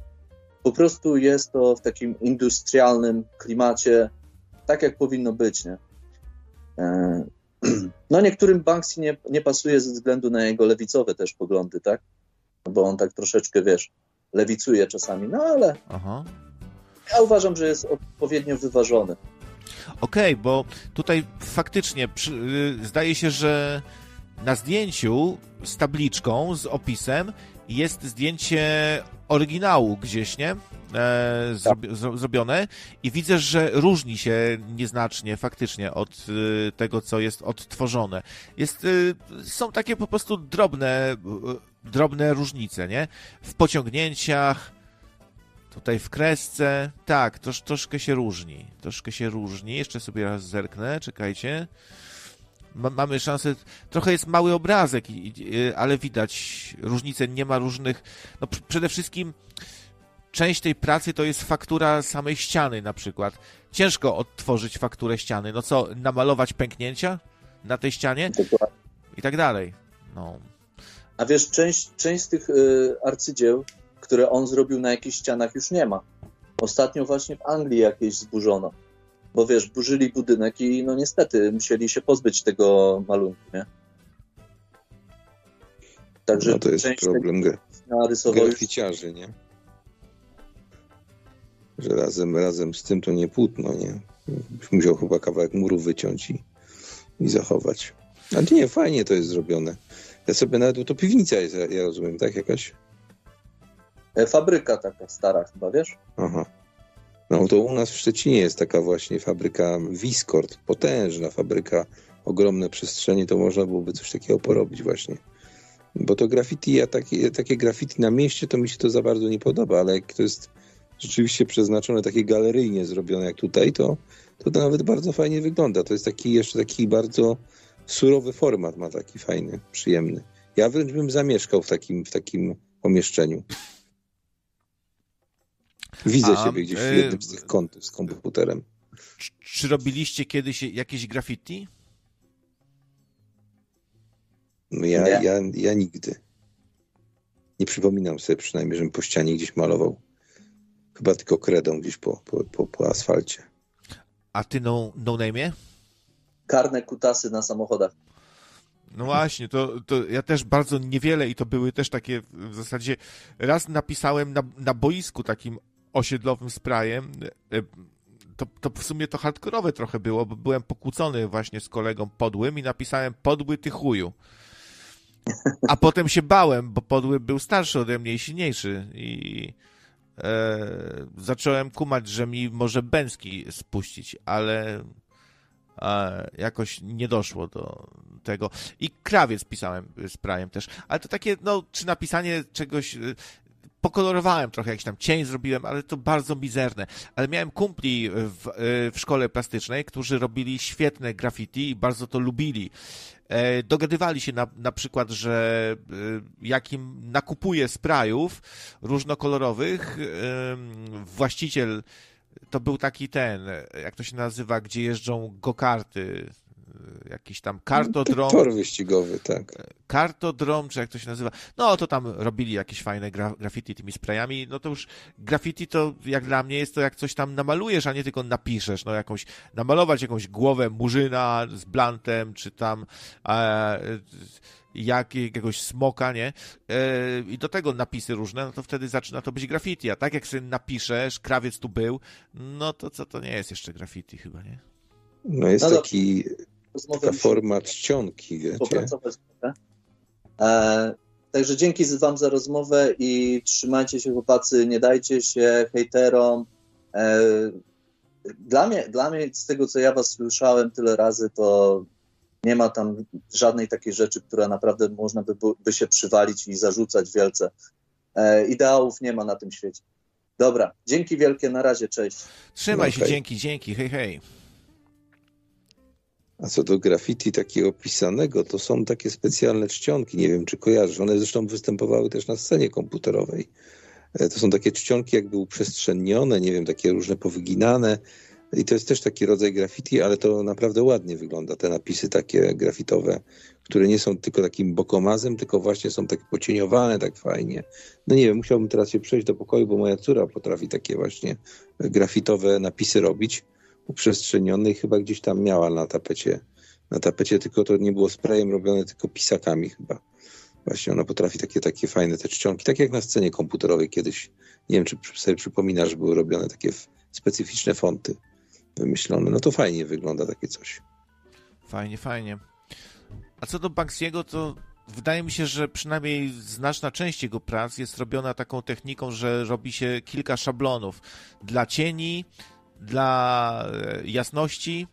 po prostu jest to w takim industrialnym klimacie, tak jak powinno być, nie? No niektórym Banksy nie, nie pasuje ze względu na jego lewicowe też poglądy, tak? Bo on tak troszeczkę, wiesz, lewicuje czasami, no ale Aha. ja uważam, że jest odpowiednio wyważony. Okej, bo tutaj faktycznie przy, y, zdaje się, że na zdjęciu z tabliczką, z opisem jest zdjęcie oryginału gdzieś, nie? E, zro, zrobione i widzę, że różni się nieznacznie faktycznie od y, tego, co jest odtworzone. Jest, y, są takie po prostu drobne, y, drobne różnice, nie? W pociągnięciach, Tutaj w kresce, tak, trosz, troszkę się różni. Troszkę się różni. Jeszcze sobie raz zerknę, czekajcie. Ma, mamy szansę. Trochę jest mały obrazek, i, ale widać różnicę. Nie ma różnych. No, pr- przede wszystkim część tej pracy to jest faktura samej ściany, na przykład. Ciężko odtworzyć fakturę ściany. No co, namalować pęknięcia na tej ścianie i tak dalej. No. A wiesz, część, część z tych y, arcydzieł, które on zrobił na jakichś ścianach, już nie ma. Ostatnio właśnie w Anglii jakieś zburzono. Bo wiesz, burzyli budynek i no niestety musieli się pozbyć tego malunku, nie? Także No to jest problem graficiarzy, nie? Że razem, razem z tym to nie płótno, nie? Musiał chyba kawałek muru wyciąć i, i zachować. Ale nie, fajnie to jest zrobione. Ja sobie nawet, to piwnica jest, ja, ja rozumiem, tak jakaś? E, fabryka taka stara chyba, wiesz? Aha. No to u nas w Szczecinie jest taka właśnie fabryka Wiskord, potężna fabryka, ogromne przestrzenie, to można byłoby coś takiego porobić właśnie. Bo to graffiti, ja takie, takie graffiti na mieście, to mi się to za bardzo nie podoba, ale jak to jest rzeczywiście przeznaczone takie galeryjnie zrobione jak tutaj, to, to to nawet bardzo fajnie wygląda. To jest taki jeszcze taki bardzo surowy format ma taki fajny, przyjemny. Ja wręcz bym zamieszkał w takim, w takim pomieszczeniu. Widzę A, siebie gdzieś w y, jednym z tych kątów z komputerem. Czy, czy robiliście kiedyś jakieś graffiti? No ja, Nie. ja, ja nigdy. Nie przypominam sobie przynajmniej, żebym po ścianie gdzieś malował. Chyba tylko kredą gdzieś po, po, po, po asfalcie. A ty no, no name? Karne kutasy na samochodach. No właśnie, to, to ja też bardzo niewiele i to były też takie w zasadzie raz napisałem na, na boisku takim osiedlowym sprayem. e, To, to w sumie to hardkorowe trochę było, bo byłem pokłócony właśnie z kolegą podłym i napisałem podły ty chuju. A potem się bałem, bo podły był starszy ode mnie i silniejszy i e, zacząłem kumać, że mi może Bęcki spuścić, ale e, jakoś nie doszło do tego. I krawiec pisałem z prajem też, ale to takie, no, czy napisanie czegoś. Pokolorowałem trochę, jakiś tam cień zrobiłem, ale to bardzo mizerne. Ale miałem kumpli w, y, w szkole plastycznej, którzy robili świetne graffiti i bardzo to lubili. E, Dogadywali się na, na przykład, że jakim nakupuje sprayów różnokolorowych, właściciel to był taki ten, jak to się nazywa, gdzie jeżdżą go-karty, jakiś tam kartodrom, Tor wyścigowy, tak. kartodrom, czy jak to się nazywa. No to tam robili jakieś fajne gra graffiti tymi sprayami. No to już graffiti to jak dla mnie jest to jak coś tam namalujesz, a nie tylko napiszesz. No jakąś, namalować jakąś głowę murzyna z blantem, czy tam e, jak, jakiegoś smoka, nie? E, I do tego napisy różne, no to wtedy zaczyna to być graffiti. A tak jak sobie napiszesz, krawiec tu był, no to co to nie jest jeszcze graffiti chyba, nie? No jest No dobrze. taki, Rozmowę taka muszę forma czcionki, wiecie. E, także dzięki wam za rozmowę i trzymajcie się chłopacy, nie dajcie się hejterom. E, dla, mnie, dla mnie, z tego co ja was słyszałem tyle razy, to Nie ma tam żadnej takiej rzeczy, która naprawdę można by, by się przywalić i zarzucać wielce. E, ideałów nie ma na tym świecie. Dobra, dzięki wielkie, na razie, cześć. Trzymaj No się, okej. dzięki, dzięki, hej, hej. A co do graffiti takiego pisanego, to są takie specjalne czcionki, nie wiem czy kojarzysz, one zresztą występowały też na scenie komputerowej. E, To są takie czcionki jakby uprzestrzenione, nie wiem, takie różne powyginane i to jest też taki rodzaj graffiti, ale to naprawdę ładnie wygląda, te napisy takie grafitowe, które nie są tylko takim bokomazem, tylko właśnie są tak pocieniowane tak fajnie. No nie wiem, musiałbym teraz się przejść do pokoju, bo moja córa potrafi takie właśnie grafitowe napisy robić uprzestrzeniony i chyba gdzieś tam miała na tapecie, na tapecie, tylko to nie było sprayem robione, tylko pisakami chyba. Właśnie ona potrafi takie, takie fajne te czcionki, tak jak na scenie komputerowej kiedyś. Nie wiem, czy sobie przypominasz, były robione takie specyficzne fonty wymyślone. No to fajnie wygląda takie coś. Fajnie, fajnie. A co do Banksiego, to wydaje mi się, że przynajmniej znaczna część jego prac jest robiona taką techniką, że robi się kilka szablonów dla cieni, dla e, jasności.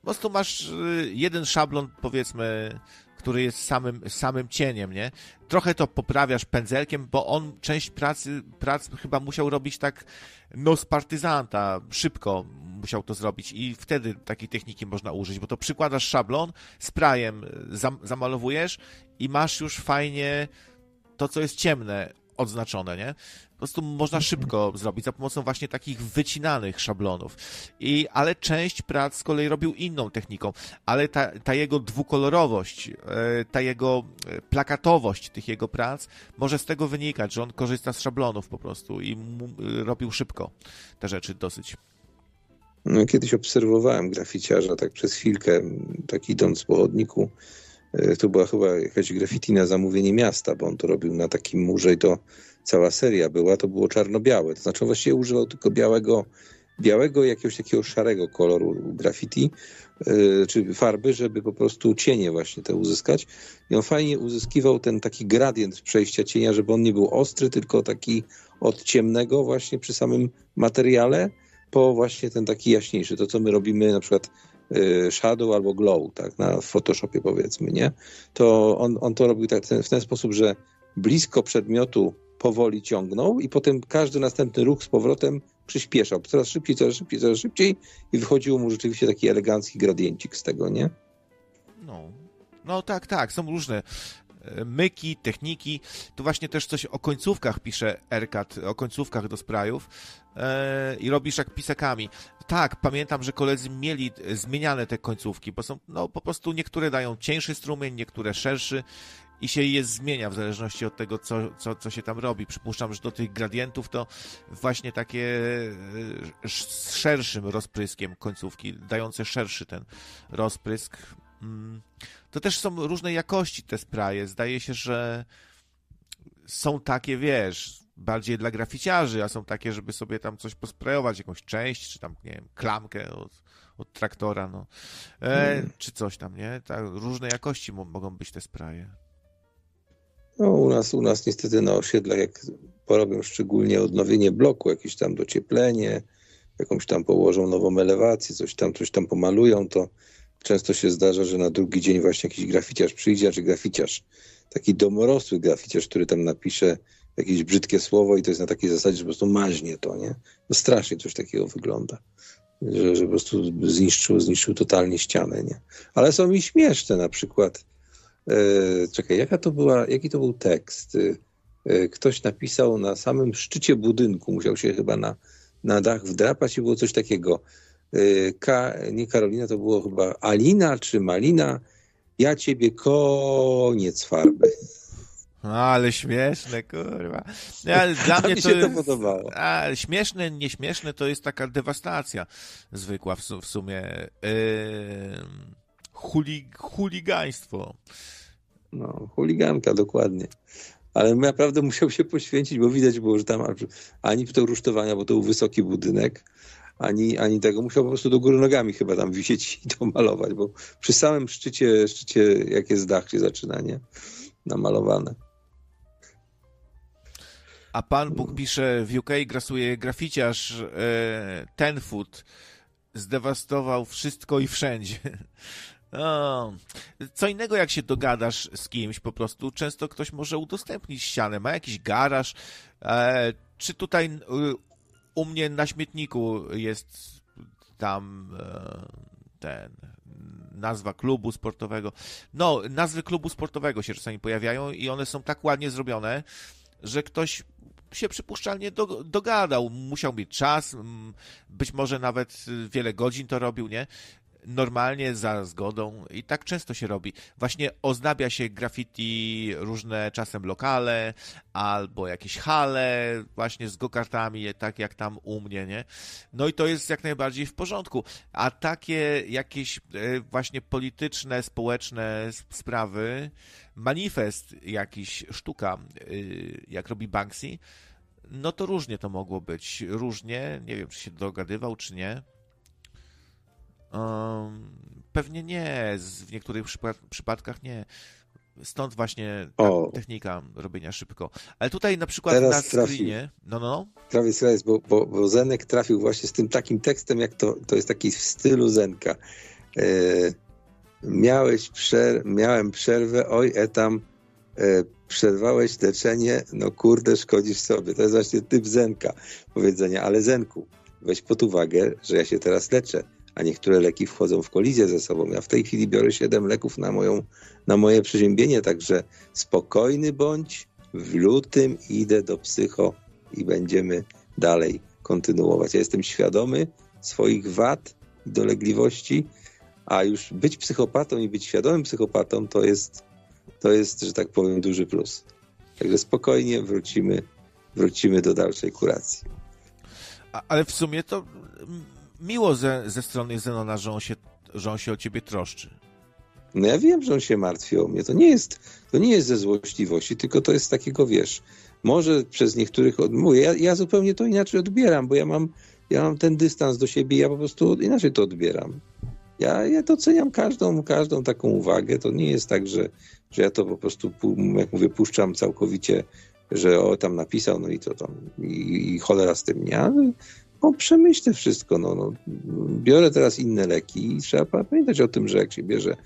Po prostu masz e, jeden szablon, powiedzmy, który jest samym, samym cieniem, nie? Trochę to poprawiasz pędzelkiem, bo on część pracy, prac chyba musiał robić tak no z partyzanta, szybko musiał to zrobić i wtedy takiej techniki można użyć, bo to przykładasz szablon, sprayem zam, zamalowujesz i masz już fajnie to, co jest ciemne, odznaczone, nie? Po prostu można szybko zrobić za pomocą właśnie takich wycinanych szablonów. I, ale część prac z kolei robił inną techniką, ale ta, ta jego dwukolorowość, e, ta jego e, plakatowość tych jego prac może z tego wynikać, że on korzysta z szablonów po prostu i e, robił szybko te rzeczy dosyć. No, kiedyś obserwowałem graficiarza tak przez chwilkę, tak idąc po chodniku. E, To była chyba jakaś graffiti na zamówienie miasta, bo on to robił na takim murze i to cała seria była, to było czarno-białe. To znaczy właściwie używał tylko białego, białego jakiegoś takiego szarego koloru graffiti, e, czy farby, żeby po prostu cienie właśnie te uzyskać. I on fajnie uzyskiwał ten taki gradient przejścia cienia, żeby on nie był ostry, tylko taki od ciemnego właśnie przy samym materiale, po właśnie ten taki jaśniejszy, to co my robimy na przykład shadow albo glow, tak, na Photoshopie powiedzmy, nie? To on, on to robił tak, ten, w ten sposób, że blisko przedmiotu powoli ciągnął i potem każdy następny ruch z powrotem przyspieszał. Coraz szybciej, coraz szybciej, coraz szybciej i wychodził mu rzeczywiście taki elegancki gradiencik z tego, nie? No, no tak, tak, są różne myki, techniki. Tu właśnie też coś o końcówkach pisze Erkat, o końcówkach do sprayów e, i robisz jak pisakami. Tak, pamiętam, że koledzy mieli e, zmieniane te końcówki, bo są, no po prostu niektóre dają cieńszy strumień, niektóre szerszy i się je zmienia w zależności od tego, co, co, co się tam robi. Przypuszczam, że do tych gradientów to właśnie takie e, z szerszym rozpryskiem końcówki, dające szerszy ten rozprysk. Mm. To też są różnej jakości te spraye. Zdaje się, że są takie, wiesz, bardziej dla graficiarzy, a są takie, żeby sobie tam coś posprayować, jakąś część, czy tam, nie wiem, klamkę od, od traktora, no. E, Czy coś tam, nie? Tak, różnej jakości mo- mogą być te spraye. No, u nas, u nas niestety na osiedlach, jak porobią szczególnie odnowienie bloku, jakieś tam docieplenie, jakąś tam położą nową elewację, coś tam, coś tam pomalują, to często się zdarza, że na drugi dzień właśnie jakiś graficiarz przyjdzie, czy graficiarz, taki domorosły graficiarz, który tam napisze jakieś brzydkie słowo i to jest na takiej zasadzie, że po prostu maźnie to, nie? No strasznie coś takiego wygląda. Że, że po prostu zniszczył, zniszczył totalnie ścianę, nie? Ale są i śmieszne, na przykład e, czekaj, jaka to była, jaki to był tekst? E, e, ktoś napisał na samym szczycie budynku, musiał się chyba na, na dach wdrapać i było coś takiego. E, Ka, nie Karolina, to było chyba Alina czy Malina. Ja ciebie koniec farby. Ale śmieszne, kurwa. No, ale dla mnie to, się to podobało. A, śmieszne, nieśmieszne to jest taka dewastacja zwykła w, w sumie. Yy, chuli, chuligaństwo. No, chuliganka, dokładnie. Ale naprawdę musiał się poświęcić, bo widać było, że tam ani to rusztowania, bo to był wysoki budynek, ani, ani tego. Musiał po prostu do góry nogami chyba tam wisieć i to malować, bo przy samym szczycie, szczycie jak jest dach się zaczyna, nie? Namalowane. A Pan Bóg pisze, w UK grasuje graficiarz e, Ten Foot zdewastował wszystko i wszędzie. O, co innego jak się dogadasz z kimś, po prostu często ktoś może udostępnić ścianę, ma jakiś garaż, e, czy tutaj y, u mnie na śmietniku jest tam e, ten nazwa klubu sportowego. No, nazwy klubu sportowego się czasami pojawiają i one są tak ładnie zrobione, że ktoś się przypuszczalnie do, dogadał, musiał mieć czas, być może nawet wiele godzin to robił, nie? Normalnie, za zgodą i tak często się robi. Właśnie oznabia się graffiti różne czasem lokale albo jakieś hale właśnie z gokartami, tak jak tam u mnie, nie? No i to jest jak najbardziej w porządku. A takie jakieś e, właśnie polityczne, społeczne sprawy, manifest jakiś, sztuka, y, jak robi Banksy, no to różnie to mogło być. Różnie, nie wiem, czy się dogadywał, czy nie. Um, pewnie nie, w niektórych przypa- przypadkach nie. Stąd właśnie technika robienia szybko. Ale tutaj na przykład Teraz na screenie, no, no, no, jest, bo, bo, bo Zenek trafił właśnie z tym takim tekstem, jak to, to jest taki w stylu Zenka. E, miałeś przer, miałem przerwę, oj, etam, e, przerwałeś leczenie, no kurde, szkodzisz sobie. To jest właśnie typ Zenka powiedzenia, ale Zenku, weź pod uwagę, że ja się teraz leczę, a niektóre leki wchodzą w kolizję ze sobą. Ja w tej chwili biorę 7 leków na, moją, na moje przeziębienie, także spokojny bądź, w lutym idę do psycho i będziemy dalej kontynuować. Ja jestem świadomy swoich wad i dolegliwości, a już być psychopatą i być świadomym psychopatą to jest, to jest, że tak powiem, duży plus. Także spokojnie wrócimy, wrócimy do dalszej kuracji. A, ale w sumie to mm, miło ze, ze strony Zenona, że on, się, że on się o ciebie troszczy. No ja wiem, że on się martwi o mnie. To nie jest, to nie jest ze złośliwości, tylko to jest takiego, wiesz, może przez niektórych odmówię. Ja, ja zupełnie to inaczej odbieram, bo ja mam, ja mam ten dystans do siebie ja po prostu inaczej to odbieram. Ja, ja doceniam każdą, każdą taką uwagę. To nie jest tak, że, że ja to po prostu, jak mówię, puszczam całkowicie, że o, tam napisał, no i to tam, i, i cholera z tym, nie? Ale no, przemyślę wszystko, no, no. Biorę teraz inne leki i trzeba pamiętać o tym, że jak się bierze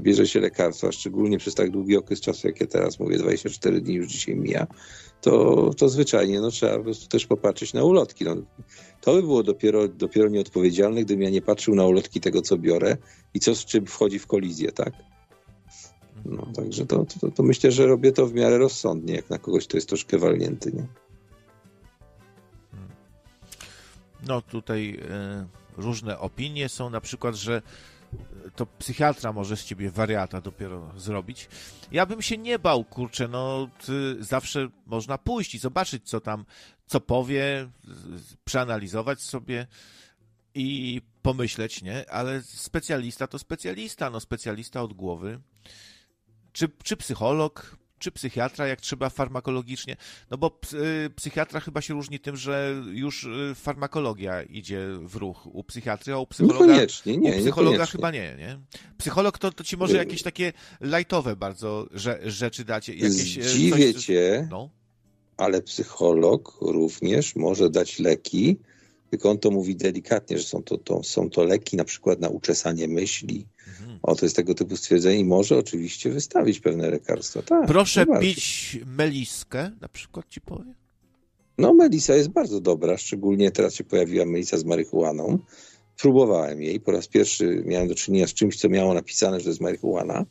bierze się lekarstwa, szczególnie przez tak długi okres czasu, jak ja teraz mówię, 24 dni już dzisiaj mija, to, to zwyczajnie no, trzeba po prostu też popatrzeć na ulotki. No, to by było dopiero, dopiero nieodpowiedzialne, gdybym ja nie patrzył na ulotki tego, co biorę i co z czym wchodzi w kolizję, tak? No, także to, to, to myślę, że robię to w miarę rozsądnie, jak na kogoś, kto jest troszkę walnięty, nie? No tutaj e, różne opinie są, na przykład, że to psychiatra może z ciebie wariata dopiero zrobić. Ja bym się nie bał, kurczę, no zawsze można pójść i zobaczyć, co tam, co powie, przeanalizować sobie i pomyśleć, nie? Ale specjalista to specjalista, no specjalista od głowy. Czy, czy psycholog, czy psychiatra, jak trzeba farmakologicznie. No bo y, psychiatra chyba się różni tym, że już y, farmakologia idzie w ruch u psychiatry, a u psychologa, Niekoniecznie, nie, u psychologa niekoniecznie. chyba nie, nie? Psycholog to, to ci może Y- jakieś takie lightowe bardzo rzeczy dacie. Jakieś, Zdziwię coś- cię, No. ale psycholog również może dać leki, tylko on to mówi delikatnie, że są to, to, są to leki na przykład na uczesanie myśli. Mhm. O, to jest tego typu stwierdzenie i może oczywiście wystawić pewne lekarstwa. Tak, Proszę pić meliskę, na przykład ci powiem. No, melisa jest bardzo dobra, szczególnie teraz się pojawiła melisa z marihuaną. Próbowałem jej, po raz pierwszy miałem do czynienia z czymś, co miało napisane, że to jest marihuana.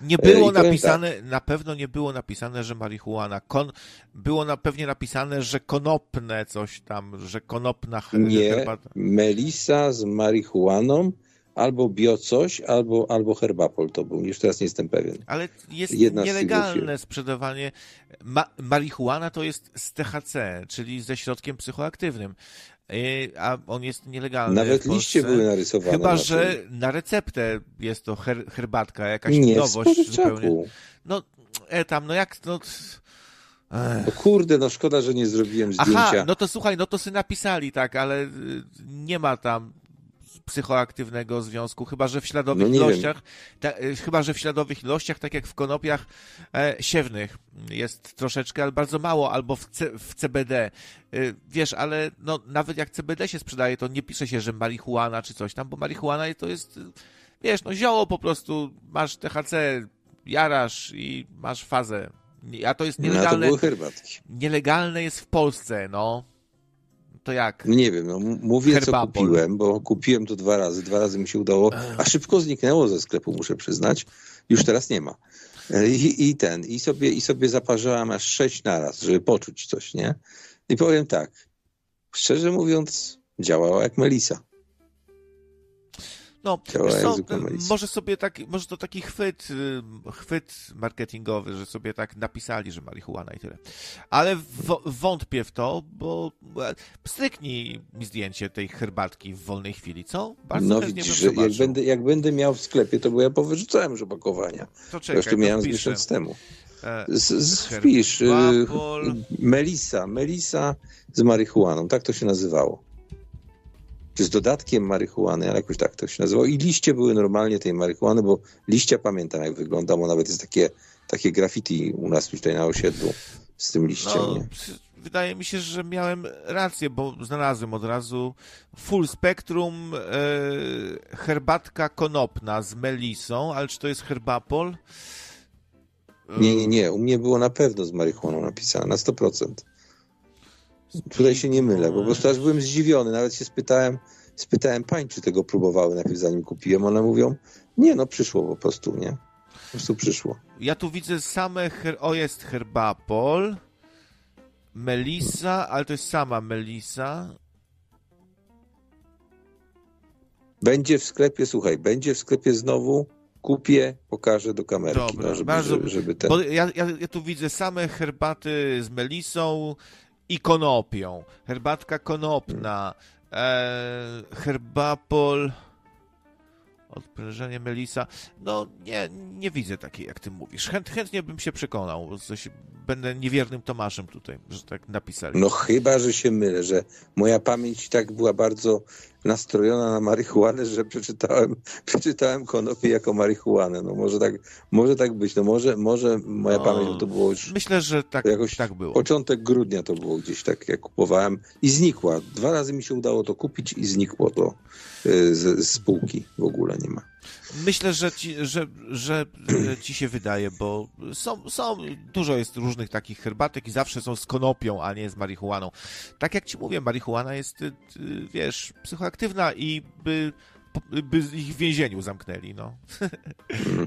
Nie było powiem napisane, na pewno nie było napisane, że marihuana. Kon, było na pewnie napisane, że konopne coś tam, że konopna Nie, herbata. melisa z marihuaną, albo bio coś, albo, albo herbapol to był, już teraz nie jestem pewien. Ale jest Jedna nielegalne sprzedawanie. Ma, marihuana to jest z THC, czyli ze środkiem psychoaktywnym. Y, A on jest nielegalny. Nawet liście były narysowane. Chyba, na że na receptę jest to her, herbatka, jakaś Nie, nowość zupełnie. No, e, tam, no jak, no... Ech. No kurde, no szkoda, że nie zrobiłem zdjęcia. Aha, no to słuchaj, no to sobie napisali, tak, ale y, nie ma tam psychoaktywnego związku, chyba że w śladowych No nie wiem. ilościach, ta, y, chyba że w śladowych ilościach, tak jak w konopiach e, siewnych jest troszeczkę, ale bardzo mało, albo w, C, w CBD. Y, wiesz, ale no, nawet jak CBD się sprzedaje, to nie pisze się, że marihuana czy coś tam, bo marihuana to jest y, wiesz, no zioło po prostu, masz THC, jarasz i masz fazę. A to jest No to nielegalne. były herbatki. Nielegalne jest w Polsce, no. To jak? Nie wiem, no, mówię co Herbapol. kupiłem, bo kupiłem to dwa razy, dwa razy mi się udało, a szybko zniknęło ze sklepu, muszę przyznać. Już teraz nie ma. E, I, i ten, i sobie, i sobie zaparzałem aż sześć naraz, żeby poczuć coś, nie? I powiem tak, szczerze mówiąc, działała jak Melisa. No, co, może sobie taki, może to taki chwyt, chwyt marketingowy, że sobie tak napisali, że marihuana i tyle. Ale w, wątpię w to, bo e, stryknij mi zdjęcie tej herbatki w wolnej chwili, co? Bardzo No widzisz, jak zobaczył. będę, jak będę miał w sklepie, to bo ja powyrzucałem już opakowania. To czekaj, Zresztą miałem z miesiąc temu. E, Z, z, wpisz, y. Melisa, Melisa z marihuaną, tak to się nazywało. Czy z dodatkiem marihuany, ale jakoś tak to się nazywało. I liście były normalnie tej marihuany, bo liścia pamiętam jak wygląda, bo nawet jest takie, takie graffiti u nas tutaj na osiedlu z tym liściem. No, wydaje mi się, że miałem rację, bo znalazłem od razu full spektrum e, herbatka konopna z melisą, ale czy to jest herbapol? Nie, nie, nie. U mnie było na pewno z marihuaną napisane, na 100%. Tutaj się nie mylę, bo po prostu aż byłem zdziwiony. Nawet się spytałem, spytałem pań, czy tego próbowały najpierw zanim kupiłem. One mówią, nie, no przyszło po prostu, nie? Po prostu przyszło. Ja tu widzę same, her... o jest herbapol, melisa, ale to jest sama melisa. Będzie w sklepie, słuchaj, będzie w sklepie znowu, kupię, pokażę do kamerki, Dobra, no, żeby, bardzo- żeby, żeby ten... Ja, ja, ja tu widzę same herbaty z melisą i konopią. Herbatka konopna, e, herbapol, odprężenie melisa. No nie, nie widzę takiej, jak ty mówisz. Chęt, chętnie bym się przekonał. Będę niewiernym Tomaszem tutaj, że tak napisali. No chyba, że się mylę, że moja pamięć tak była bardzo nastrojona na marihuanę, że przeczytałem, przeczytałem konopie jako marihuanę. No może tak, może tak być. No może, może moja No, pamięć, to było już Myślę, że tak, jakoś tak było. początek grudnia to było gdzieś tak, jak kupowałem i znikła. Dwa razy mi się udało to kupić i znikło to y, z, z spółki. W ogóle nie ma. Myślę, że ci, że, że ci się wydaje, bo są, są, dużo jest różnych takich herbatek i zawsze są z konopią, a nie z marihuaną. Tak jak ci mówię, marihuana jest, y, y, wiesz, psychoaktywna i by, by ich w więzieniu zamknęli, no.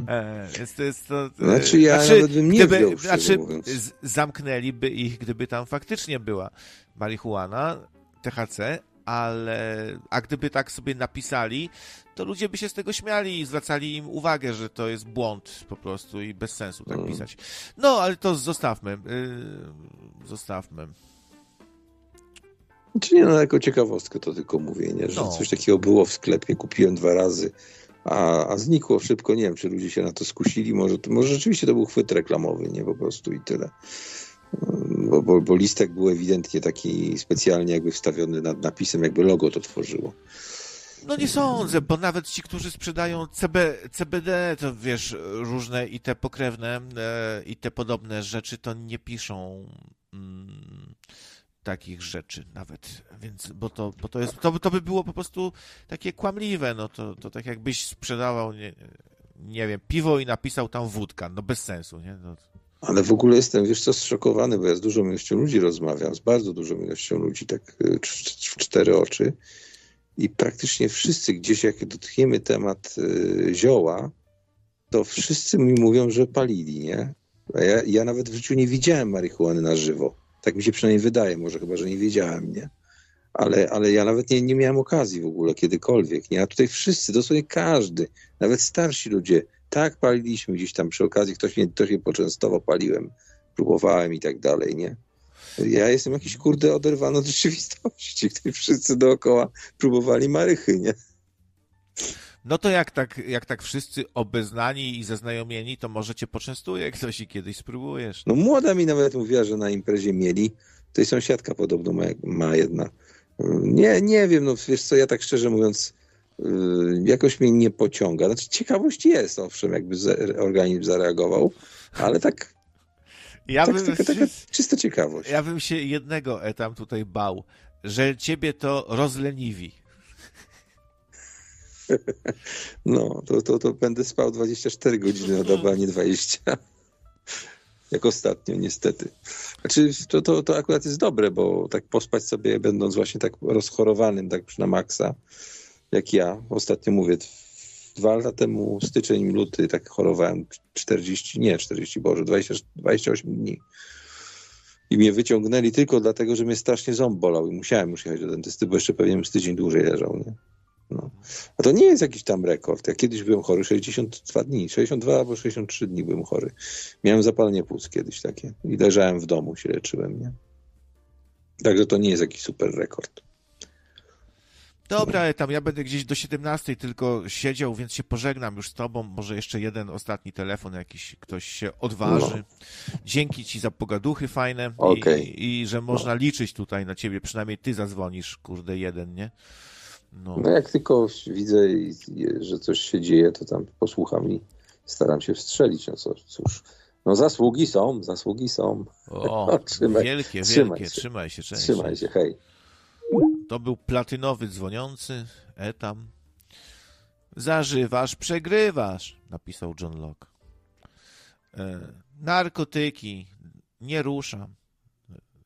E, Jest, to jest to, e, Znaczy, ja nawet bym nie wziął, szczerze znaczy, z- zamknęliby ich, gdyby tam faktycznie była marihuana, THC, ale a gdyby tak sobie napisali, to ludzie by się z tego śmiali i zwracali im uwagę, że to jest błąd po prostu i bez sensu tak Mm. pisać. No, ale to zostawmy. Yy, zostawmy. Czy nie, no jako ciekawostkę to tylko mówię, nie? że No. coś takiego było w sklepie, kupiłem dwa razy, a, a znikło szybko. Nie wiem, czy ludzie się na to skusili. Może, może rzeczywiście to był chwyt reklamowy, nie po prostu i tyle. Bo, bo, bo listek był ewidentnie taki specjalnie jakby wstawiony nad napisem, jakby logo to tworzyło. No nie sądzę, bo nawet ci, którzy sprzedają CB, CBD, to wiesz, różne i te pokrewne, e, i te podobne rzeczy, to nie piszą mm, takich rzeczy nawet, więc, bo to, bo to jest, to, to by było po prostu takie kłamliwe, no to, to tak jakbyś sprzedawał, nie, nie wiem, piwo i napisał tam wódka, no bez sensu, nie? No, Ale w ogóle jestem, wiesz co, zszokowany, bo ja z dużą ilością ludzi rozmawiam, z bardzo dużą ilością ludzi, tak cz- w cztery oczy. I praktycznie wszyscy, gdzieś jak dotkniemy temat y, zioła, to wszyscy mi mówią, że palili, nie? A ja, ja nawet w życiu nie widziałem marihuany na żywo. Tak mi się przynajmniej wydaje, może chyba, że nie wiedziałem, nie? Ale, ale ja nawet nie, nie miałem okazji w ogóle kiedykolwiek, nie? A tutaj wszyscy, dosłownie każdy, nawet starsi ludzie, tak paliliśmy gdzieś tam przy okazji, ktoś mnie, ktoś mnie poczęstował, paliłem, próbowałem i tak dalej, nie? Ja jestem jakiś kurde oderwany od rzeczywistości, tutaj wszyscy dookoła próbowali marychy, nie? no to jak tak, jak tak wszyscy obeznani i zaznajomieni, to może cię poczęstuje ktoś i kiedyś spróbujesz. No młoda mi nawet mówiła, że na imprezie mieli, to jest sąsiadka podobno ma, ma jedna. Nie, nie wiem, no wiesz co, ja tak szczerze mówiąc, yy, jakoś mnie nie pociąga. Znaczy ciekawość jest, owszem, jakby organizm zareagował, ale tak, Ja tak bym, taka, taka czysta ciekawość. Ja bym się jednego etam tutaj bał, że ciebie to rozleniwi. No, to, to, to będę spał 24 godziny na dobę, a nie 20. Jak ostatnio, niestety. Znaczy, to, to, to akurat jest dobre, bo tak pospać sobie, będąc właśnie tak rozchorowanym, tak na maksa, jak ja. Ostatnio mówię, dwa lata temu, styczeń, luty, tak chorowałem 40, nie 40, Boże, 20, 28 dni. I mnie wyciągnęli tylko dlatego, że mnie strasznie ząb bolał i musiałem już jechać do dentysty, bo jeszcze pewnie bym z tydzień dłużej leżał, nie? No. A to nie jest jakiś tam rekord. Ja kiedyś byłem chory 62 dni, 62 albo 63 dni byłem chory. Miałem zapalenie płuc kiedyś takie i leżałem w domu, się leczyłem, nie? Także to nie jest jakiś super rekord. Dobra, tam ja będę gdzieś do 17 tylko siedział, więc się pożegnam już z tobą. Może jeszcze jeden ostatni telefon jakiś ktoś się odważy. No. Dzięki ci za pogaduchy fajne Okej. i, i że można liczyć tutaj na ciebie. Przynajmniej ty zadzwonisz, kurde, jeden, nie? No. No jak tylko widzę, że coś się dzieje, to tam posłucham i staram się wstrzelić. No co, cóż, no zasługi są, zasługi są. O, Trzymaj- wielkie, trzymaj wielkie. się. Trzymaj się, cześć. Trzymaj się, hej. To był platynowy dzwoniący, etam. Zażywasz, przegrywasz, napisał John Locke. E, narkotyki, nie ruszam.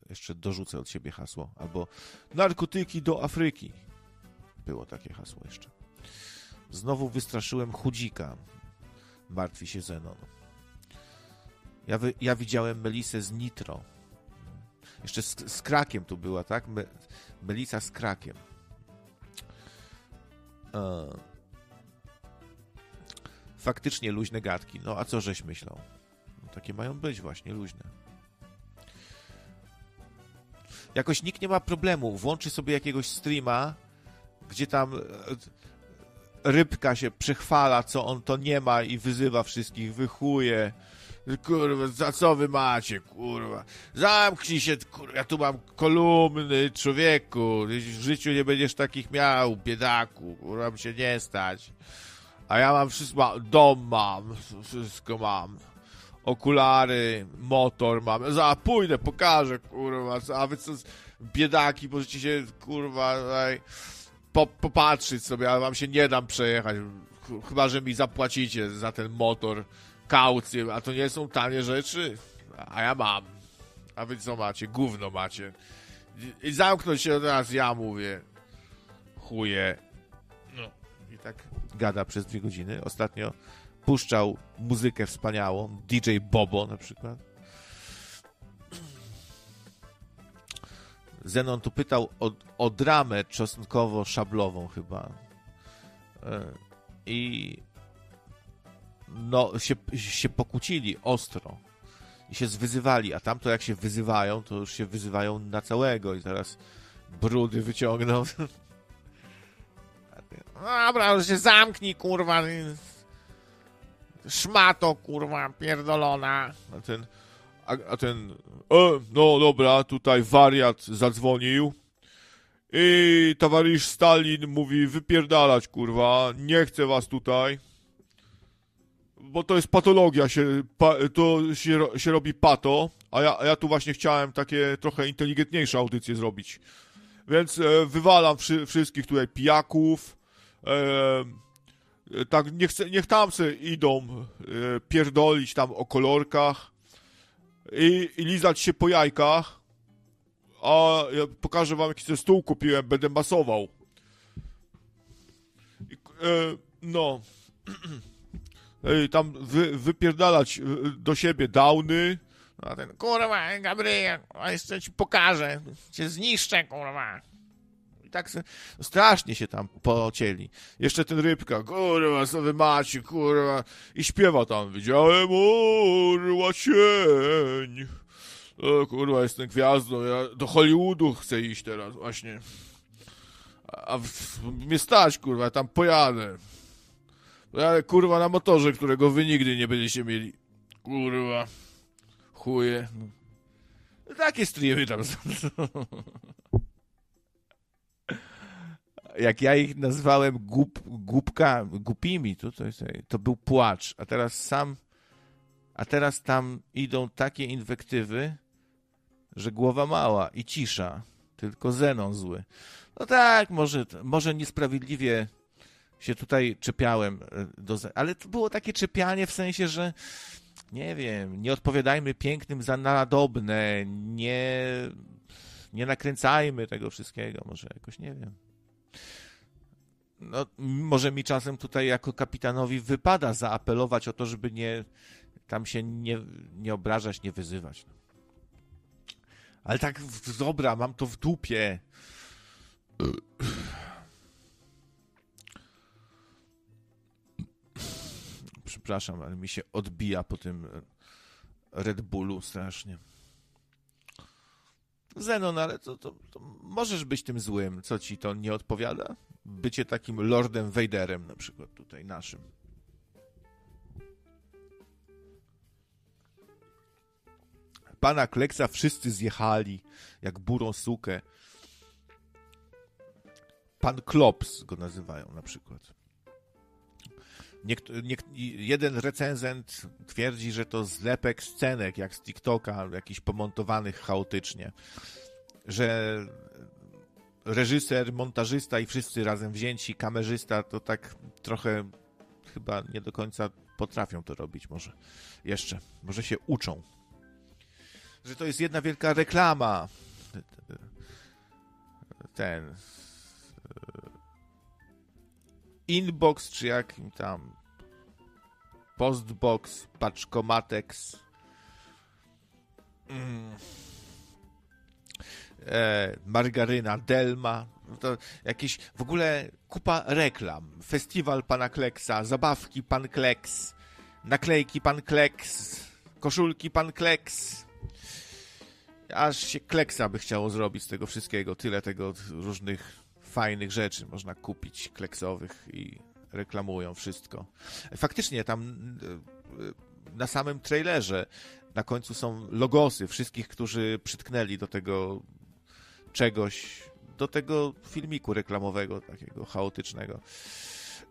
Jeszcze dorzucę od siebie hasło. Albo narkotyki do Afryki. Było takie hasło jeszcze. Znowu wystraszyłem chudzika. Martwi się Zenon. Ja, wy, ja widziałem Melisę z Nitro. Jeszcze z, z krakiem tu była, tak? Me, Melisa z krakiem. E, faktycznie luźne gadki. No a co żeś myślał? No, takie mają być właśnie, luźne. Jakoś nikt nie ma problemu. Włączy sobie jakiegoś streama, gdzie tam e, rybka się przechwala, co on to nie ma i wyzywa wszystkich, wychuje. Kurwa, za co wy macie, kurwa? Zamknij się, kurwa, ja tu mam kolumny, człowieku. W życiu nie będziesz takich miał, biedaku, kurwa, mi się nie stać. A ja mam wszystko, dom mam, wszystko mam. Okulary, motor mam. Za pójdę, pokażę, kurwa. A wy co, biedaki, możecie się, kurwa, tutaj po, popatrzeć sobie, ale wam się nie dam przejechać. Ch- Chyba, że mi zapłacicie za ten motor kaucję, a to nie są tanie rzeczy. A ja mam. A wy co macie? Gówno macie. I- zamknąć się teraz, ja mówię. Chuje. No. I tak gada przez dwie godziny. Ostatnio puszczał muzykę wspaniałą. DJ Bobo na przykład. Zenon tu pytał o, o dramę czosnkowo-szablową chyba. E, I no, się, się pokłócili ostro i się zwyzywali, a tamto jak się wyzywają, to już się wyzywają na całego i teraz brudy wyciągną. Dobra, już się zamknij, kurwa. Szmato, kurwa, pierdolona. A ten, a, a ten, e, no dobra, tutaj wariat zadzwonił. I towarzysz Stalin mówi, wypierdalać, kurwa, nie chcę was tutaj. Bo to jest patologia, się, pa, to się, się robi pato, a ja, a ja tu właśnie chciałem takie trochę inteligentniejsze audycje zrobić. Więc e, wywalam wszy, wszystkich tutaj pijaków. E, e, tak, niech, niech tam idą e, pierdolić tam o kolorkach i, i lizać się po jajkach. A ja pokażę wam, jaki stół kupiłem, będę masował. E, no. Tam wy, wypierdalać e, do siebie downy. A ten, kurwa, Gabriel, a jeszcze ci pokażę. Cię zniszczę, kurwa. I tak se, strasznie się tam pocieli. Jeszcze ten rybka, kurwa, co wy macie, kurwa. I śpiewa tam, widziałem orła cień. O, kurwa, jestem gwiazdą, ja do Hollywoodu chcę iść teraz, właśnie. A w, mnie stać, kurwa, tam pojadę. Ale kurwa na motorze, którego wy nigdy nie będziecie mieli. Kurwa. Chuje. No, takie streamy tam są. Jak ja ich nazwałem głupka, głupimi, to, to, jest, to był płacz. A teraz sam, a teraz tam idą takie inwektywy, że głowa mała i cisza. Tylko Zenon zły. No tak, może, może niesprawiedliwie się tutaj czepiałem, e, do, ale to było takie czepianie w sensie, że nie wiem, nie odpowiadajmy pięknym za nadobne, nie, nie nakręcajmy tego wszystkiego, może jakoś, nie wiem. No, może mi czasem tutaj jako kapitanowi wypada zaapelować o to, żeby nie tam się nie, nie obrażać, nie wyzywać. Ale tak, dobra, mam to w dupie. Przepraszam, ale mi się odbija po tym Red Bullu strasznie. Zenon, ale to, to, to możesz być tym złym, co ci to nie odpowiada? Bycie takim Lordem Vaderem na przykład tutaj naszym. Pana Kleksa wszyscy zjechali, jak burą sukę. Pan Klops go nazywają na przykład. Niekt, jeden recenzent twierdzi, że to zlepek scenek, jak z TikToka, jakiś pomontowanych chaotycznie. Że reżyser, montażysta i wszyscy razem wzięci, kamerzysta, to tak trochę chyba nie do końca potrafią to robić może jeszcze. Może się uczą. Że to jest jedna wielka reklama. Ten inbox, czy jakim tam postbox, paczkomatex. Mm. E, margaryna Delma. To jakieś w ogóle kupa reklam. Festiwal pana Kleksa, zabawki pan Kleks, naklejki pan Kleks, koszulki pan Kleks. Aż się Kleksa by chciało zrobić z tego wszystkiego. Tyle tego różnych fajnych rzeczy można kupić kleksowych i reklamują wszystko. Faktycznie tam e, na samym trailerze na końcu są logosy wszystkich, którzy przytknęli do tego czegoś, do tego filmiku reklamowego, takiego chaotycznego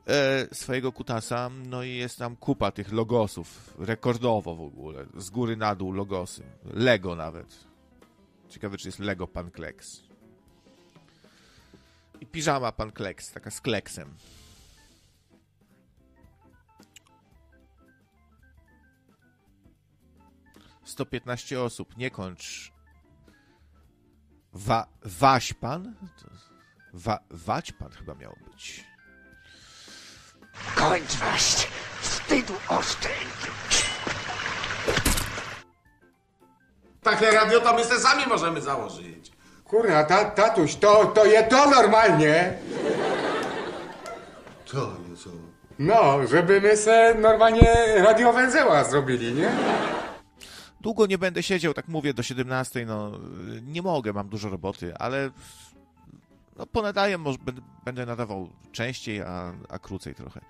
e, swojego kutasa, no i jest tam kupa tych logosów, rekordowo w ogóle, z góry na dół logosy, Lego nawet. Ciekawe, czy jest Lego Pan Kleks. I piżama Pan Kleks, taka z kleksem. Sto piętnaście osób, nie kończ. Wa, waś pan? Wa, wać pan chyba miał być. Kończ waść! Wstydu oszczędź! Takie radio to my se sami możemy założyć. Kurna, ta, tatuś, to, to je to normalnie. Co jest co? No, żeby my se normalnie radiowęzeła zrobili, nie? Długo nie będę siedział, tak mówię, do 17, no nie mogę, mam dużo roboty, ale no, ponadaję, może będę, nadawał częściej, a, a krócej trochę.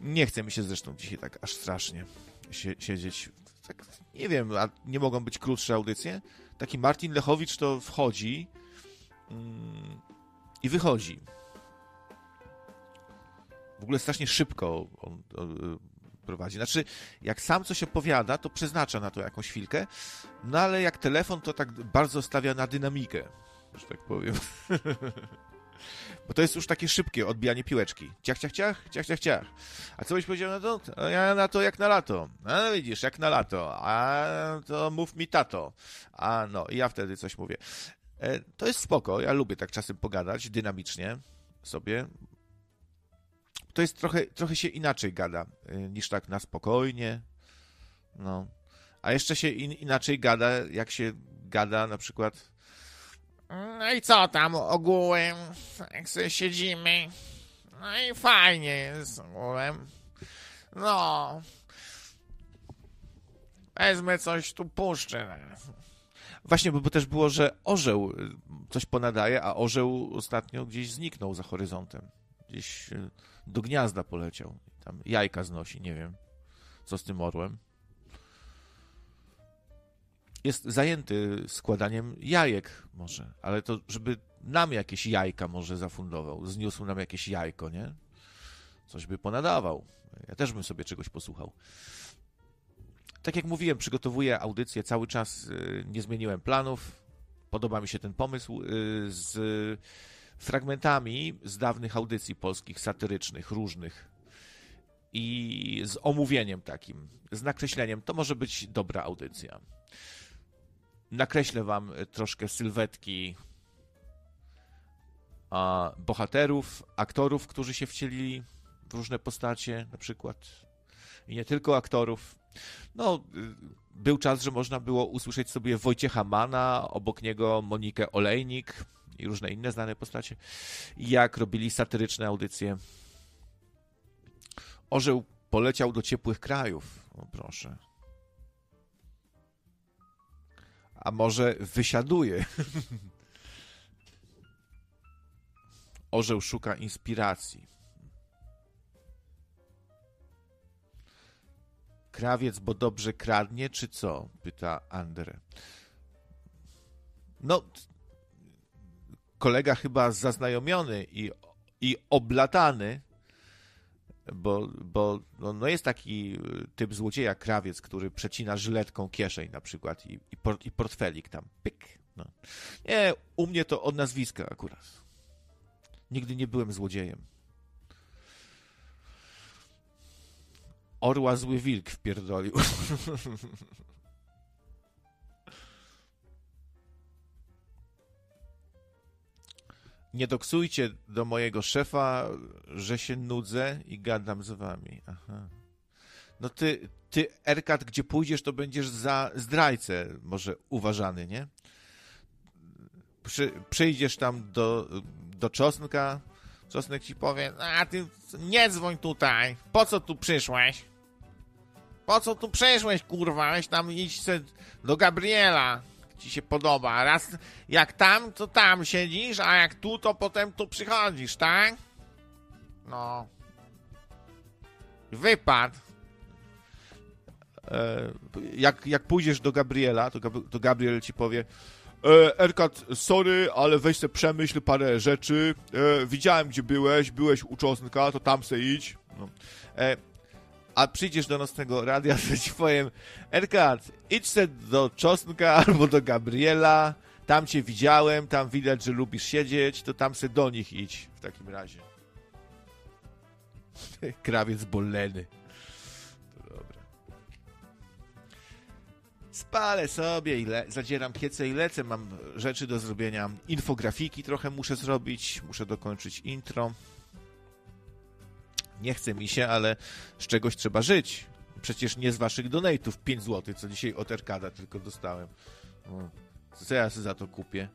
Nie chce mi się zresztą dzisiaj tak aż strasznie sie, siedzieć. Tak, nie wiem, a nie mogą być krótsze audycje? Taki Martin Lechowicz to wchodzi mm, i wychodzi. W ogóle strasznie szybko on, on prowadzi. Znaczy, jak sam coś opowiada, to przeznacza na to jakąś chwilkę, no ale jak telefon, to tak bardzo stawia na dynamikę, że tak powiem. Bo to jest już takie szybkie odbijanie piłeczki. Ciach, ciach, ciach, ciach, ciach, ciach. A co byś powiedział na to? A ja na to jak na lato. A no widzisz, jak na lato. A to mów mi tato. A no, i ja wtedy coś mówię. E, to jest spoko, ja lubię tak czasem pogadać, dynamicznie sobie. To jest trochę, trochę się inaczej gada, e, niż tak na spokojnie. No. A jeszcze się in, inaczej gada, jak się gada na przykład no i co tam ogółem? Jak sobie siedzimy. No i fajnie jest ogółem. No. Wezmę coś tu puszczę. Właśnie, bo, bo też było, że orzeł coś ponadaje, a orzeł ostatnio gdzieś zniknął za horyzontem. Gdzieś do gniazda poleciał. Tam jajka znosi, nie wiem, co z tym orłem jest zajęty składaniem jajek może, ale to żeby nam jakieś jajka może zafundował, zniósł nam jakieś jajko, nie? Coś by ponadawał. Ja też bym sobie czegoś posłuchał. Tak jak mówiłem, przygotowuję audycję cały czas, nie zmieniłem planów. Podoba mi się ten pomysł z fragmentami z dawnych audycji polskich, satyrycznych, różnych i z omówieniem takim, z nakreśleniem. To może być dobra audycja. Nakreślę wam troszkę sylwetki bohaterów, aktorów, którzy się wcielili w różne postacie, na przykład. I nie tylko aktorów. No, y, był czas, że można było usłyszeć sobie Wojciecha Mana, obok niego Monikę Olejnik i różne inne znane postacie, jak robili satyryczne audycje. Orzeł poleciał do ciepłych krajów. O, proszę. A może wysiaduje? Orzeł szuka inspiracji. Krawiec, bo dobrze kradnie, czy co? Pyta Andre. No, kolega chyba zaznajomiony i, i oblatany, bo, bo no, no jest taki typ złodzieja, krawiec, który przecina żyletką kieszeń na przykład i, i, port, i portfelik tam, pyk. No. Nie, u mnie to od nazwiska akurat. Nigdy nie byłem złodziejem. Orła zły wilk wpierdolił. Nie doksujcie do mojego szefa, że się nudzę i gadam z wami. Aha. No ty, ty, Erkat, gdzie pójdziesz, to będziesz za zdrajcę może uważany, nie? Przy, przyjdziesz tam do, do czosnka, czosnek ci powie, a ty nie dzwoń tutaj, po co tu przyszłeś? Po co tu przyszłeś, kurwa? Weź tam iść do Gabriela. Ci się podoba. Raz jak tam, to tam siedzisz, a jak tu, to potem tu przychodzisz, tak? No. Wypad. E, jak, jak pójdziesz do Gabriela, to, to Gabriel ci powie e, Erkat, sorry, ale weź se przemyśl parę rzeczy. E, widziałem, gdzie byłeś, byłeś u Czosnka, to tam se idź. No. E, a przyjdziesz do nocnego radia, ci powiem, Erkat, idź se do Czosnka albo do Gabriela, tam cię widziałem, tam widać, że lubisz siedzieć, to tam se do nich idź w takim razie. Krawiec boleny. Spalę sobie i le- zadzieram piece i lecę, mam rzeczy do zrobienia. Infografiki trochę muszę zrobić, muszę dokończyć intro nie chce mi się, ale z czegoś trzeba żyć. Przecież nie z waszych donate'ów 5 zł, co dzisiaj od Erkada tylko dostałem. No, co ja za to kupię?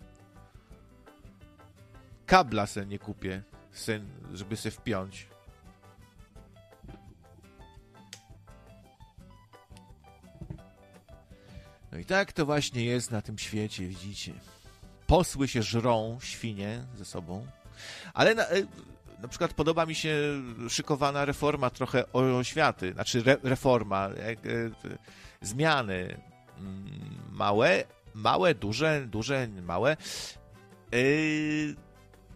Kabla se nie kupię, syn, żeby se wpiąć. No i tak to właśnie jest na tym świecie, widzicie. Posły się żrą, świnie ze sobą. Ale na, na przykład podoba mi się szykowana reforma trochę oświaty, znaczy re, reforma, jak, e, zmiany mm, małe, małe, duże, duże, małe. Yy,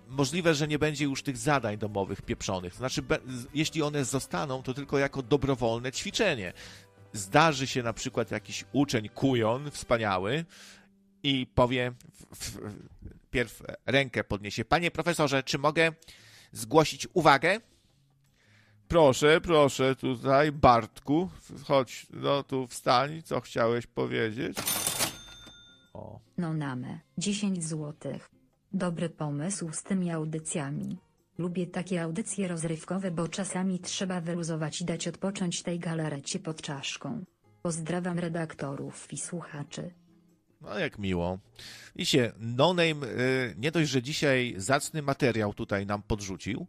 możliwe, że nie będzie już tych zadań domowych pieprzonych. Znaczy, be, jeśli one zostaną, to tylko jako dobrowolne ćwiczenie. Zdarzy się na przykład jakiś uczeń kujon wspaniały i powie, w, w, pierw rękę podniesie. Panie profesorze, czy mogę zgłosić uwagę? Proszę, proszę, tutaj, Bartku, chodź, no tu wstań, co chciałeś powiedzieć? O. No namę, 10 złotych. Dobry pomysł z tymi audycjami. Lubię takie audycje rozrywkowe, bo czasami trzeba wyluzować i dać odpocząć tej galarecie pod czaszką. Pozdrawiam redaktorów i słuchaczy. No jak miło. I się, No Name y, nie dość, że dzisiaj zacny materiał tutaj nam podrzucił.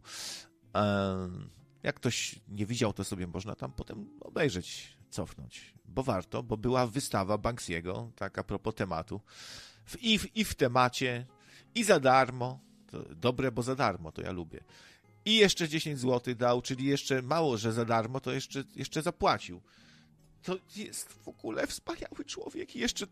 Jak ktoś nie widział, to sobie można tam potem obejrzeć, cofnąć. Bo warto, bo była wystawa Banksiego, tak a propos tematu. W, i, w, I w temacie, i za darmo. To dobre, bo za darmo, to ja lubię. I jeszcze 10 zł dał, czyli jeszcze mało, że za darmo, to jeszcze, jeszcze zapłacił to jest w ogóle wspaniały człowiek i jeszcze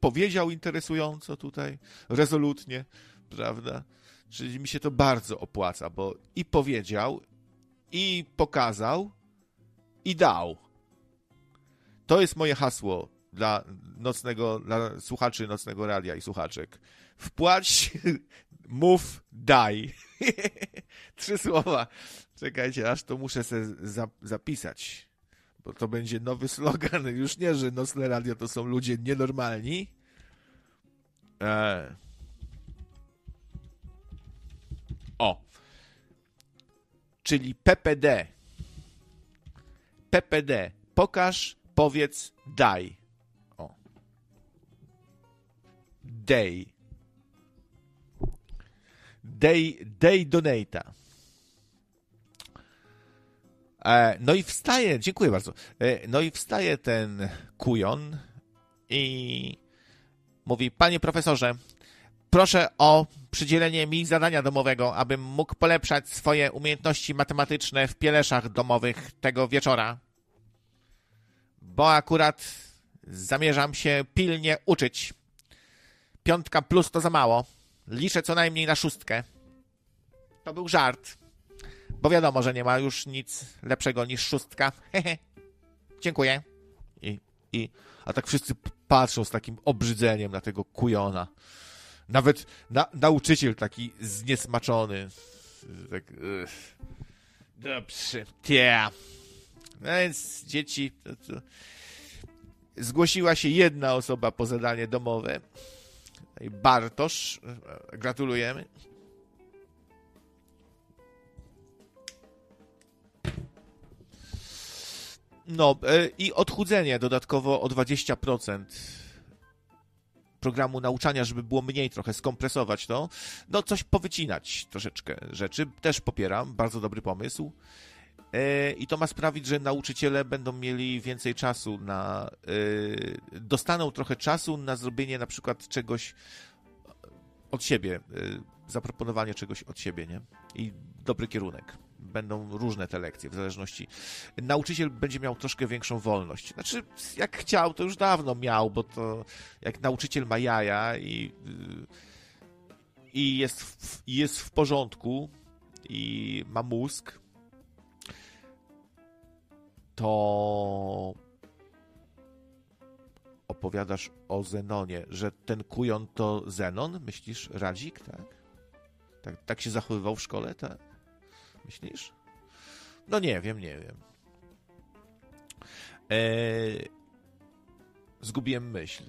powiedział interesująco tutaj, rezolutnie, prawda? Czyli mi się to bardzo opłaca, bo i powiedział, i pokazał, i dał. To jest moje hasło dla nocnego, dla słuchaczy nocnego radia i słuchaczek. Wpłać Move, die. Trzy słowa. Czekajcie, aż to muszę sobie za, zapisać. Bo to będzie nowy slogan. Już nie, że Nocne Radio to są ludzie nienormalni. E... O. Czyli PPD. PPD. Pokaż, powiedz, daj. O. Day. Day, day donata. E, no i wstaje, dziękuję bardzo. E, no i wstaje ten kujon i mówi: Panie profesorze, proszę o przydzielenie mi zadania domowego, abym mógł polepszać swoje umiejętności matematyczne w pieleszach domowych tego wieczora. Bo akurat zamierzam się pilnie uczyć. Piątka plus to za mało. Liczę co najmniej na szóstkę. To był żart. Bo wiadomo, że nie ma już nic lepszego niż szóstka. Hehe. Dziękuję. I, I, a tak wszyscy patrzą z takim obrzydzeniem na tego kujona. Nawet na, nauczyciel taki zniesmaczony. Tak. Dobrze. Yeah. No więc dzieci. To, to... Zgłosiła się jedna osoba po zadanie domowe. Bartosz. Gratulujemy. No i odchudzenie dodatkowo o 20% programu nauczania, żeby było mniej trochę skompresować to. No coś powycinać troszeczkę rzeczy. Też popieram, bardzo dobry pomysł. I to ma sprawić, że nauczyciele będą mieli więcej czasu na. dostaną trochę czasu na zrobienie na przykład czegoś od siebie, zaproponowanie czegoś od siebie, nie? I dobry kierunek będą różne te lekcje, w zależności. Nauczyciel będzie miał troszkę większą wolność. Znaczy, jak chciał, to już dawno miał, bo to jak nauczyciel ma jaja i, i jest, w, jest w porządku i ma mózg, to opowiadasz o Zenonie, że ten kujon to Zenon, myślisz, Radzik, tak? Tak, tak się zachowywał w szkole, tak? Myślisz? No nie wiem, nie wiem. Eee, zgubiłem myśl.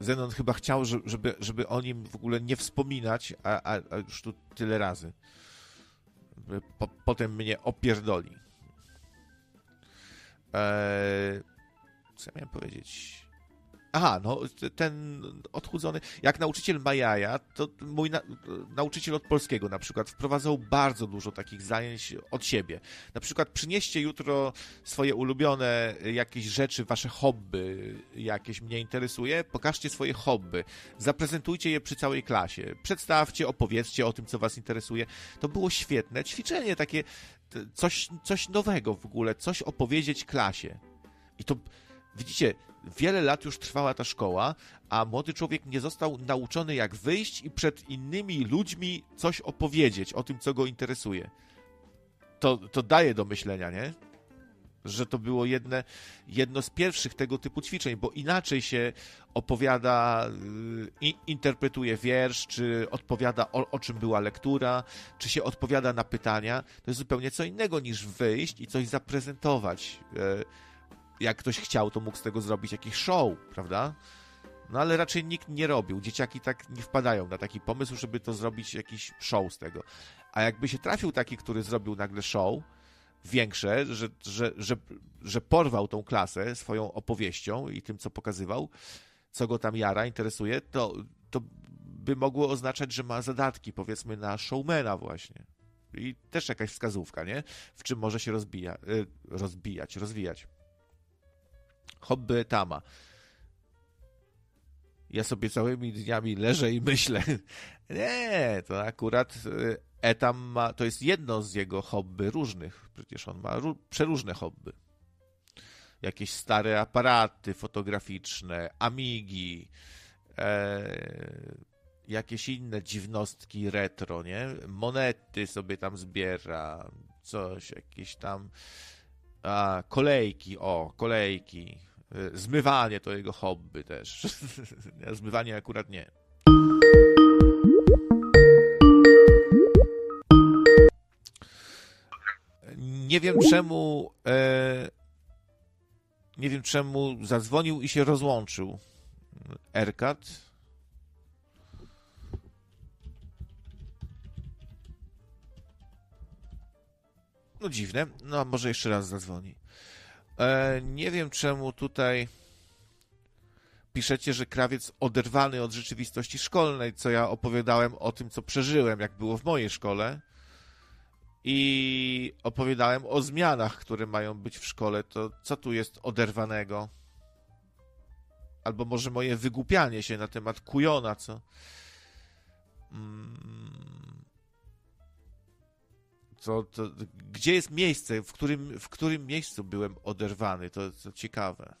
Zenon chyba chciał, żeby, żeby o nim w ogóle nie wspominać, a, a, a już tu tyle razy. Po, potem mnie opierdoli. Eee, co ja miałem powiedzieć? Aha, no ten odchudzony. Jak nauczyciel ma jaja, to mój na, nauczyciel od polskiego na przykład wprowadzał bardzo dużo takich zajęć od siebie. Na przykład przynieście jutro swoje ulubione jakieś rzeczy, wasze hobby, jakieś mnie interesuje, pokażcie swoje hobby, zaprezentujcie je przy całej klasie, przedstawcie, opowiedzcie o tym, co was interesuje. To było świetne ćwiczenie, takie coś, coś nowego w ogóle, coś opowiedzieć klasie. I to Widzicie, wiele lat już trwała ta szkoła, a młody człowiek nie został nauczony, jak wyjść i przed innymi ludźmi coś opowiedzieć o tym, co go interesuje. To, to daje do myślenia, nie? Że to było jedne, jedno z pierwszych tego typu ćwiczeń, bo inaczej się opowiada, i, interpretuje wiersz, czy odpowiada o, o czym była lektura, czy się odpowiada na pytania. To jest zupełnie co innego niż wyjść i coś zaprezentować. E, jak ktoś chciał, to mógł z tego zrobić jakiś show, prawda? No ale raczej nikt nie robił. Dzieciaki tak nie wpadają na taki pomysł, żeby to zrobić jakiś show z tego. A jakby się trafił taki, który zrobił nagle show, większe, że, że, że, że porwał tą klasę swoją opowieścią i tym, co pokazywał, co go tam jara, interesuje, to, to by mogło oznaczać, że ma zadatki, powiedzmy, na showmana właśnie. I też jakaś wskazówka, nie? W czym może się rozbija, y, rozbijać, rozwijać. Hobby Tama. Ja sobie całymi dniami leżę i myślę. Nie, to akurat y, Etam ma, to jest jedno z jego hobby różnych. Przecież on ma przeróżne hobby. Jakieś stare aparaty fotograficzne, amigi, e, jakieś inne dziwnostki retro, nie? Monety sobie tam zbiera, coś, jakieś tam a, kolejki, o, kolejki. E, zmywanie to jego hobby też. Zmywanie akurat nie. Nie wiem czemu. E, nie wiem czemu zadzwonił i się rozłączył. Erkat. No dziwne. No, może jeszcze raz zadzwoni. E, nie wiem czemu tutaj piszecie, że krawiec oderwany od rzeczywistości szkolnej, co ja opowiadałem o tym, co przeżyłem, jak było w mojej szkole. I opowiadałem o zmianach, które mają być w szkole. To co tu jest oderwanego? Albo może moje wygłupianie się na temat kujona, co. Mm. Co, to, gdzie jest miejsce, w którym, w którym miejscu byłem oderwany? To, to ciekawe.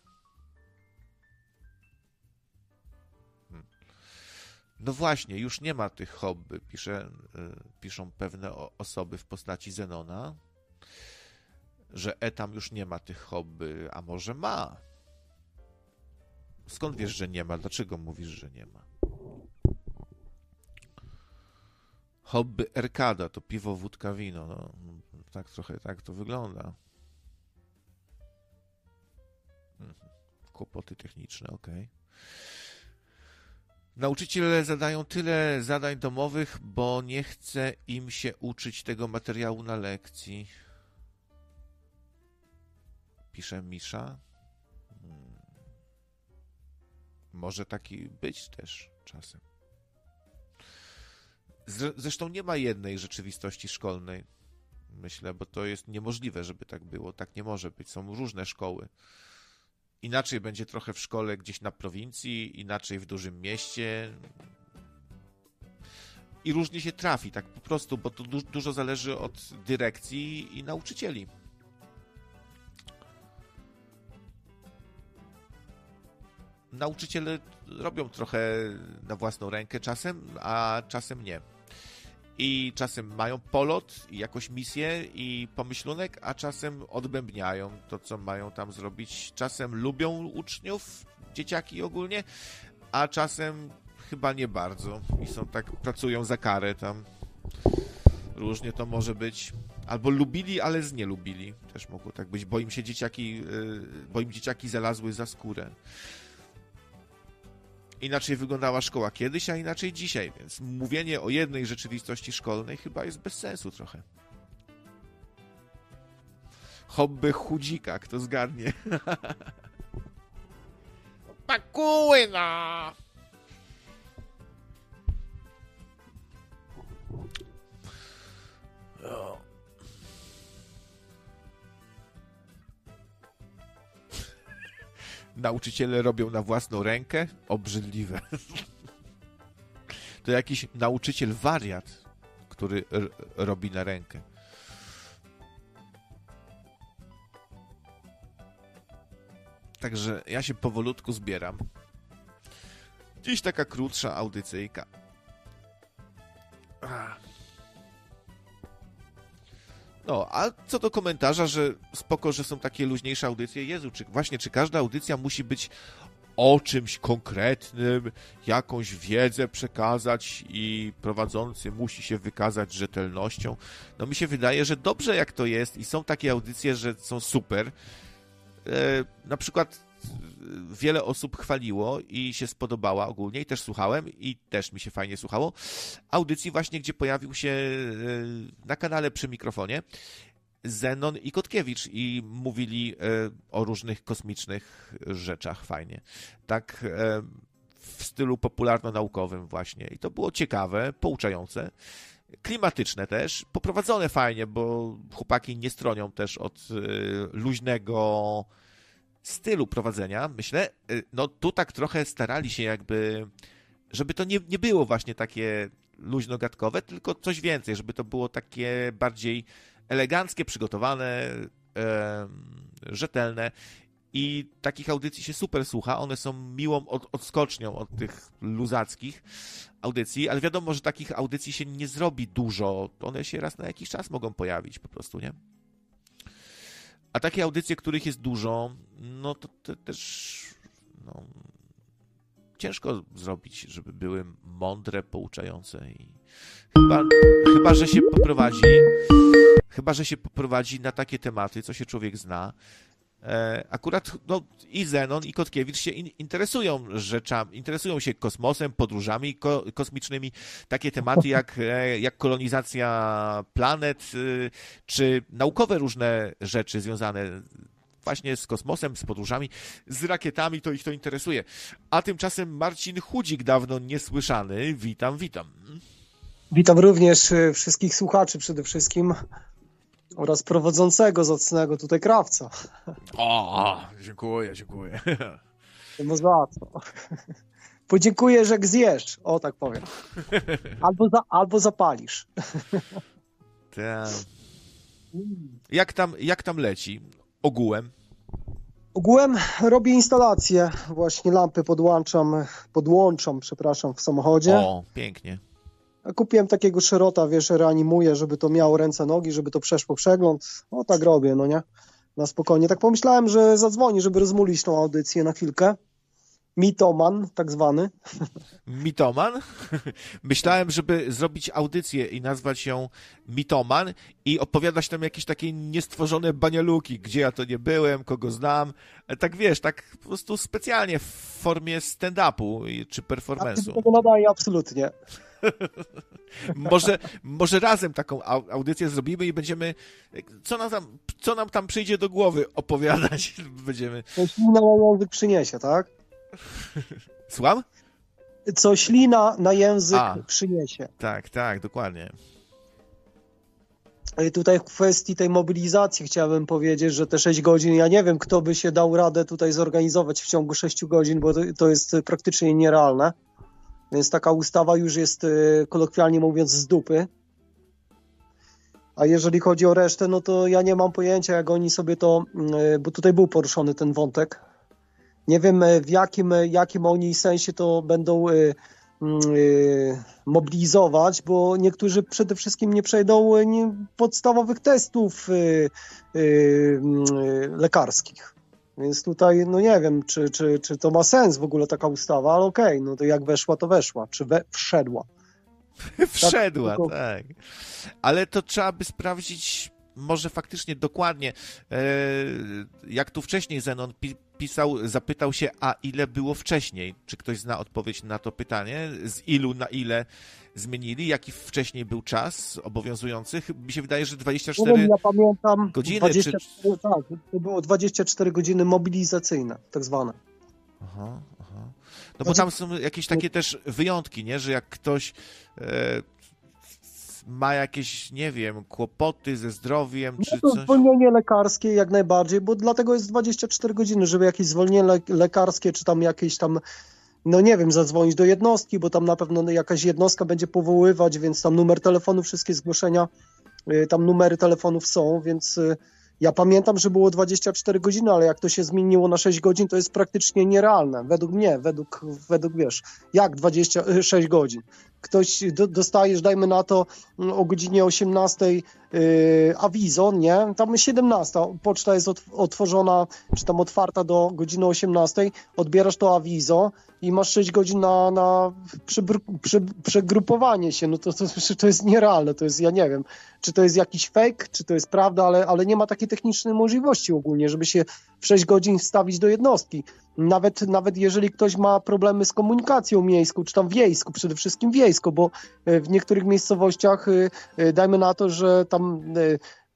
Hmm. No właśnie, już nie ma tych hobby, pisze, piszą pewne osoby w postaci Zenona, że Etam już nie ma tych hobby, a może ma? Skąd wiesz, że nie ma? Dlaczego mówisz, że nie ma? Hobby Erkada to piwo, wódka, wino. No, tak trochę tak to wygląda. Mhm. Kłopoty techniczne, ok. Nauczyciele zadają tyle zadań domowych, bo nie chce im się uczyć tego materiału na lekcji. Pisze Misza. Hmm. Może taki być też czasem. Zresztą nie ma jednej rzeczywistości szkolnej, myślę, bo to jest niemożliwe, żeby tak było. Tak nie może być. Są różne szkoły. Inaczej będzie trochę w szkole gdzieś na prowincji, inaczej w dużym mieście. I różnie się trafi, tak po prostu, bo to du dużo zależy od dyrekcji i nauczycieli. Nauczyciele robią trochę na własną rękę czasem, a czasem nie i czasem mają polot i jakąś misję i pomyślunek, a czasem odbębniają to, co mają tam zrobić. Czasem lubią uczniów, dzieciaki ogólnie, a czasem chyba nie bardzo i są tak, pracują za karę tam. Różnie to może być. Albo lubili, ale znielubili. Też mogło tak być, bo im się dzieciaki, yy, bo im dzieciaki zalazły za skórę inaczej wyglądała szkoła kiedyś, a inaczej dzisiaj, więc mówienie o jednej rzeczywistości szkolnej chyba jest bez sensu trochę. Hobby chudzika, kto zgadnie. Pakuły no! Nauczyciele robią na własną rękę? Obrzydliwe. To jakiś nauczyciel wariat, który robi na rękę. Także ja się powolutku zbieram. Dziś taka krótsza audycyjka. No, a co do komentarza, że spoko, że są takie luźniejsze audycje, Jezu, czy właśnie, czy każda audycja musi być o czymś konkretnym, jakąś wiedzę przekazać i prowadzący musi się wykazać rzetelnością. No mi się wydaje, że dobrze jak to jest i są takie audycje, że są super. E, na przykład wiele osób chwaliło i się spodobała ogólnie i też słuchałem i też mi się fajnie słuchało audycji właśnie, gdzie pojawił się e, na kanale przy mikrofonie Zenon i Kotkiewicz i mówili e, o różnych kosmicznych rzeczach fajnie. Tak e, w stylu popularno-naukowym właśnie. I to było ciekawe, pouczające klimatyczne też, poprowadzone fajnie, bo chłopaki nie stronią też od luźnego stylu prowadzenia, myślę, y, no tu tak trochę starali się jakby, żeby to nie, nie było właśnie takie luźno-gadkowe, tylko coś więcej, żeby to było takie bardziej eleganckie, przygotowane, e, rzetelne. I takich audycji się super słucha, one są miłą od, odskocznią od tych luzackich audycji, ale wiadomo, że takich audycji się nie zrobi dużo, one się raz na jakiś czas mogą pojawić po prostu, nie? A takie audycje, których jest dużo, no to te, też no, ciężko zrobić, żeby były mądre, pouczające i chyba, chyba że się poprowadzi chyba, że się poprowadzi na takie tematy, co się człowiek zna. E, akurat no, i Zenon, i Kotkiewicz się in, interesują rzeczami, interesują się kosmosem, podróżami ko, kosmicznymi. Takie tematy jak, e, jak kolonizacja planet, y, czy naukowe różne rzeczy związane właśnie z kosmosem, z podróżami, z rakietami, to ich to interesuje. A tymczasem Marcin Chudzik, dawno niesłyszany. Witam, witam. Witam również y, wszystkich słuchaczy przede wszystkim oraz prowadzącego zacnego tutaj krawca. O, dziękuję, dziękuję. No za co? Podziękuję, że zjesz, o tak powiem. Albo, za, albo zapalisz. Tak. Jak tam, jak tam leci? Ogółem? Ogółem robię instalację, właśnie lampy podłączam, podłączam, przepraszam, w samochodzie. O, pięknie. Kupiłem takiego szerota, wiesz, reanimuję, żeby to miało ręce, nogi, żeby to przeszło przegląd. No tak robię, no nie? Na spokojnie. Tak pomyślałem, że zadzwoni, żeby rozmulić tą audycję na chwilkę. Mitoman, tak zwany. Mitoman? Myślałem, żeby zrobić audycję i nazwać ją Mitoman i opowiadać tam jakieś takie niestworzone banialuki, gdzie ja to nie byłem, kogo znam. Tak wiesz, tak po prostu specjalnie w formie stand-upu czy performance'u. To nadaje absolutnie. Może, może razem taką audycję zrobimy i będziemy, co nam tam, co nam tam przyjdzie do głowy opowiadać. Będziemy... Co ślina na język przyniesie, tak? Słucham? Co ślina na język A, przyniesie. Tak, tak, dokładnie. I tutaj w kwestii tej mobilizacji chciałbym powiedzieć, że te 6 godzin, ja nie wiem, kto by się dał radę tutaj zorganizować w ciągu 6 godzin, bo to, to jest praktycznie nierealne. Więc taka ustawa już jest y, kolokwialnie mówiąc z dupy. A jeżeli chodzi o resztę, no to ja nie mam pojęcia, jak oni sobie to, y, bo tutaj był poruszony ten wątek. Nie wiem, y, w jakim, jakim oni sensie to będą mobilizować, bo niektórzy przede wszystkim nie przejdą podstawowych testów lekarskich. Więc tutaj, no nie wiem, czy, czy, czy to ma sens w ogóle taka ustawa, ale okej, okay, no to jak weszła, to weszła, czy we, wszedła. Wszedła, tak, tak. Ale to trzeba by sprawdzić może faktycznie dokładnie, e, jak tu wcześniej Zenon pisał, zapytał się, a ile było wcześniej? Czy ktoś zna odpowiedź na to pytanie? Z ilu na ile zmienili? Jaki wcześniej był czas obowiązujący? Mi się wydaje, że 24 wiem, ja pamiętam godziny. 24, czy... Tak, to było 24 godziny mobilizacyjne, tak zwane. Aha, aha. No bo tam są jakieś takie też wyjątki, nie? Że jak ktoś e, ma jakieś, nie wiem, kłopoty ze zdrowiem, no czy to coś? zwolnienie lekarskie jak najbardziej, bo dlatego jest 24 godziny, żeby jakieś zwolnienie le lekarskie, czy tam jakieś tam no nie wiem, zadzwonić do jednostki, bo tam na pewno jakaś jednostka będzie powoływać, więc tam numer telefonu, wszystkie zgłoszenia, y, tam numery telefonów są, więc y, ja pamiętam, że było 24 godziny, ale jak to się zmieniło na 6 godzin, to jest praktycznie nierealne. Według mnie, według, według wiesz, jak 26 godzin? Ktoś do, dostajesz, dajmy na to, mm, o godzinie 18 yy, awizo, nie? Tam 17, poczta jest otworzona, czy tam otwarta do godziny 18, odbierasz to awizo i masz 6 godzin na, na przegrupowanie się, no to, to, to jest nierealne, to jest, ja nie wiem, czy to jest jakiś fake, czy to jest prawda, ale, ale nie ma takiej technicznej możliwości ogólnie, żeby się w 6 godzin wstawić do jednostki. Nawet, nawet jeżeli ktoś ma problemy z komunikacją miejską, czy tam wiejską, przede wszystkim wiejską, bo e, w niektórych miejscowościach e, e, dajmy na to, że tam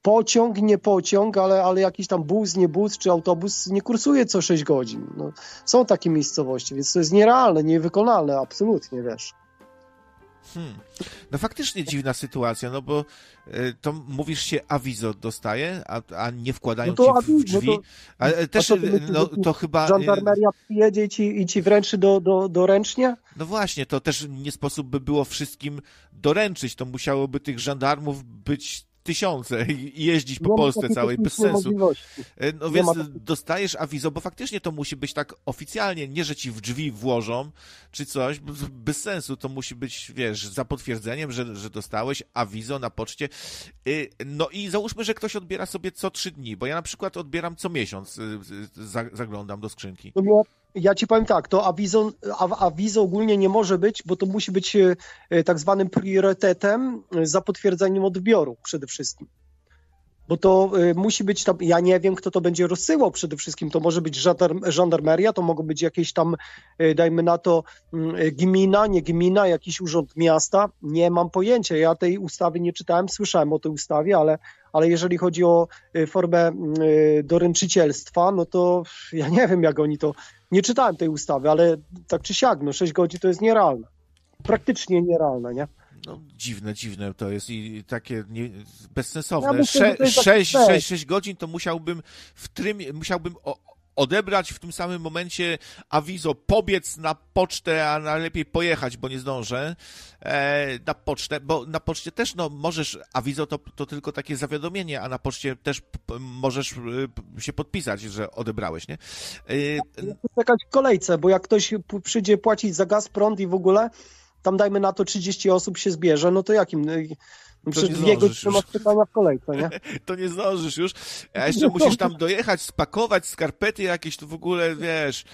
pociąg, nie pociąg, ale, ale jakiś tam bus, nie bus, czy autobus nie kursuje co 6 godzin. No, są takie miejscowości, więc to jest nierealne, niewykonalne, absolutnie, wiesz. Hmm. No faktycznie dziwna sytuacja, no bo y, to mówisz się awizo dostaje, a, a nie wkładają no to, ci w drzwi. No to, ale też a to, y, no, to chyba... Żandarmeria przyjedzie ci, i ci wręczy do, do, doręcznie? No właśnie, to też nie sposób by było wszystkim doręczyć, to musiałoby tych żandarmów być tysiące i jeździć po Polsce całej bez sensu. E, no więc dostajesz awizo, bo faktycznie to musi być tak oficjalnie, nie że ci w drzwi włożą czy coś, bez sensu. To musi być, wiesz, za potwierdzeniem, że, że dostałeś awizo na poczcie. E, no i załóżmy, że ktoś odbiera sobie co trzy dni, bo ja na przykład odbieram co miesiąc, e, zaglądam do skrzynki. Ja ci powiem tak, to awizo, awizo ogólnie nie może być, bo to musi być e, e, tak zwanym priorytetem e, za potwierdzeniem odbioru przede wszystkim. Bo to e, musi być tam, ja nie wiem, kto to będzie rozsyłał przede wszystkim. To może być żandar- żandarmeria, to mogą być jakieś tam, e, dajmy na to, mm, e, gmina, nie gmina, jakiś urząd miasta. Nie mam pojęcia. Ja tej ustawy nie czytałem, słyszałem o tej ustawie, ale, ale jeżeli chodzi o e, formę e, doręczycielstwa, no to ja nie wiem, jak oni to. Nie czytałem tej ustawy, ale tak czy siak, no 6 godzin to jest nierealne. Praktycznie nierealne, nie? No, dziwne, dziwne to jest i takie nie, bezsensowne. Ja myślę, to jest taki 6, fake. 6, 6 godzin to musiałbym w trym, musiałbym o, odebrać w tym samym momencie awizo, pobiec na pocztę, a najlepiej pojechać, bo nie zdążę e, na pocztę, bo na poczcie też no możesz, awizo to, to tylko takie zawiadomienie, a na poczcie też możesz y, się podpisać, że odebrałeś, nie? Y, Czekać w kolejce, bo jak ktoś przyjdzie płacić za gaz, prąd i w ogóle tam dajmy na to 30 osób się zbierze, no to jakim? No, no przecież nie dwie godziny masz czekania w kolejce, nie? to nie zdążysz już. A jeszcze musisz tam dojechać, spakować skarpety jakieś, to w ogóle, wiesz,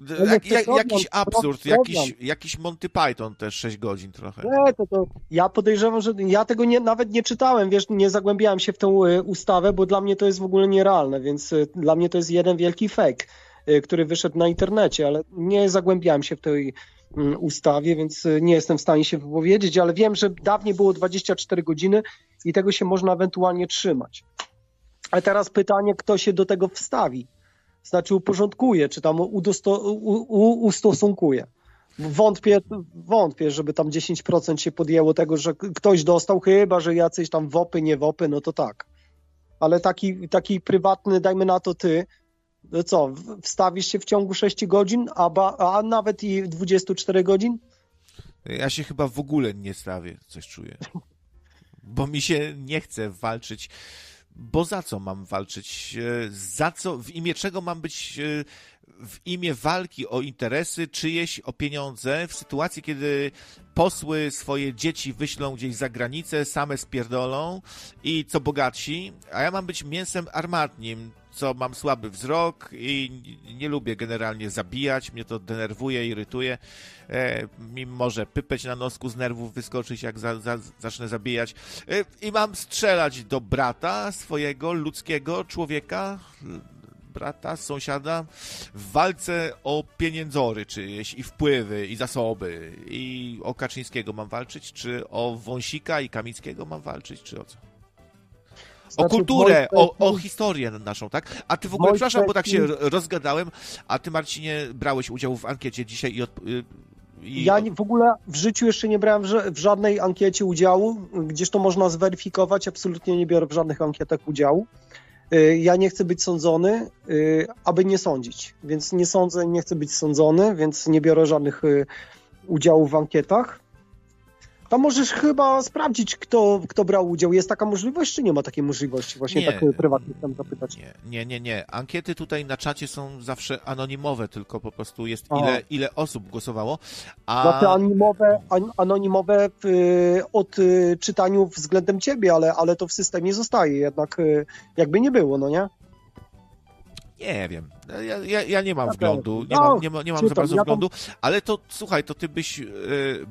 No jak, jak, jakiś absurd, jakiś, jakiś Monty Python też 6 godzin trochę. Nie, to, to ja podejrzewam, że ja tego nie, nawet nie czytałem, wiesz, nie zagłębiałem się w tę e, ustawę, bo dla mnie to jest w ogóle nierealne, więc e, dla mnie to jest jeden wielki fake, e, który wyszedł na internecie, ale nie zagłębiałem się w tej ustawie, więc e, nie jestem w stanie się wypowiedzieć, ale wiem, że dawniej było 24 godziny i tego się można ewentualnie trzymać. A teraz pytanie, kto się do tego wstawi? Znaczy uporządkuje, czy tam udosto, u, ustosunkuje. Wątpię, wątpię, żeby tam 10% się podjęło tego, że ktoś dostał, chyba że jacyś tam wopy, nie wopy, no to tak. Ale taki, taki prywatny, dajmy na to ty, co, w- wstawisz się w ciągu 6 godzin, a, ba, a nawet i 24 godzin? Ja się chyba w ogóle nie stawię, coś czuję. Bo mi się nie chce walczyć. Bo za co mam walczyć? E, Za co? W imię czego mam być? e, W imię walki o interesy czyjeś, o pieniądze, w sytuacji, kiedy posły swoje dzieci wyślą gdzieś za granicę, same spierdolą i co bogatsi, a ja mam być mięsem armatnim, co mam słaby wzrok i nie lubię generalnie zabijać, mnie to denerwuje, irytuje. E, mi może pypeć na nosku z nerwów wyskoczyć, jak za, za, zacznę zabijać. E, I mam strzelać do brata swojego, ludzkiego człowieka, brata, sąsiada, w walce o pieniędzory czyjeś i wpływy i zasoby. I o Kaczyńskiego mam walczyć, czy o Wąsika i Kamickiego mam walczyć, czy o co? O Znaczy, kulturę, w mojej o, o historię naszą, tak? A ty w ogóle, mojej przepraszam, bo tak się rozgadałem, a ty Marcinie brałeś udział w ankiecie dzisiaj i, od, y, i Ja w ogóle w życiu jeszcze nie brałem w, ża- w żadnej ankiecie udziału, gdzieś to można zweryfikować, absolutnie nie biorę w żadnych ankietach udziału. Y, Ja nie chcę być sądzony, y, aby nie sądzić, więc nie sądzę, nie chcę być sądzony, więc nie biorę żadnych udziałów w ankietach. Tam możesz chyba sprawdzić, kto, kto brał udział. Jest taka możliwość, czy nie ma takiej możliwości? Właśnie Nie. tak y, prywatnie chcę zapytać. Nie, nie, nie, nie. Ankiety tutaj na czacie są zawsze anonimowe, tylko po prostu jest Aha. ile, ile osób głosowało. A Znaczy anonimowe, an, anonimowe w y, odczytaniu względem ciebie, ale, ale to w systemie zostaje jednak jakby nie było, no nie? Nie wiem. Ja, ja, ja nie mam wglądu, nie No, mam, nie, ma, nie mam za bardzo wglądu, ale to słuchaj, to ty byś y,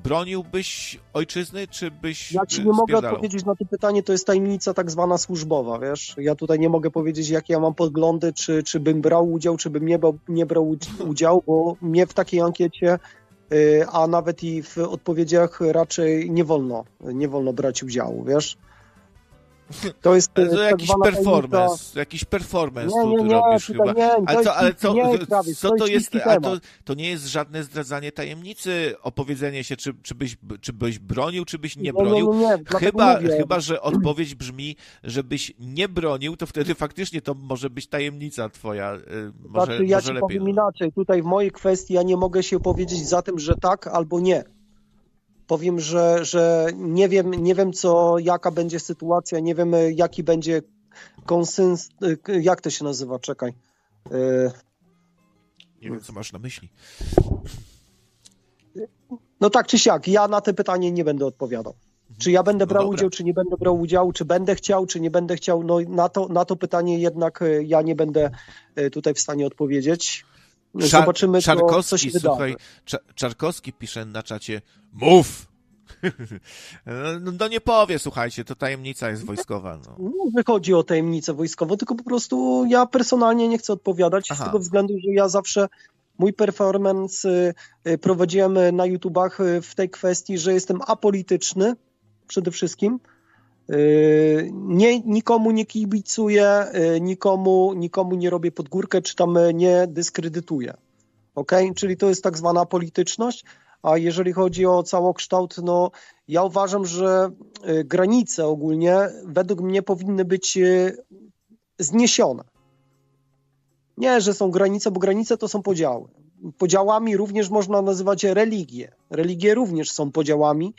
broniłbyś ojczyzny, czy byś Ja ci y, nie mogę odpowiedzieć na to pytanie, to jest tajemnica tak zwana służbowa, wiesz? Ja tutaj nie mogę powiedzieć, jakie ja mam poglądy, czy, czy bym brał udział, czy bym nie brał, nie brał udzi- udziału, bo mnie w takiej ankiecie, y, a nawet i w odpowiedziach raczej nie wolno, nie wolno brać udziału, wiesz? To jest Ale to tak jakiś performance, jakiś performance Nie, nie, nie, robisz chyba. nie, to ale co, ale co, nie, Travis, co to to jest to, to nie jest żadne zdradzanie tajemnicy, opowiedzenie się, czy, czy, byś, czy byś bronił, czy byś nie bronił. chyba, chyba, że odpowiedź brzmi, żebyś nie bronił, to wtedy faktycznie to może być tajemnica twoja. y, Może, Znaczy, ja może ci lepiej. powiem inaczej. Tutaj w mojej kwestii ja nie mogę się powiedzieć za tym, że tak albo nie. Powiem, że, że nie wiem, nie wiem co, jaka będzie sytuacja, nie wiem jaki będzie konsens, jak to się nazywa, czekaj. Y, Nie wiem, co masz na myśli. No tak czy siak, ja na to pytanie nie będę odpowiadał. Czy ja będę No brał dobra. udział, czy nie będę brał udziału, czy będę chciał, czy nie będę chciał, no na to, na to pytanie jednak y, ja nie będę y, tutaj w stanie odpowiedzieć. Zobaczymy, co, co Czarkowski, wydarzy. słuchaj, Cza- Czarkowski pisze na czacie, mów! no, no nie powie, słuchajcie, to tajemnica jest wojskowa. No. Nie wychodzi o tajemnicę wojskową, tylko po prostu ja personalnie nie chcę odpowiadać Aha. z tego względu, że ja zawsze mój performance y, y, prowadziłem na YouTubach y, w tej kwestii, że jestem apolityczny przede wszystkim. Y, Nie, nikomu nie kibicuję, y, nikomu, nikomu nie robię pod górkę, czy tam y, nie dyskredytuję. Okay? Czyli to jest tak zwana polityczność. A jeżeli chodzi o całokształt, no ja uważam, że granice ogólnie według mnie powinny być zniesione. Nie, że są granice, bo granice to są podziały. Podziałami również można nazywać religie. Religie również są podziałami.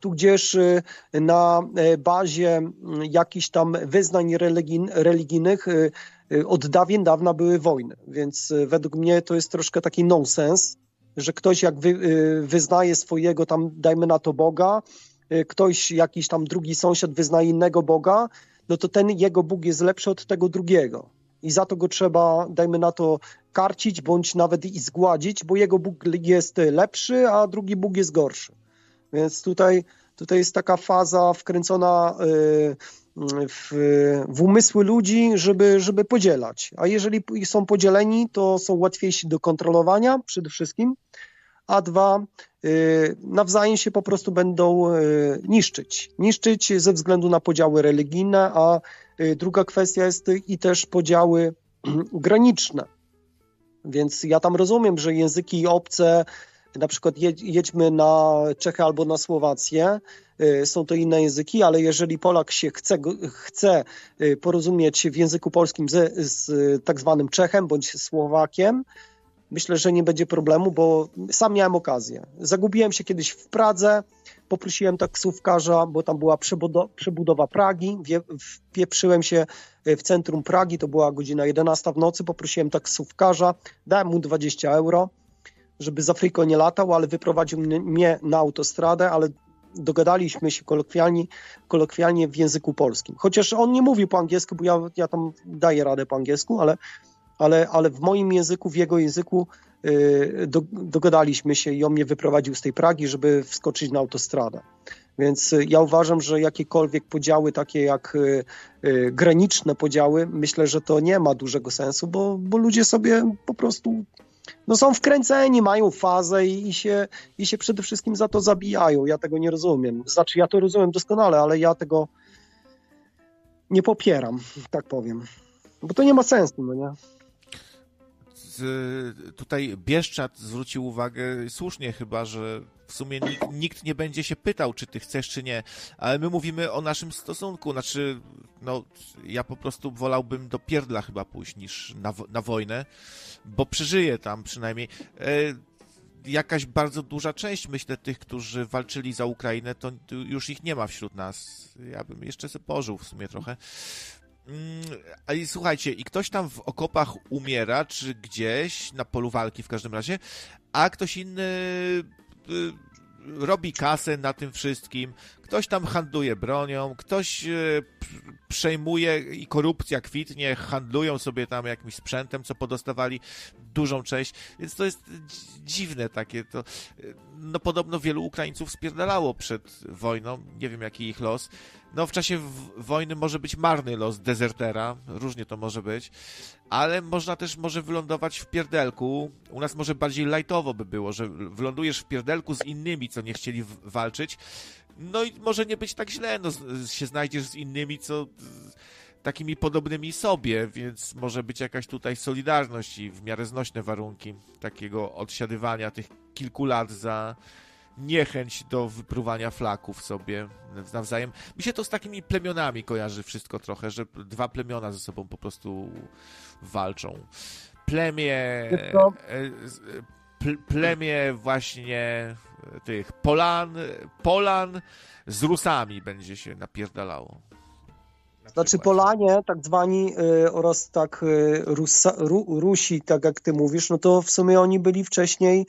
Tudzież y, na y, bazie mm, jakichś tam wyznań religijn- religijnych y, od dawien dawna były wojny. Więc według mnie to jest troszkę taki nonsens, że ktoś jak wy, wyznaje swojego tam, dajmy na to Boga, ktoś, jakiś tam drugi sąsiad wyznaje innego Boga, no to ten jego Bóg jest lepszy od tego drugiego. I za to go trzeba, dajmy na to, karcić, bądź nawet i zgładzić, bo jego Bóg jest lepszy, a drugi Bóg jest gorszy. Więc tutaj, tutaj jest taka faza wkręcona y, w, w umysły ludzi, żeby, żeby podzielać. A jeżeli są podzieleni, to są łatwiejsi do kontrolowania przede wszystkim, a dwa, y, nawzajem się po prostu będą y, niszczyć. Niszczyć ze względu na podziały religijne, a druga kwestia jest i też podziały graniczne. Więc ja tam rozumiem, że języki obce, na przykład jedź, jedźmy na Czechy albo na Słowację, y, są to inne języki, ale jeżeli Polak się chce, chce y, porozumieć w języku polskim z, z tak zwanym Czechem bądź Słowakiem, myślę, że nie będzie problemu, bo sam miałem okazję. Zagubiłem się kiedyś w Pradze, poprosiłem taksówkarza, bo tam była przebudo- przebudowa Pragi, wpieprzyłem się y, w centrum Pragi, to była godzina 11 w nocy, poprosiłem taksówkarza, dałem mu 20 euro, żeby z Afryką nie latał, ale wyprowadził mnie- na autostradę, ale dogadaliśmy się kolokwialnie, kolokwialnie w języku polskim. Chociaż on nie mówił po angielsku, bo ja, ja tam daję radę po angielsku, ale, ale, ale w moim języku, w jego języku y, do, dogadaliśmy się i on mnie wyprowadził z tej Pragi, żeby wskoczyć na autostradę. Więc y, ja uważam, że jakiekolwiek podziały, takie jak y, y, graniczne podziały, myślę, że to nie ma dużego sensu, bo, bo ludzie sobie po prostu no są wkręceni, mają fazę i, i, się, i się przede wszystkim za to zabijają. Ja tego nie rozumiem. Znaczy, ja to rozumiem doskonale, ale ja tego nie popieram, tak powiem. Bo to nie ma sensu, no nie? Z, tutaj Bieszczat zwrócił uwagę, słusznie chyba, że w sumie nikt, nikt nie będzie się pytał, czy ty chcesz, czy nie, ale my mówimy o naszym stosunku, znaczy, no, ja po prostu wolałbym do pierdla chyba pójść niż na, na wojnę, bo przeżyję tam przynajmniej. E, jakaś bardzo duża część, myślę, tych, którzy walczyli za Ukrainę, to już ich nie ma wśród nas. Ja bym jeszcze sobie pożył w sumie trochę. Mm, Ale słuchajcie, i ktoś tam w okopach umiera, czy gdzieś, na polu walki w każdym razie, a ktoś inny y, robi kasę na tym wszystkim, ktoś tam handluje bronią, ktoś p- przejmuje i korupcja kwitnie, handlują sobie tam jakimś sprzętem, co podostawali dużą część, więc to jest dzi- dziwne takie, to y, no podobno wielu Ukraińców spierdalało przed wojną, nie wiem jaki ich los, no w czasie wojny może być marny los dezertera, różnie to może być, ale można też może wylądować w pierdelku. U nas może bardziej lajtowo by było, że wylądujesz w pierdelku z innymi, co nie chcieli walczyć. No i może nie być tak źle, no się znajdziesz z innymi, co takimi podobnymi sobie, więc może być jakaś tutaj solidarność i w miarę znośne warunki takiego odsiadywania tych kilku lat za niechęć do wypruwania flaków sobie nawzajem. Mi się to z takimi plemionami kojarzy wszystko trochę, że dwa plemiona ze sobą po prostu walczą. Plemię. E, pl- Plemię właśnie e, tych Polan, Polan z Rusami będzie się napierdalało. Na Znaczy. Polanie, tak zwani y, oraz tak y, Rusa, Ru, Rusi, tak jak ty mówisz, no to w sumie oni byli wcześniej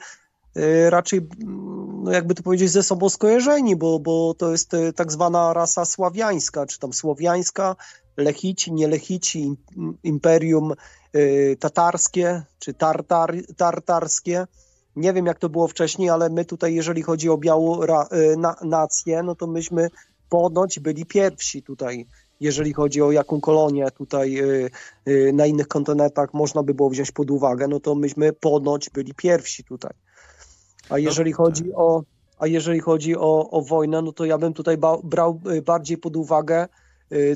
y, raczej, mm, no jakby to powiedzieć, ze sobą skojarzeni, bo, bo to jest y, tak zwana rasa sławiańska, czy tam słowiańska, lechici, nie lechici, im- imperium y, tatarskie, czy tartar, tartarskie. Nie wiem, jak to było wcześniej, ale my tutaj, jeżeli chodzi o białą y, na, nację, no to myśmy ponoć byli pierwsi tutaj, jeżeli chodzi o jaką kolonię tutaj y, y, na innych kontynentach można by było wziąć pod uwagę, no to myśmy ponoć byli pierwsi tutaj. A jeżeli chodzi o, a jeżeli chodzi o, o wojnę, no to ja bym tutaj ba, brał bardziej pod uwagę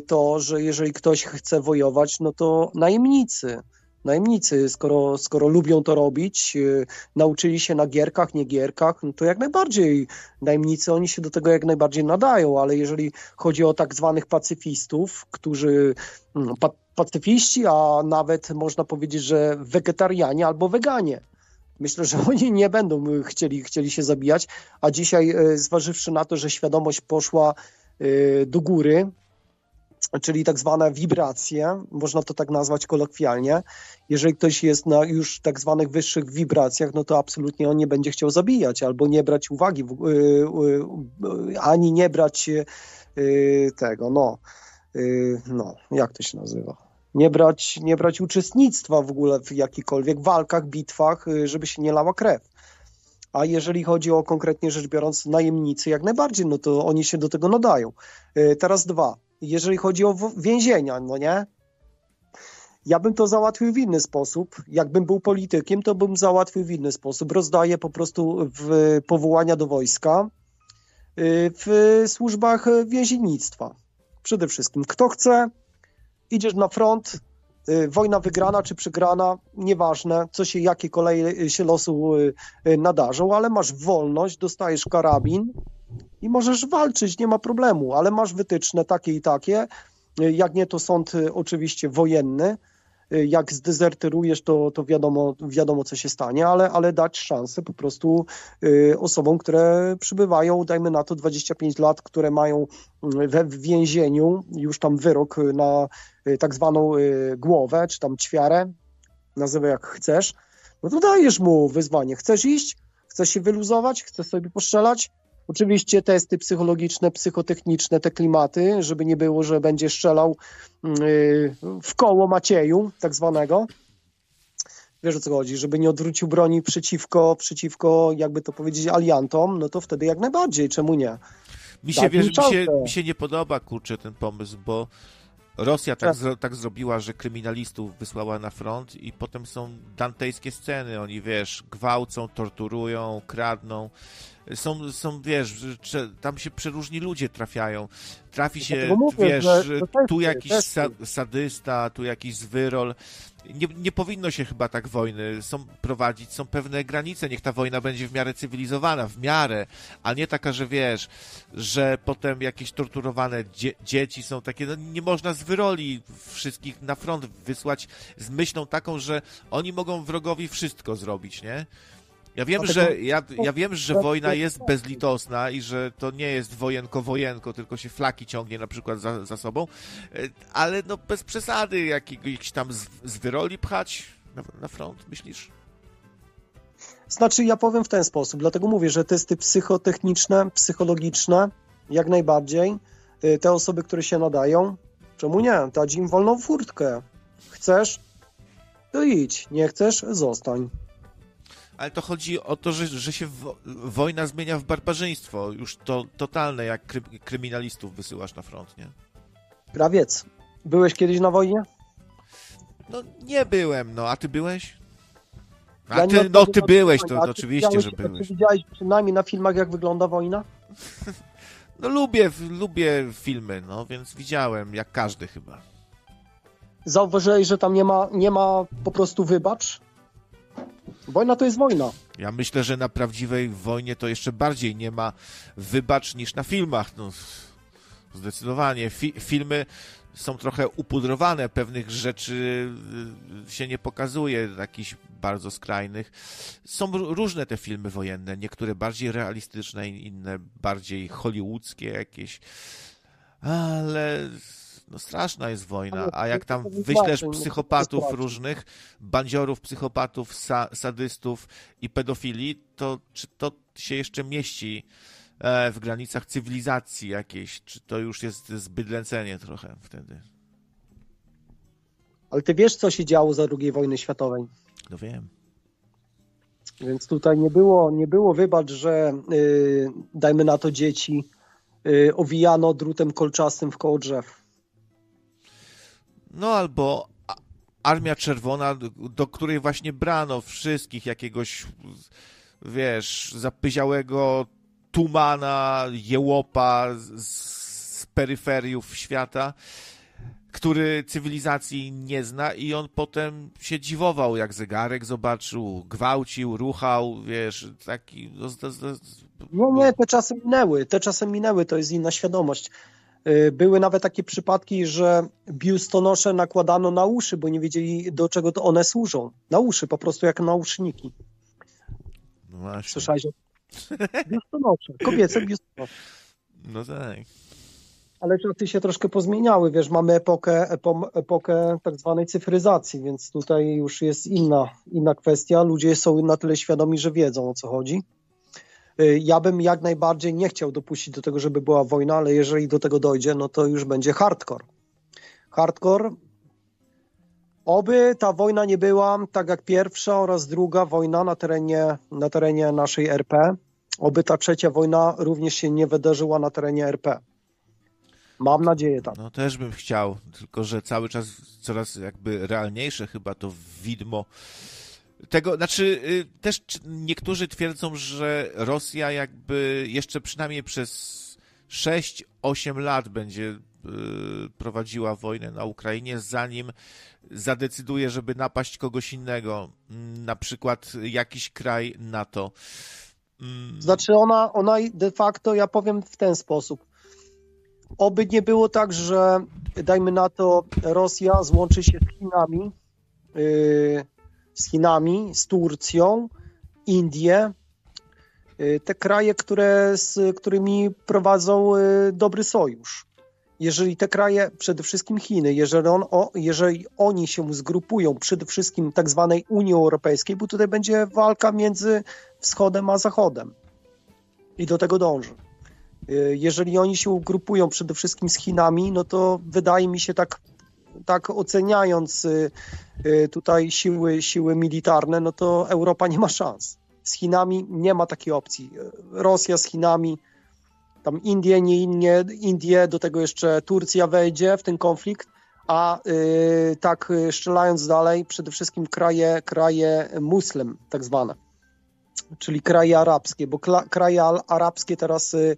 to, że jeżeli ktoś chce wojować, no to najemnicy. Najemnicy, skoro, skoro lubią to robić, y, nauczyli się na gierkach, nie gierkach, no to jak najbardziej najemnicy, oni się do tego jak najbardziej nadają, ale jeżeli chodzi o tak zwanych pacyfistów, którzy, mm, pa, pacyfiści, a nawet można powiedzieć, że wegetarianie albo weganie, Myślę, że oni nie będą y, chcieli, chcieli się zabijać, a dzisiaj, y, zważywszy na to, że świadomość poszła do góry, czyli tak zwane wibracje, można to tak nazwać kolokwialnie. Jeżeli ktoś jest na już tak zwanych wyższych wibracjach, no to absolutnie on nie będzie chciał zabijać albo nie brać uwagi, y, y, y, ani nie brać tego, no, no, jak to się nazywa? Nie brać, nie brać uczestnictwa w ogóle w jakichkolwiek walkach, bitwach, żeby się nie lała krew. A jeżeli chodzi o konkretnie rzecz biorąc najemnicy, jak najbardziej, no to oni się do tego nadają. Teraz dwa. Jeżeli chodzi o więzienia, no nie? Ja bym to załatwił w inny sposób. Jakbym był politykiem, to bym załatwił w inny sposób. Rozdaję po prostu w powołania do wojska y, w służbach więziennictwa. Przede wszystkim. Kto chce, idziesz na front, y, wojna wygrana czy przegrana, nieważne, co się, jakie koleje się losu y, nadarzą, ale masz wolność, dostajesz karabin i możesz walczyć, nie ma problemu, ale masz wytyczne takie i takie. Jak nie, to sąd y, oczywiście wojenny. Y, Jak zdezerterujesz, to, to wiadomo, wiadomo, co się stanie, ale, ale dać szansę po prostu y, osobom, które przybywają, dajmy na to 25 lat, które mają we w więzieniu już tam wyrok na tak zwaną głowę, czy tam ćwiarę, nazywaj jak chcesz, no to dajesz mu wyzwanie. Chcesz iść? Chcesz się wyluzować? Chcesz sobie postrzelać? Oczywiście testy psychologiczne, psychotechniczne, te klimaty, żeby nie było, że będzie strzelał yy, w koło Macieju, tak zwanego. Wiesz o co chodzi, żeby nie odwrócił broni przeciwko, przeciwko jakby to powiedzieć, aliantom, no to wtedy jak najbardziej, czemu nie? Mi się, Daj wiesz, mi się, mi się nie podoba, kurczę, ten pomysł, bo Rosja tak, Tak. zro, tak zrobiła, że kryminalistów wysłała na front i potem są dantejskie sceny. Oni, wiesz, gwałcą, torturują, kradną. Są, są wiesz, tam się przeróżni ludzie trafiają. Trafi się, mówię, wiesz, testy, tu jakiś testy. sadysta, tu jakiś zwyrol. Nie, nie powinno się chyba tak wojny są prowadzić. Są pewne granice. Niech ta wojna będzie w miarę cywilizowana, w miarę, a nie taka, że wiesz, że potem jakieś torturowane dzie dzieci są takie. No, nie można z wyroli wszystkich na front wysłać z myślą taką, że oni mogą wrogowi wszystko zrobić, nie? Ja wiem, Dlatego- że ja, ja wiem, że wojna jest bezlitosna i że to nie jest wojenko-wojenko, tylko się flaki ciągnie na przykład za, za sobą, e, ale no bez przesady jakiegoś tam z, z wyroli pchać na, na front, myślisz? Znaczy, ja powiem w ten sposób, dlatego mówię, że testy psychotechniczne, psychologiczne, jak najbardziej. Y, Te osoby, które się nadają, czemu nie? Dać im wolną furtkę. Chcesz? To idź. Nie chcesz? Zostań. Ale to chodzi o to, że, że się wo wojna zmienia w barbarzyństwo, już to totalne, jak kry kryminalistów wysyłasz na front, nie? Krawiec, byłeś kiedyś na wojnie? No nie byłem, no, a ty byłeś? A Ja ty, no ty byłeś, to, to oczywiście, że a ty byłeś. widziałeś przynajmniej na filmach, jak wygląda wojna? No lubię, lubię filmy, no, więc widziałem, jak każdy chyba. Zauważyłeś, że tam nie ma, nie ma po prostu wybacz? Wojna to jest wojna. Ja myślę, że na prawdziwej wojnie to jeszcze bardziej nie ma wybacz niż na filmach. No, zdecydowanie. Fi filmy są trochę upudrowane, pewnych rzeczy y, się nie pokazuje, jakichś bardzo skrajnych. Są różne te filmy wojenne, niektóre bardziej realistyczne, inne bardziej hollywoodzkie jakieś, ale no straszna jest wojna, a jak tam wyślesz psychopatów różnych, bandziorów, psychopatów, sa, sadystów i pedofili, to czy to się jeszcze mieści e, w granicach cywilizacji jakiejś, czy to już jest zbyt lęcenie trochę wtedy? Ale ty wiesz, co się działo za II wojny światowej. No wiem. Więc tutaj nie było, nie było wybacz, że y, dajmy na to dzieci y, owijano drutem kolczastym w koło drzew. No albo Armia Czerwona, do której właśnie brano wszystkich jakiegoś, wiesz, zapyziałego tumana, jełopa z, z peryferiów świata, który cywilizacji nie zna i on potem się dziwował, jak zegarek zobaczył, gwałcił, ruchał, wiesz, taki... No, z- z- Nie, nie, te czasy minęły, te czasy minęły, to jest inna świadomość. Y, Były nawet takie przypadki, że biustonosze nakładano na uszy, bo nie wiedzieli, do czego to one służą. Na uszy, po prostu jak nauszniki. no właśnie. Słyszałeś biustonosze, kobiece biustonosze. No tak. Ale czasy się troszkę pozmieniały, wiesz, mamy epokę, epokę tak zwanej cyfryzacji, więc tutaj już jest inna, inna kwestia. Ludzie są na tyle świadomi, że wiedzą o co chodzi. Y, Ja bym jak najbardziej nie chciał dopuścić do tego, żeby była wojna, ale jeżeli do tego dojdzie, no to już będzie hardcore. Hardcore. Oby ta wojna nie była tak jak pierwsza oraz druga wojna na terenie, na terenie naszej RP. Oby ta trzecia wojna również się nie wydarzyła na terenie RP. Mam nadzieję tak. No też bym chciał, tylko że cały czas coraz jakby realniejsze chyba to widmo tego, znaczy y, też niektórzy twierdzą, że Rosja jakby jeszcze przynajmniej przez 6-8 lat będzie y, prowadziła wojnę na Ukrainie, zanim zadecyduje, żeby napaść kogoś innego, mm, na przykład jakiś kraj NATO. Mm, Znaczy ona, ona de facto, ja powiem w ten sposób. Oby nie było tak, że dajmy na to Rosja złączy się z Chinami, yy, z Chinami, z Turcją, Indie, yy, te kraje, które, z którymi prowadzą yy, dobry sojusz. Jeżeli te kraje, przede wszystkim Chiny, jeżeli, on, o, jeżeli oni się zgrupują przede wszystkim tak zwanej Unii Europejskiej, bo tutaj będzie walka między wschodem a zachodem i do tego dąży. Y, Jeżeli oni się ugrupują przede wszystkim z Chinami, no to wydaje mi się tak, tak oceniając y, y, tutaj siły, siły militarne, no to Europa nie ma szans. Z Chinami nie ma takiej opcji. Rosja z Chinami, tam Indie, nie Indie, Indie do tego jeszcze Turcja wejdzie w ten konflikt, a y, tak strzelając dalej, przede wszystkim kraje, kraje muslim, tak zwane czyli kraje arabskie, bo kraje arabskie teraz y,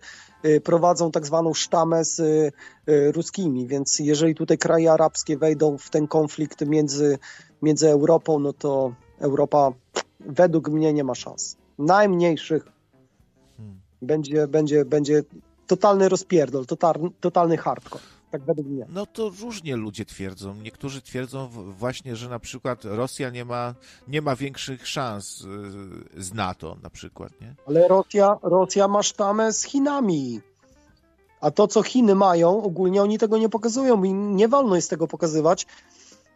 prowadzą tak zwaną sztamę z y, y, ruskimi, więc jeżeli tutaj kraje arabskie wejdą w ten konflikt między, między Europą, no to Europa według mnie nie ma szans. Najmniejszych będzie, będzie, będzie totalny rozpierdol, totalny, totalny hardcore, tak według mnie. No to różnie ludzie twierdzą. Niektórzy twierdzą właśnie, że na przykład Rosja nie ma, nie ma większych szans y, z NATO na przykład, nie? Ale Rosja, Rosja ma sztamę z Chinami. A to, co Chiny mają, ogólnie oni tego nie pokazują i nie wolno jest tego pokazywać,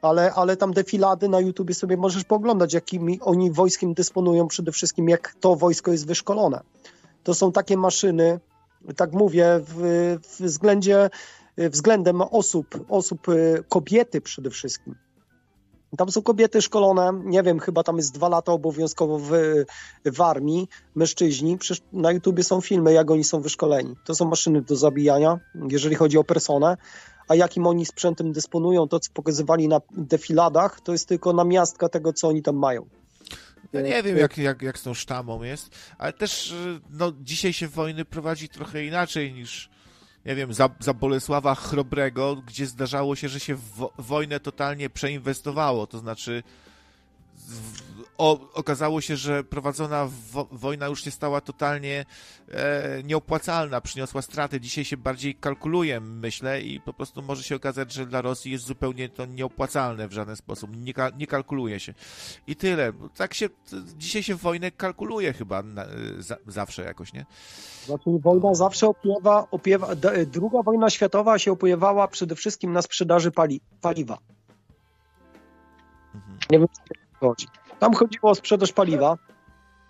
ale, ale tam defilady na YouTubie sobie możesz poglądać, jakimi oni wojskiem dysponują, przede wszystkim jak to wojsko jest wyszkolone. To są takie maszyny, tak mówię, w, w względzie, względem osób, osób, y, kobiety przede wszystkim. Tam są kobiety szkolone, nie wiem, chyba tam jest dwa lata obowiązkowo w, w armii, mężczyźni. Przecież na YouTubie są filmy, jak oni są wyszkoleni. To są maszyny do zabijania, jeżeli chodzi o personę. A jakim oni sprzętem dysponują, to co pokazywali na defiladach, to jest tylko namiastka tego, co oni tam mają. Ja nie wiem, jak, jak, jak z tą sztamą jest, ale też y, no, dzisiaj się wojny prowadzi trochę inaczej niż, nie wiem, za, za Bolesława Chrobrego, gdzie zdarzało się, że się w wo- wojnę totalnie przeinwestowało, to znaczy o, okazało się, że prowadzona wo, wojna już się stała totalnie e, nieopłacalna, przyniosła straty. Dzisiaj się bardziej kalkuluje, myślę, i po prostu może się okazać, że dla Rosji jest zupełnie to nieopłacalne w żaden sposób. Nie, nie kalkuluje się. I tyle. Tak się, dzisiaj się wojnę kalkuluje chyba na, za, zawsze jakoś, nie? Znaczy wojna zawsze opiewa, opiewa druga wojna światowa się opiewała przede wszystkim na sprzedaży pali, paliwa. Nie wiem, chodzi. Tam chodziło o sprzedaż paliwa,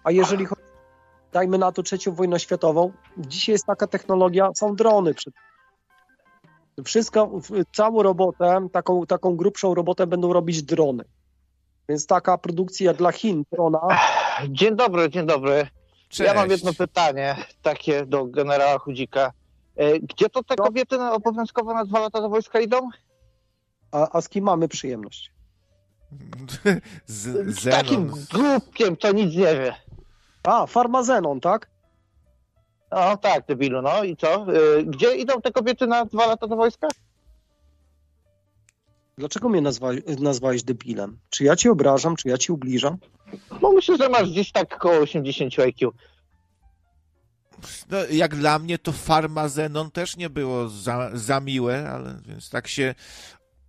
a jeżeli chodzi, dajmy na to trzecią wojnę światową, dzisiaj jest taka technologia, są drony. Wszystko, całą robotę, taką, taką grubszą robotę będą robić drony. Więc taka produkcja dla Chin drona. Dzień dobry, dzień dobry. Cześć. Ja mam jedno pytanie takie do generała Chudzika. E, Gdzie to te kobiety na obowiązkowo na dwa lata do wojska idą? A, a z kim mamy przyjemność? Z, Z takim głupkiem, co nic nie wie. A, farmazenon, tak? No tak, debilu, no i co? E, Gdzie idą te kobiety na dwa lata do wojska? Dlaczego mnie nazwałeś, nazwałeś debilem? Czy ja ci obrażam, czy ja ci ubliżam? Bo myślę, że masz gdzieś tak koło 80 IQ. No, jak dla mnie to farmazenon też nie było za, za miłe, ale więc tak się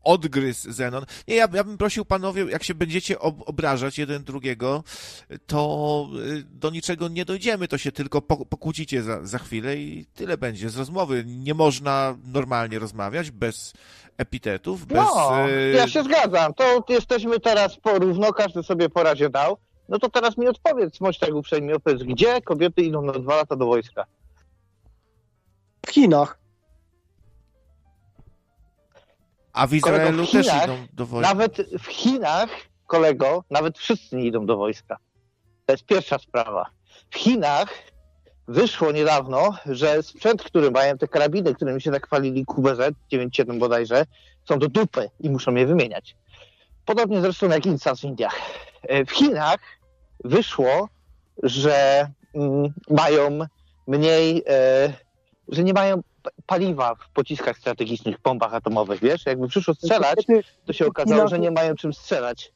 odgryzł Zenon. Nie, ja, ja bym prosił panowie, jak się będziecie ob, obrażać jeden drugiego, to y, do niczego nie dojdziemy, to się tylko po, pokłócicie za, za chwilę i tyle będzie z rozmowy. Nie można normalnie rozmawiać bez epitetów, bez... No, ja się zgadzam. To jesteśmy teraz porówno, każdy sobie po razie dał. No to teraz mi odpowiedz, bądź tak uprzejmie, opowiedz, gdzie kobiety idą na dwa lata do wojska? W Chinach. A w Kolego, Izraelu w też Chinach, idą do wojny. Nawet w Chinach, kolego, nawet wszyscy nie idą do wojska. To jest pierwsza sprawa. W Chinach wyszło niedawno, że sprzęt, który mają, te karabiny, którymi się chwalili QBZ 97 bodajże, są do dupy i muszą je wymieniać. Podobnie zresztą jak Insas w Indiach. E, W Chinach wyszło, że mm, mają mniej, e, że nie mają paliwa w pociskach strategicznych, bombach atomowych, wiesz? Jakby przyszło strzelać, to się okazało, że nie mają czym strzelać.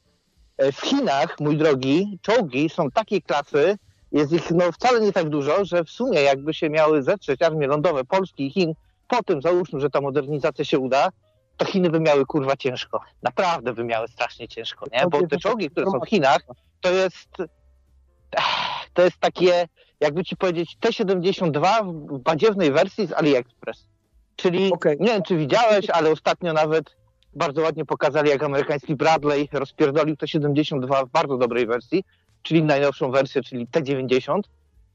E, W Chinach, mój drogi, czołgi są takiej klasy, jest ich no, wcale nie tak dużo, że w sumie jakby się miały zetrzeć armie lądowe Polski i Chin, po tym załóżmy, że ta modernizacja się uda, to Chiny by miały kurwa ciężko. Naprawdę by miały strasznie ciężko, nie? Bo te czołgi, które są w Chinach, to jest to jest takie, jakby ci powiedzieć, T-72 w badziewnej wersji z AliExpress. Czyli, nie wiem czy widziałeś, ale ostatnio nawet bardzo ładnie pokazali, jak amerykański Bradley rozpierdolił T-72 w bardzo dobrej wersji, czyli najnowszą wersję, czyli T-90.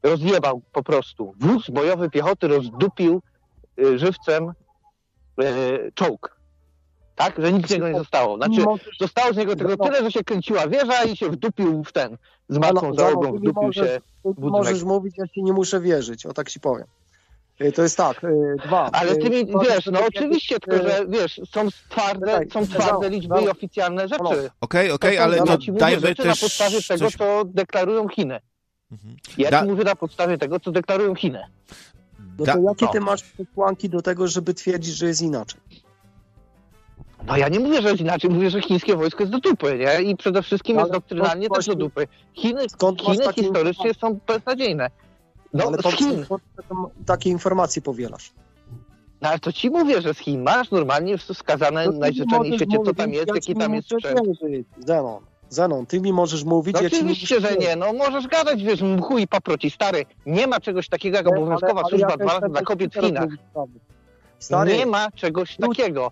Rozjebał po prostu. Wóz bojowy piechoty rozdupił y, żywcem y, czołg. Tak? Że nic z niego nie zostało. Znaczy, zostało z niego tylko tyle, że się kręciła wieża i się wdupił w ten. Z matką załogą ty mi wdupił możesz- się budynek. Możesz mówić, ja ci nie muszę wierzyć, o tak ci powiem. Y, To jest tak, y, dwa. Ale ty mi, y, wiesz, no y, oczywiście, tylko że, wiesz, są twarde, są twarde liczby no. i oficjalne rzeczy. Okej, okej, To są- ale ja to ci mówię dajmy rzeczy też na podstawie tego, coś- co deklarują Chiny. Ja Da- ci mówię na podstawie tego, co deklarują Chiny. No Da- to jakie no. ty masz przesłanki do tego, żeby twierdzić, że jest inaczej? No ja nie mówię, że jest inaczej, mówię, że chińskie wojsko jest do dupy, nie? I przede wszystkim Ale jest doktrynalnie skąd też do dupy. Chiny, Chiny takie historycznie są beznadziejne. No, ale mi, Chin. takie informacje powielasz? No ale to ci mówię, że z Chin masz normalnie wskazane To w możesz świecie, co tam jest, ja jaki tam jest sprzęt. Zenon, Zenon, ty mi możesz mówić, No oczywiście, że nie, no możesz gadać, wiesz, mchu i paproci, stary, nie ma czegoś takiego jak Ale- obowiązkowa ale służba ja dla kobiet w Chinach. Stary, Nie ma czegoś takiego.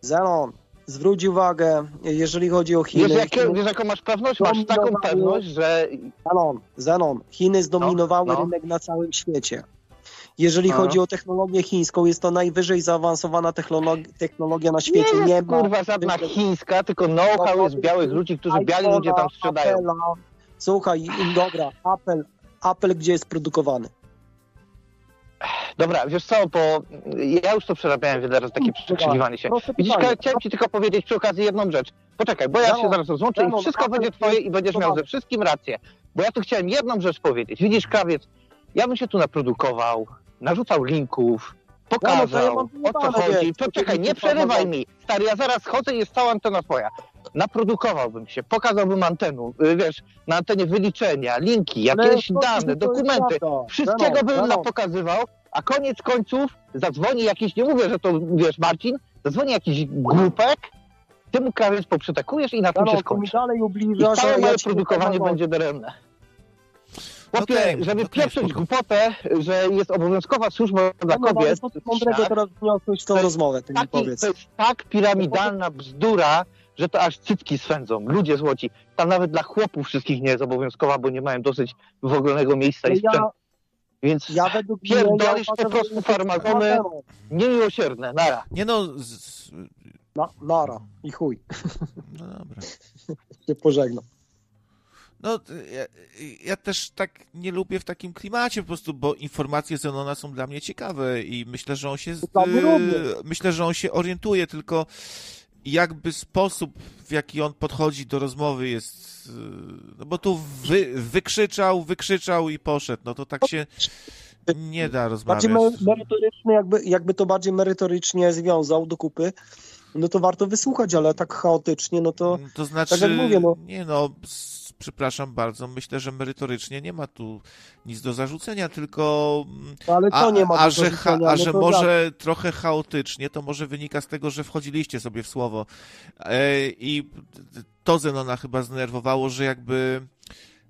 Zenon, zwróć uwagę, jeżeli chodzi o Chiny. Wiesz, jakie, wiesz jaką masz pewność? Masz taką pewność, że Zenon, Zenon, Chiny zdominowały No, no. rynek na całym świecie. Jeżeli chodzi o technologię chińską, jest to najwyżej zaawansowana technolog- technologia na nie świecie. jest Nie, ma kurwa żadna chińska, tylko know-how jest białych ludzi, którzy biali ludzie tam sprzedają. Apple'a. Słuchaj, dobra, Apple, Apple gdzie jest produkowany? Dobra, wiesz co, bo ja już to przerabiałem wiele razy, takie przekrzykiwanie się. Widzisz, chciałem ci tylko powiedzieć przy okazji jedną rzecz. Poczekaj, bo ja się zaraz rozłączę i Zenon, wszystko będzie twoje i będziesz miał ze wszystkim rację. Bo ja tu chciałem jedną rzecz powiedzieć. Widzisz, krawiec, ja bym się tu naprodukował, narzucał linków, No, no to ja pokazał, o co chodzi. Poczekaj, nie przerywaj informacja. mi. Stary, ja zaraz chodzę i jest cała antena twoja. Naprodukowałbym się, pokazałbym antenu, y, wiesz, na antenie wyliczenia, linki, jakieś to- dane, dokumenty, wszystkiego bym zaraz. napokazywał, a koniec końców zadzwoni jakiś, nie mówię, że to, wiesz, Marcin, zadzwoni jakiś głupek, ty mu krawiec poprzytakujesz i na tym No, się mi skończy. dalej I całe ja moje ci produkowanie nie będzie daremne. Chłopie, Okej, żeby okej, pieprzyć spoko. głupotę, że jest obowiązkowa służba dla No, no, kobiet, ty mądrego teraz wniosłeś w tą rozmowę, ty mi taki, powiedz. to jest tak piramidalna bzdura, że to aż cycki swędzą. Ludzie złoci. Tam nawet dla chłopów wszystkich nie jest obowiązkowa, bo nie mają dosyć wolnego miejsca i Ja, sprzętu. Więc ja według pierdolisz ja uważam, prostu farmazony niemiłosierne. Nara. Nie no, z, Na, nara i chuj. no dobra. Się pożegnam. No, ja, ja też tak nie lubię w takim klimacie po prostu, bo informacje Zenona są dla mnie ciekawe i myślę, że on się myślę, że on się orientuje, tylko jakby sposób, w jaki on podchodzi do rozmowy jest y, no bo tu wy, wykrzyczał, wykrzyczał i poszedł, no to tak się nie da rozmawiać. Bardziej me- merytoryczny, jakby, jakby to bardziej merytorycznie związał do kupy, no to warto wysłuchać, ale tak chaotycznie, no to, To znaczy, tak jak mówię, no, nie no, przepraszam bardzo, myślę, że merytorycznie nie ma tu nic do zarzucenia, tylko No, ale co a, nie ma a że, zarzucenia? a No że to może trochę chaotycznie, to może wynika z tego, że wchodziliście sobie w słowo e, i to Zenona chyba zdenerwowało, że jakby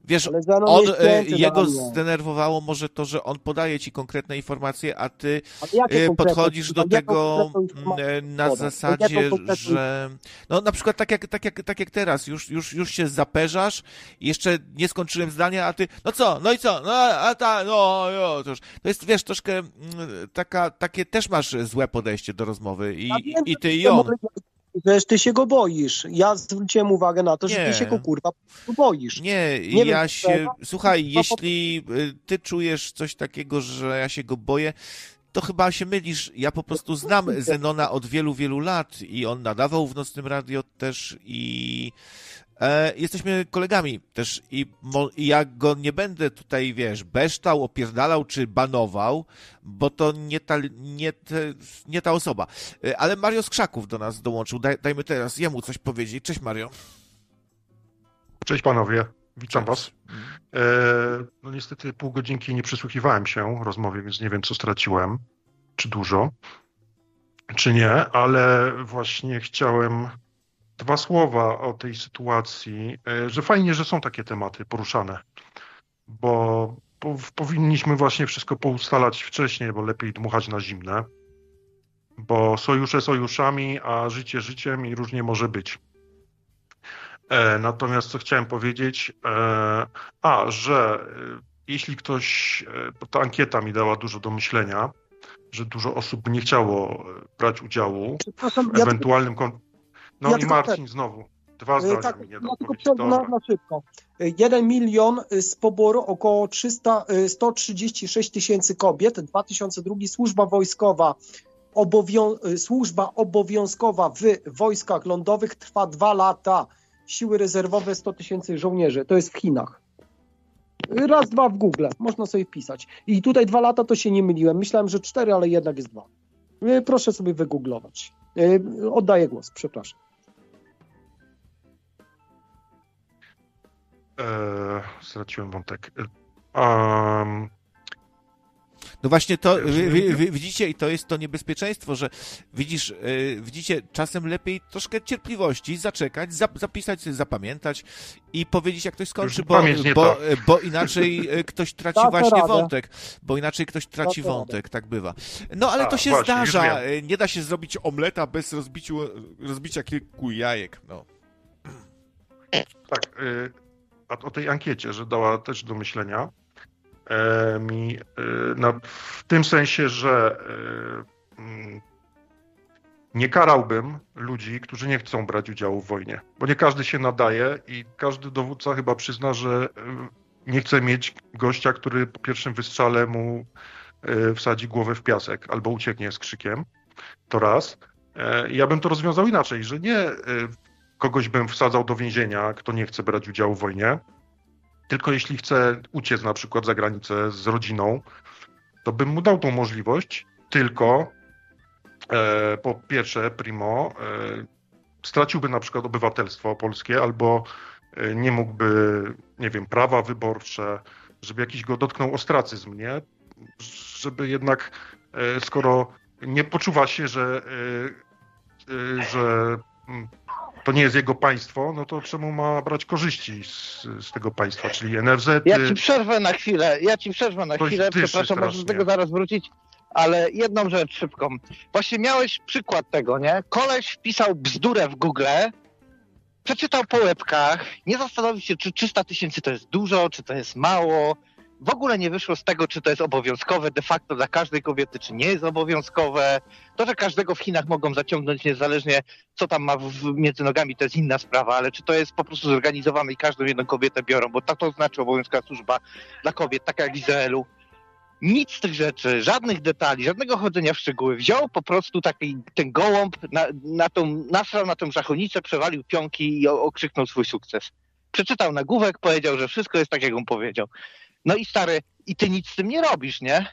Wiesz, on, e, jego mnie. zdenerwowało może to, że on podaje ci konkretne informacje, a ty e, podchodzisz do tego e, na zasadzie, że no na przykład tak jak, tak jak, tak jak teraz, już, już, już się zaperzasz, jeszcze nie skończyłem zdania, a ty, no co, no i co, no a ta, no, no to już, to jest, wiesz, troszkę mm, taka, takie też masz złe podejście do rozmowy i, i ty i on. Wiesz, ty się go boisz. Ja zwróciłem uwagę na to, że Nie. ty się go kurwa po prostu boisz. Nie, Nie ja wiem, się. Słuchaj, jeśli y, ty czujesz coś takiego, że ja się go boję, to chyba się mylisz. Ja po prostu znam Zenona od wielu, wielu lat i on nadawał w nocnym radio też i e, jesteśmy kolegami też i, mo, i ja go nie będę tutaj, wiesz, beształ, opierdalał czy banował, bo to nie ta, nie, te, nie ta osoba. E, Ale Mario z Krzaków do nas dołączył. Daj, dajmy teraz jemu coś powiedzieć. Cześć Mario. Cześć panowie, witam was. E, no niestety pół godzinki nie przysłuchiwałem się rozmowie, więc nie wiem co straciłem, czy dużo, czy nie, ale właśnie chciałem dwa słowa o tej sytuacji, e, że fajnie, że są takie tematy poruszane, bo po, powinniśmy właśnie wszystko poustalać wcześniej, bo lepiej dmuchać na zimne, bo sojusze sojuszami, a życie życiem i różnie może być. E, Natomiast co chciałem powiedzieć, e, a, że jeśli ktoś, bo ta ankieta mi dała dużo do myślenia, że dużo osób nie chciało brać udziału w ewentualnym... Kon... No ja i Marcin znowu, dwa E, zdania Tak, mi nie ja tylko na, na szybko. E, 1 milion y, z poboru około 300, y, 136 tysięcy kobiet, 2002 służba wojskowa, obowią, służba obowiązkowa w wojskach lądowych trwa dwa lata. Siły rezerwowe 100 tysięcy żołnierzy, to jest w Chinach. Raz, dwa w Google, można sobie wpisać. I tutaj dwa lata to się nie myliłem. Myślałem, że cztery, ale jednak jest dwa. Proszę sobie wygooglować. Oddaję głos, przepraszam. E, straciłem wątek. E, Um, No właśnie to, wy, wy, wy, widzicie, i to jest to niebezpieczeństwo, że widzisz, yy, widzicie, czasem lepiej troszkę cierpliwości, zaczekać, zap, zapisać, zapamiętać i powiedzieć, jak ktoś skończy, bo, bo, ta. bo inaczej yy, ktoś traci właśnie radę. wątek, bo inaczej ktoś traci wątek, tak bywa. No ale A, to się właśnie, zdarza, yy, nie da się zrobić omleta bez rozbiciu, rozbicia kilku jajek, no. Tak, y, a o tej ankiecie, że dała też do myślenia e, mi na, w tym sensie, że y, mm, nie karałbym ludzi, którzy nie chcą brać udziału w wojnie, bo nie każdy się nadaje i każdy dowódca chyba przyzna, że nie chce mieć gościa, który po pierwszym wystrzale mu wsadzi głowę w piasek albo ucieknie z krzykiem. To raz. E, Ja bym to rozwiązał inaczej, że nie kogoś bym wsadzał do więzienia, kto nie chce brać udziału w wojnie, tylko jeśli chce uciec na przykład za granicę z rodziną, to bym mu dał tą możliwość, tylko e, po pierwsze, primo, e, straciłby na przykład obywatelstwo polskie albo e, nie mógłby, nie wiem, prawa wyborcze, żeby jakiś go dotknął ostracyzm, nie? Żeby jednak, e, skoro nie poczuwa się, że, e, e, że mm, to nie jest jego państwo, no to czemu ma brać korzyści z, z tego państwa, czyli NFZ? Ja ci przerwę na chwilę, ja ci przerwę na chwilę, przepraszam, może do tego zaraz wrócić, ale jedną rzecz szybką. Właśnie miałeś przykład tego, nie? Koleś wpisał bzdurę w Google, przeczytał po łebkach, nie zastanowił się, czy 300 tysięcy to jest dużo, czy to jest mało. W ogóle nie wyszło z tego, czy to jest obowiązkowe de facto dla każdej kobiety, czy nie jest obowiązkowe. To, że każdego w Chinach mogą zaciągnąć niezależnie, co tam ma w, między nogami, to jest inna sprawa, ale czy to jest po prostu zorganizowane i każdą jedną kobietę biorą, bo tak to znaczy obowiązkowa służba dla kobiet, taka jak w Izraelu. Nic z tych rzeczy, żadnych detali, żadnego chodzenia w szczegóły. Wziął po prostu taki ten gołąb, na, na tą, nasrał na tą szachonicę, przewalił pionki i okrzyknął swój sukces. Przeczytał nagłówek, powiedział, że wszystko jest tak, jak on powiedział. No i stary, i ty nic z tym nie robisz, nie?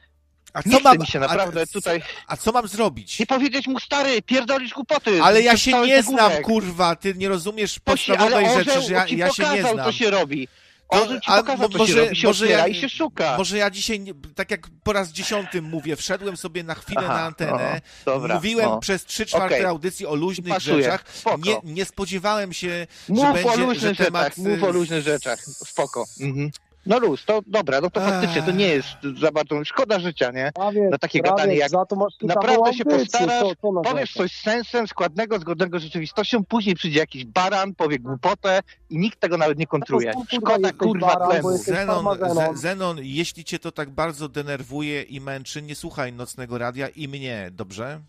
A co mam- się a- naprawdę tutaj... A co mam zrobić? Nie powiedzieć mu, stary, pierdolisz głupoty. Ale ja się nie znam, kurwa, ty nie rozumiesz się- podstawowej ale rzeczy, że ja, ci ja się nie znam. co się robi. To- ci a pokazał, co się robi, się ja, i się szuka. Może ja dzisiaj, tak jak po raz dziesiątym mówię, wszedłem sobie na chwilę Aha, na antenę, o, dobra, mówiłem o. przez trzy czwarte Okej. audycji o luźnych Pasuje, rzeczach. Nie, nie spodziewałem się, Mów że o będzie, że luźnych temat... rzeczach, mów o luźnych rzeczach. Spoko. Mhm. No luz, to dobra, no to faktycznie to nie jest za bardzo, szkoda życia, nie? Prawie, Na takie prawie, gadanie jak za to masz tu naprawdę się postarasz, co- co narzekasz? powiesz coś z sensem, składnego, zgodnego z rzeczywistością, później przyjdzie jakiś baran, powie głupotę i nikt tego nawet nie kontruje. Szkoda kurwa Zenon, Zenon, jeśli cię to tak bardzo denerwuje i męczy, nie słuchaj nocnego radia i mnie, dobrze?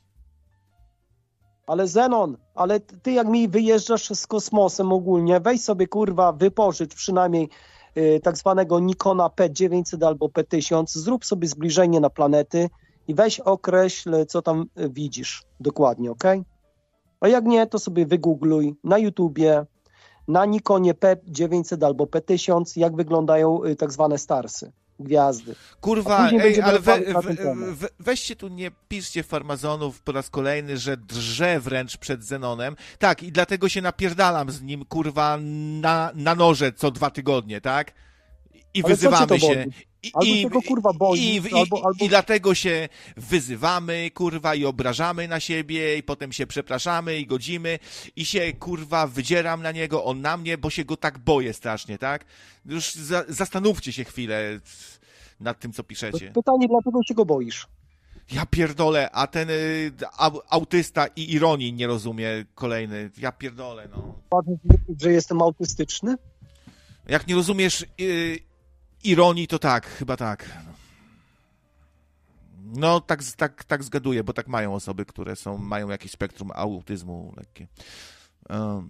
Ale Zenon, ale ty jak mi wyjeżdżasz z kosmosem ogólnie, weź sobie kurwa wypożycz przynajmniej tak zwanego Nikona P900 albo P1000, zrób sobie zbliżenie na planety i weź określ, co tam y, widzisz. Dokładnie, ok? A jak nie, to sobie wygoogluj na YouTubie, na Nikonie P900 albo P1000, jak wyglądają y, tak zwane starsy, gwiazdy. Kurwa, ej, ale we, we, weźcie tu, nie piszcie farmazonów po raz kolejny, że drże wręcz przed Zenonem. Tak, i dlatego się napierdalam z nim, kurwa, na, na noże co dwa tygodnie, tak? I Ale wyzywamy się. Albo i, tego, kurwa, boi, i, i, albo- albo- I dlatego się wyzywamy, kurwa, i obrażamy na siebie, i potem się przepraszamy i godzimy, i się, kurwa, wydzieram na niego, on na mnie, bo się go tak boję strasznie, tak? Już za, zastanówcie się chwilę nad tym, co piszecie. Pytanie, dlaczego się go boisz? Ja pierdolę, a ten y, au, autysta i ironii nie rozumie kolejny. Ja pierdolę, no. Że jestem autystyczny? Jak nie rozumiesz y, ironii, to tak, chyba tak. No, tak, tak, tak zgaduję, bo tak mają osoby, które są, mają jakieś spektrum autyzmu lekkie.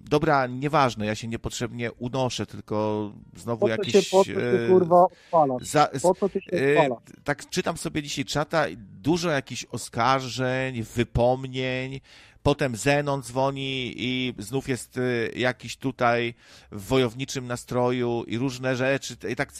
Dobra, nieważne, ja się niepotrzebnie unoszę, tylko znowu Po jakieś... cię, po co cię e, kurwa odpalasz? za- Po co ty się e, odpalasz? tak czytam sobie dzisiaj czata, dużo jakichś oskarżeń, wypomnień, potem Zenon dzwoni i znów jest y, jakiś tutaj w wojowniczym nastroju i różne rzeczy. I tak,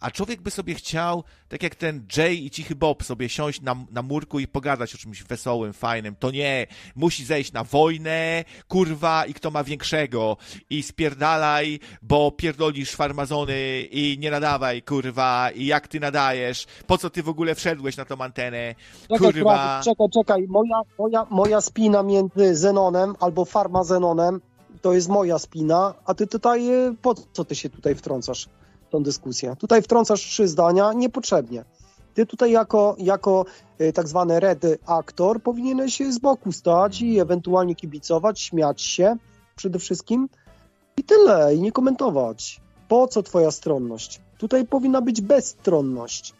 a człowiek by sobie chciał, tak jak ten Jay i Cichy Bob, sobie siąść na, na murku i pogadać o czymś wesołym, fajnym. To nie, musi zejść na wojnę, kurwa, i kto ma większego. I spierdalaj, bo pierdolisz farmazony i nie nadawaj, kurwa, i jak ty nadajesz, po co ty w ogóle wszedłeś na tą antenę, Czekaj, kurwa. Kraków, czekaj, czekaj. Moja, moja, moja spina między Zenonem albo Farmazenonem to jest moja spina, a ty tutaj, e, po co ty się tutaj wtrącasz w tą dyskusję? Tutaj wtrącasz trzy zdania niepotrzebnie. Ty tutaj jako, jako e, tak zwany red aktor powinieneś z boku stać i ewentualnie kibicować, śmiać się przede wszystkim i tyle, i nie komentować. Po co twoja stronność? Tutaj powinna być bezstronność.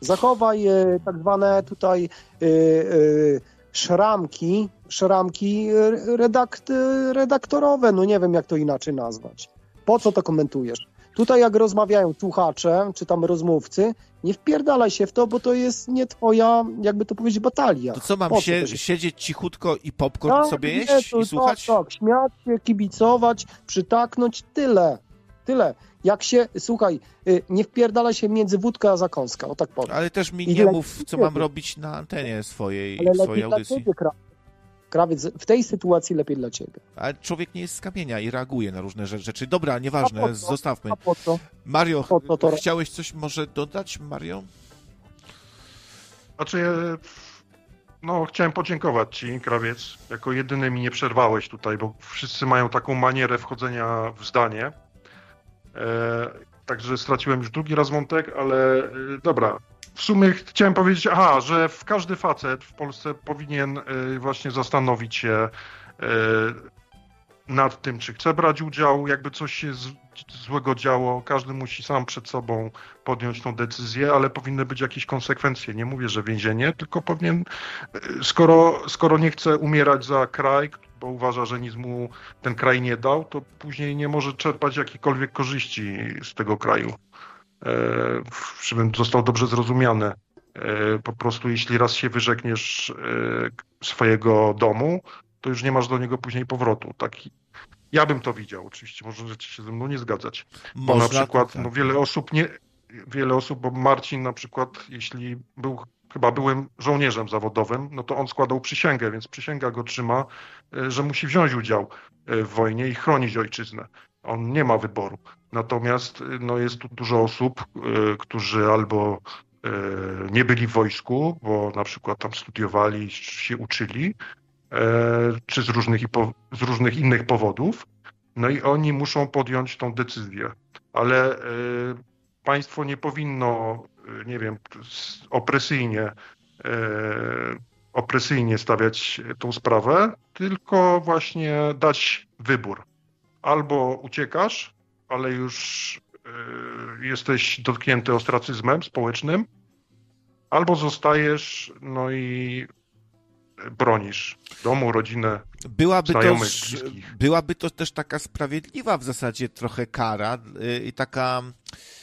Zachowaj e, tak zwane tutaj szramki, szramki redakt, redaktorowe, no nie wiem jak to inaczej nazwać. Po co to komentujesz? Tutaj jak rozmawiają słuchacze, czy tam rozmówcy, nie wpierdalaj się w to, bo to jest nie twoja, jakby to powiedzieć, batalia. To co, mam się, się... siedzieć cichutko i popcorn Tak, sobie nie, jeść to- i słuchać? Tak, tak, śmiać się, kibicować, przytaknąć, tyle. Tyle. Jak się, słuchaj, y, nie wpierdala się między wódkę a zakąska, o tak powiem. Ale też mi I nie mów, co mam robić na antenie swojej, Ale swojej lepiej dla audycji. ciebie, Kra- Krawiec, w tej sytuacji lepiej dla ciebie. Ale człowiek nie jest z kamienia i reaguje na różne rze- rzeczy. Dobra, nieważne, A po co? zostawmy. A po co? Mario, Po co to- chciałeś coś może dodać, Mario? Znaczy, no, chciałem podziękować Ci, krawiec. Jako jedyny mi nie przerwałeś tutaj, bo wszyscy mają taką manierę wchodzenia w zdanie. E, także straciłem już drugi raz wątek, ale e, dobra. W sumie chciałem powiedzieć, aha, że w każdy facet w Polsce powinien e, właśnie zastanowić się nad tym, czy chce brać udział, jakby coś się złego działo. Każdy musi sam przed sobą podjąć tą decyzję, ale powinny być jakieś konsekwencje. Nie mówię, że więzienie, tylko powinien, skoro, skoro nie chce umierać za kraj, bo uważa, że nic mu ten kraj nie dał, to później nie może czerpać jakichkolwiek korzyści z tego kraju. E, żebym został dobrze zrozumiany. E, Po prostu jeśli raz się wyrzekniesz e, swojego domu, to już nie masz do niego później powrotu. Taki, ja bym to widział, oczywiście, możecie się ze mną nie zgadzać. Bo Można, na przykład tak. no, wiele osób nie, wiele osób, bo Marcin na przykład, jeśli był, chyba byłem żołnierzem zawodowym, no to on składał przysięgę, więc przysięga go trzyma, e, że musi wziąć udział e, w wojnie i chronić ojczyznę. On nie ma wyboru. Natomiast e, no, jest tu dużo osób, którzy albo nie byli w wojsku, bo na przykład tam studiowali, się uczyli, czy z różnych, z różnych innych powodów. No i oni muszą podjąć tą decyzję. Ale państwo nie powinno, e, nie wiem, opresyjnie, e, opresyjnie stawiać tą sprawę, tylko właśnie dać wybór. Albo uciekasz, ale już e, jesteś dotknięty ostracyzmem społecznym, albo zostajesz, no i bronisz domu, rodzinę, Byłaby to, byłaby to też taka sprawiedliwa w zasadzie trochę kara y, i taka y,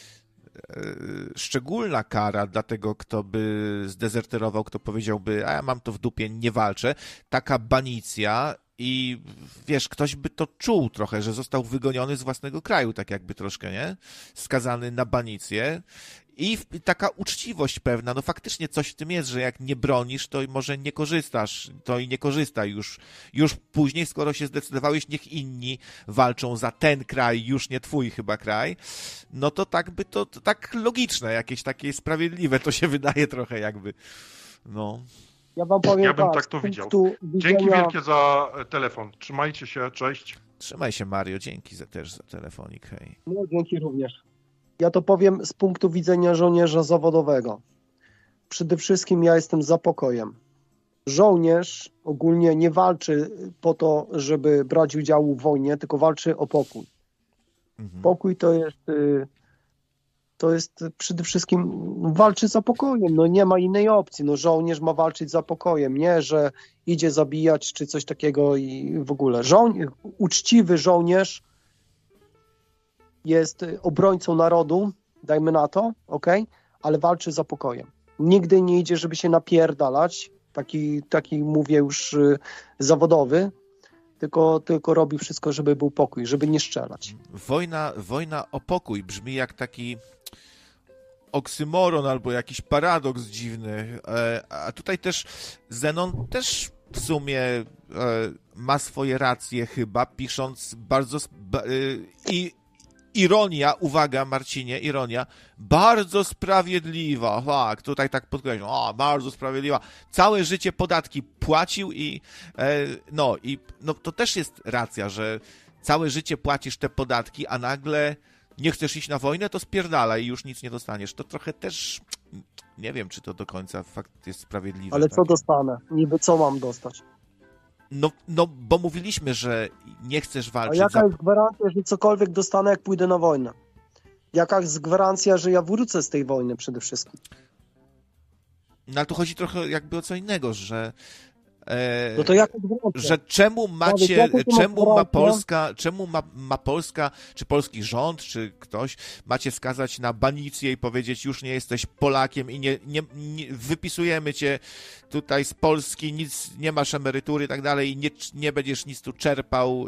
szczególna kara dla tego, kto by zdezerterował, kto powiedziałby, a ja mam to w dupie, nie walczę. Taka banicja i wiesz, ktoś by to czuł trochę, że został wygoniony z własnego kraju, tak jakby troszkę, nie? Skazany na banicję. I taka uczciwość pewna, no faktycznie coś w tym jest, że jak nie bronisz, to może nie korzystasz, to i nie korzystaj już, już później, skoro się zdecydowałeś, niech inni walczą za ten kraj, już nie twój chyba kraj, no to tak by to, to tak logiczne, jakieś takie sprawiedliwe, to się wydaje trochę jakby, no. Ja wam powiem Ja bym tak, tak to widział. punktu Dzięki widzenia- wielkie za e, telefon. Trzymajcie się, cześć. Trzymaj się Mario, dzięki za, też za telefonik, hej. No, dzięki również. Ja to powiem z punktu widzenia żołnierza zawodowego. Przede wszystkim ja jestem za pokojem. Żołnierz ogólnie nie walczy po to, żeby brać udział w wojnie, tylko walczy o pokój. Pokój to jest, y, to jest przede wszystkim walczy za pokojem. No nie ma innej opcji. No żołnierz ma walczyć za pokojem, nie, że idzie zabijać czy coś takiego i w ogóle. Żoł, uczciwy żołnierz jest y, obrońcą narodu, dajmy na to, ok, ale walczy za pokojem. Nigdy nie idzie, żeby się napierdalać, taki, taki mówię już y, zawodowy, tylko, tylko robi wszystko, żeby był pokój, żeby nie strzelać. Wojna, wojna o pokój brzmi jak taki oksymoron albo jakiś paradoks dziwny. E, A tutaj też Zenon też w sumie e, ma swoje racje chyba, pisząc bardzo... y, I ironia, uwaga Marcinie, ironia, bardzo sprawiedliwa, tak, tutaj tak podkreślam, o, bardzo sprawiedliwa. Całe życie podatki płacił i e, no i no to też jest racja, że całe życie płacisz te podatki, a nagle nie chcesz iść na wojnę, to spierdalaj i już nic nie dostaniesz. To trochę też nie wiem, czy to do końca fakt jest sprawiedliwe. Ale tak? co dostanę? Niby co mam dostać? No, no, bo mówiliśmy, że nie chcesz A walczyć jaka za... jest gwarancja, że cokolwiek dostanę, jak pójdę na wojnę? Jaka jest gwarancja, że ja wrócę z tej wojny przede wszystkim? No ale tu chodzi trochę jakby o co innego, że No to gwarancja? że czemu macie, czemu ma? Polska, czemu ma, ma Polska, czy polski rząd, czy ktoś macie skazać na banicję i powiedzieć już nie jesteś Polakiem i nie, nie, nie wypisujemy cię tutaj z Polski, nic, nie masz emerytury i tak dalej i nie, nie będziesz nic tu czerpał,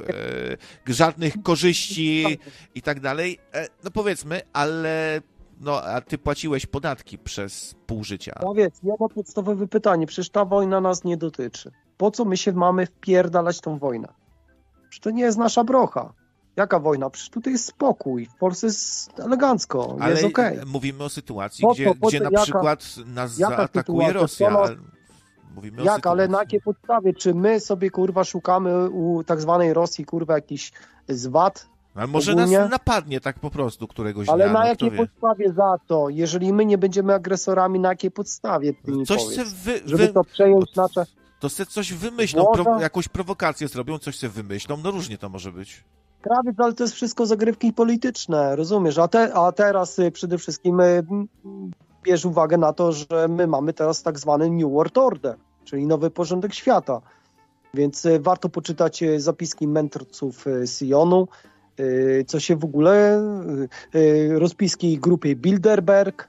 e, żadnych korzyści i tak dalej. E, no powiedzmy, ale no a ty płaciłeś podatki przez pół życia. Powiedz, jedno podstawowe pytanie, przecież ta wojna nas nie dotyczy. Po co my się mamy wpierdalać tą wojnę? Przecież to nie jest nasza brocha. Jaka wojna? Przecież tutaj jest spokój. W Polsce jest elegancko, Ale jest okej. mówimy o sytuacji, Po gdzie, po gdzie na jaka- przykład nas zaatakuje? Rosja. No- Mówimy Jak, sytuacji. ale na jakiej podstawie? Czy my sobie, kurwa, szukamy u tak zwanej Rosji, kurwa, jakiś zwad? Ale może ogólnie? nas napadnie tak po prostu któregoś Ale dnia. na no, jakiej podstawie za to? Jeżeli my nie będziemy agresorami, na jakiej podstawie? Ty mi Coś powiedz, se wy- żeby wy- to przejąć nasze... To se coś wymyślą, pro, jakąś prowokację zrobią, coś sobie wymyślą, no różnie to może być. Krawiec, ale to jest wszystko zagrywki polityczne, rozumiesz? A, te, a teraz y, przede wszystkim y, bierz uwagę na to, że my mamy teraz tak zwany New World Order, czyli nowy porządek świata. Więc y, warto poczytać zapiski mędrców Sionu, co się w ogóle, y, y, rozpiski grupy Bilderberg,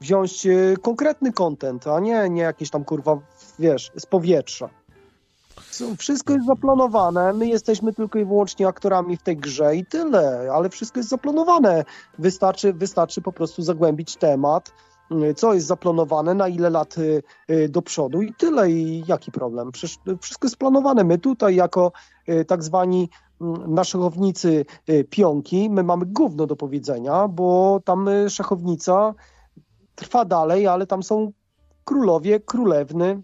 wziąć y, konkretny content, a nie, nie jakieś tam kurwa, wiesz, z powietrza. Wszystko jest zaplanowane, my jesteśmy tylko i wyłącznie aktorami w tej grze i tyle, ale wszystko jest zaplanowane. Wystarczy, wystarczy po prostu zagłębić temat, y, co jest zaplanowane, na ile lat y, y, do przodu i tyle. I jaki problem? Przecież y, wszystko jest planowane. My tutaj jako y, tak zwani na szachownicy y, pionki, my mamy gówno do powiedzenia, bo tam y, szachownica trwa dalej, ale tam są królowie, królewny,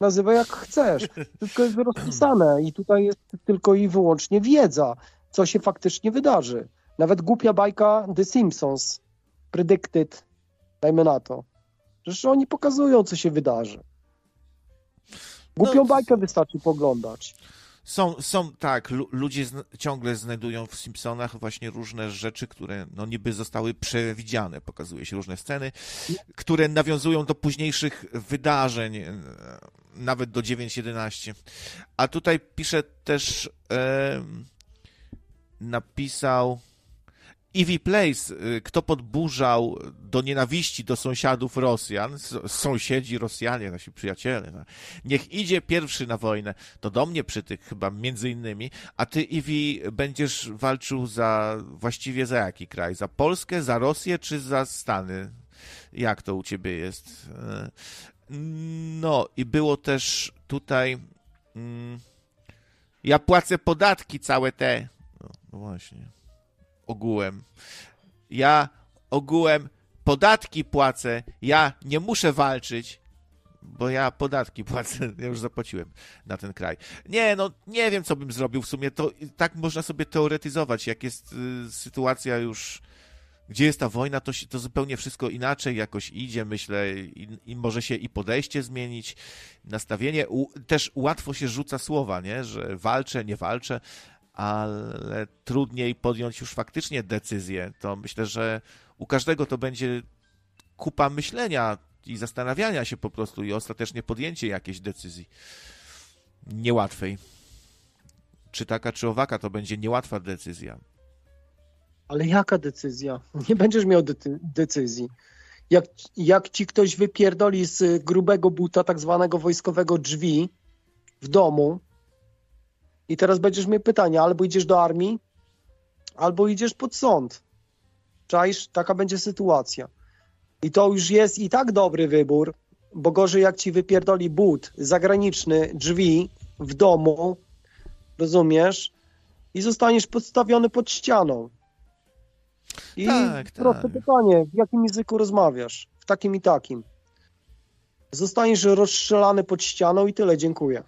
nazywaj jak chcesz. Wszystko jest rozpisane i tutaj jest tylko i wyłącznie wiedza, co się faktycznie wydarzy. Nawet głupia bajka The Simpsons, predicted, dajmy na to. Przecież oni pokazują, co się wydarzy. Głupią No, bajkę wystarczy poglądać. Są, są tak, lu- ludzie zna- ciągle znajdują w Simpsonach właśnie różne rzeczy, które no niby zostały przewidziane. Pokazuje się różne sceny, które nawiązują do późniejszych wydarzeń, e, nawet do 9.11. A tutaj pisze też, em, napisał Ivy Place, y, kto podburzał do nienawiści do sąsiadów Rosjan, sąsiedzi Rosjanie, nasi przyjaciele, no. niech idzie pierwszy na wojnę, to do mnie przytyk chyba między innymi, a ty Ivy będziesz walczył za, właściwie za jaki kraj? Za Polskę, za Rosję czy za Stany? Jak to u ciebie jest? E, No i było też tutaj, mm, ja płacę podatki całe te, no, no właśnie ogółem. Ja ogółem podatki płacę, ja nie muszę walczyć, bo ja podatki płacę, ja już zapłaciłem na ten kraj. Nie, no nie wiem, co bym zrobił w sumie, to tak można sobie teoretyzować, jak jest y, sytuacja już, gdzie jest ta wojna, to, się, to zupełnie wszystko inaczej jakoś idzie, myślę, i, i może się i podejście zmienić, nastawienie, u, też łatwo się rzuca słowa, nie, że walczę, nie walczę, ale trudniej podjąć już faktycznie decyzję. To myślę, że u każdego to będzie kupa myślenia i zastanawiania się po prostu i ostatecznie podjęcie jakiejś decyzji niełatwej. Czy taka, czy owaka, to będzie niełatwa decyzja. Ale jaka decyzja? Nie będziesz miał decy- decyzji. Jak, jak ci ktoś wypierdoli z grubego buta, tak zwanego wojskowego drzwi w domu, i teraz będziesz miał pytanie, albo idziesz do armii, albo idziesz pod sąd. Czaisz? Taka będzie sytuacja. I to już jest i tak dobry wybór, bo gorzej jak ci wypierdoli but zagraniczny, drzwi w domu, rozumiesz? I zostaniesz podstawiony pod ścianą. I Tak, proste tak. pytanie, w jakim języku rozmawiasz? W takim i takim. Zostaniesz rozstrzelany pod ścianą i tyle, dziękuję.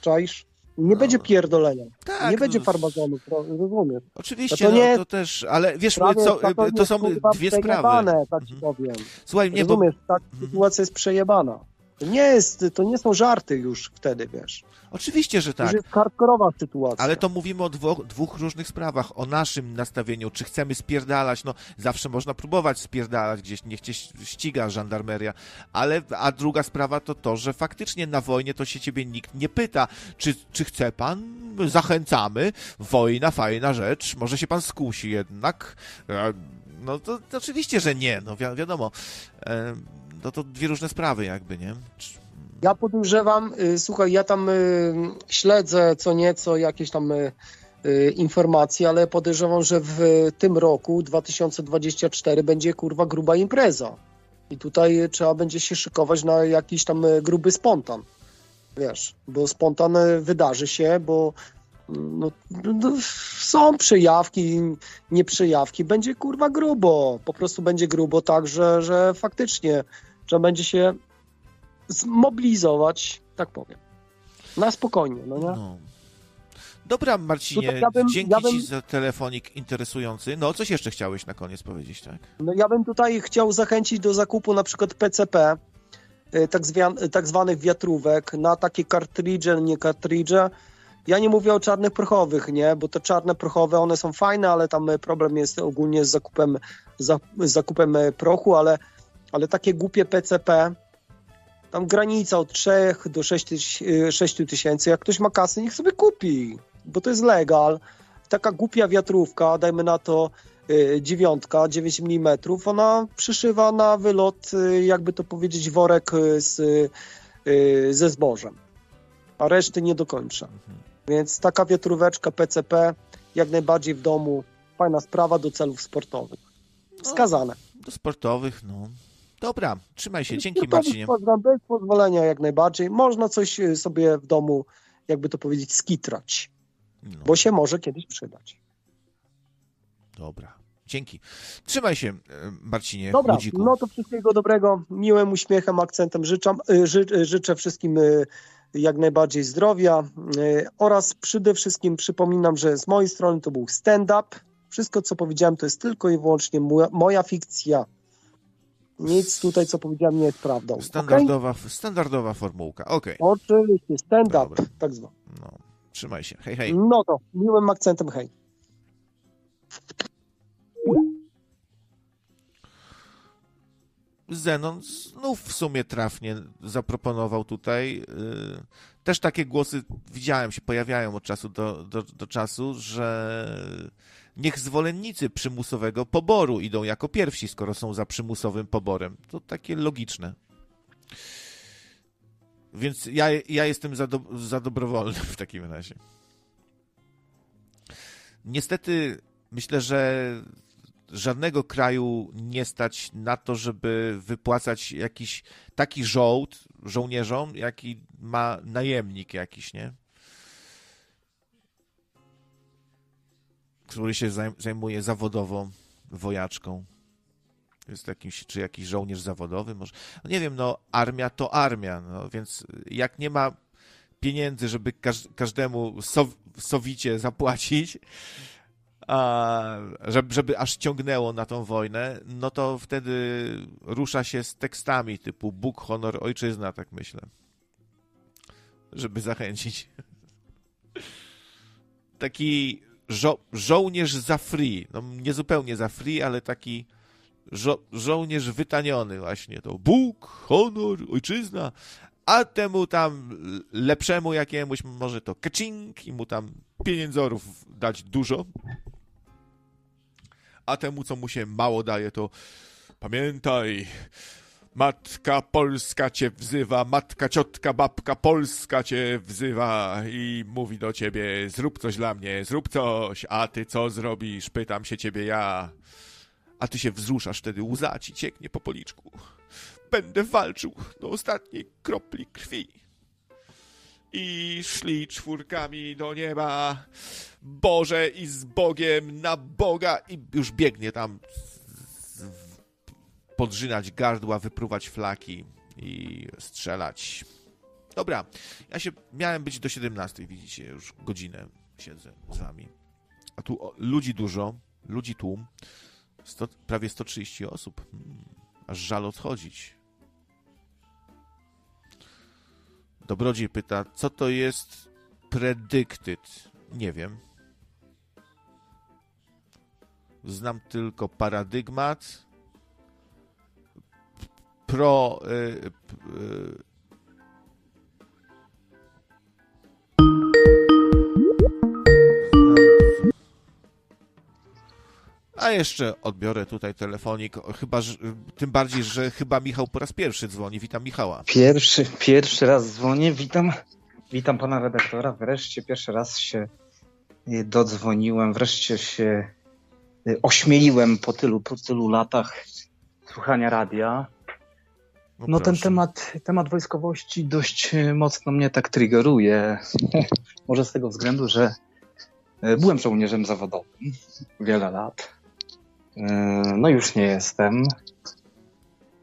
Czaisz? Nie będzie pierdolenia. Tak, nie będzie no. farmazonu, pro- rozumiesz? Oczywiście, No no, to nie- to też, ale wiesz, co, to są dwie sprawy. tak ci powiem. Słuchaj, nie, bo Rozumiesz, ta sytuacja jest przejebana. To nie jest, to nie są żarty już wtedy, wiesz. oczywiście, że To tak. już jest hardkorowa sytuacja. Ale to mówimy o dwóch, dwóch różnych sprawach. O naszym nastawieniu, czy chcemy spierdalać. No, zawsze można próbować spierdalać gdzieś, niech cię ściga żandarmeria. Ale, a druga sprawa to to, że faktycznie na wojnie to się ciebie nikt nie pyta, czy, czy chce pan? Zachęcamy. Wojna, fajna rzecz. Może się pan skusi jednak. E, No to, to oczywiście, że nie. No wi wiadomo. E, No to dwie różne sprawy jakby, nie? Ja podejrzewam, y, słuchaj, ja tam y, śledzę co nieco jakieś tam y, informacji, ale podejrzewam, że w tym roku 2024 będzie kurwa gruba impreza. I tutaj trzeba będzie się szykować na jakiś tam gruby spontan. Wiesz, bo spontan wydarzy się, bo no, no, są przejawki, nieprzejawki, będzie kurwa grubo. Po prostu będzie grubo tak, że, że faktycznie trzeba będzie się zmobilizować, tak powiem. Na spokojnie, no nie? No. Dobra, Marcinie, ja bym, dzięki ja bym... Ci za telefonik interesujący. No, coś jeszcze chciałeś na koniec powiedzieć, tak? No, ja bym tutaj chciał zachęcić do zakupu na przykład PCP, y, tak, zwian, tak zwanych wiatrówek, na takie kartridże, nie kartridże. Ja nie mówię o czarnych prochowych, nie, bo te czarne prochowe, one są fajne, ale tam problem jest ogólnie z zakupem, z zakupem prochu, ale, ale takie głupie PCP, tam granica od 3 do 6, 6 tysięcy. Jak ktoś ma kasy, niech sobie kupi, bo to jest legal. Taka głupia wiatrówka, dajmy na to y, dziewiątka, 9 mm, ona przyszywa na wylot, y, jakby to powiedzieć, worek y, z, ze zbożem, a reszty nie dokończa. Więc taka wiatróweczka PCP jak najbardziej w domu, fajna sprawa do celów sportowych. Wskazane. No, do sportowych, no. Dobra, trzymaj się, dzięki Marcinie. Bez pozwolenia jak najbardziej. Można coś y, sobie w domu, jakby to powiedzieć, skitrać, no. bo się może kiedyś przydać. Dobra, dzięki. Trzymaj się, y, Marcinie. Dobra, no to wszystkiego dobrego, miłym uśmiechem, akcentem życzę, y, ży, życzę wszystkim jak najbardziej zdrowia oraz przede wszystkim przypominam, że z mojej strony to był stand-up. Wszystko, co powiedziałem, to jest tylko i wyłącznie moja fikcja nic tutaj, co powiedziałem, nie jest prawdą. Standardowa, okay? standardowa formułka, okej. Okay. Oczywiście, stand-up, tak zwany. No, trzymaj się, hej, hej. No to, miłym akcentem hej. Zenon znów w sumie trafnie zaproponował tutaj. Yy, też takie głosy widziałem się pojawiają od czasu do, do, do czasu, że niech zwolennicy przymusowego poboru idą jako pierwsi, skoro są za przymusowym poborem. To takie logiczne. Więc ja, ja jestem za, do, za dobrowolny w takim razie. Niestety myślę, że żadnego kraju nie stać na to, żeby wypłacać jakiś taki żołd żołnierzom, jaki ma najemnik jakiś, nie? Który się zajmuje zawodowo wojaczką. Jest jakimś, czy jakiś żołnierz zawodowy, może. No nie wiem, no armia to armia, no więc jak nie ma pieniędzy, żeby każ każdemu sow sowicie zapłacić, a, żeby, żeby aż ciągnęło na tą wojnę, no to wtedy rusza się z tekstami typu Bóg, honor, ojczyzna, tak myślę. Żeby zachęcić. Taki żo żołnierz za free. No, nie zupełnie za free, ale taki żo żołnierz wytaniony właśnie. To Bóg, honor, ojczyzna, a temu tam lepszemu jakiemuś może to keczing i mu tam pieniędzorów dać dużo, a temu, co mu się mało daje, to pamiętaj, Matka Polska cię wzywa, matka, ciotka, babka Polska cię wzywa i mówi do ciebie, zrób coś dla mnie, zrób coś, a ty co zrobisz, pytam się ciebie ja. A ty się wzruszasz, wtedy łza ci cieknie po policzku. Będę walczył do ostatniej kropli krwi. I szli czwórkami do nieba, Boże i z Bogiem na Boga i już biegnie tam podrzynać gardła, wypruwać flaki i strzelać. Dobra, ja się miałem być do 17, widzicie, już godzinę siedzę z wami. A tu o, ludzi dużo, ludzi tłum, 100, prawie 130 osób. Hmm, aż żal odchodzić. Dobrodziej pyta, co to jest predicted? Nie wiem. Znam tylko paradygmat, pro. Y, y, A jeszcze odbiorę tutaj telefonik, chyba, że, tym bardziej, że chyba Michał po raz pierwszy dzwoni. Witam Michała. Pierwszy, pierwszy raz dzwonię, witam, witam pana redaktora. Wreszcie pierwszy raz się y, dodzwoniłem, wreszcie się y, ośmieliłem po tylu, po tylu latach słuchania radia. No ten temat, temat wojskowości dość y, mocno mnie tak triggeruje. Może z tego względu, że y, byłem żołnierzem zawodowym wiele lat. Y, No już nie jestem.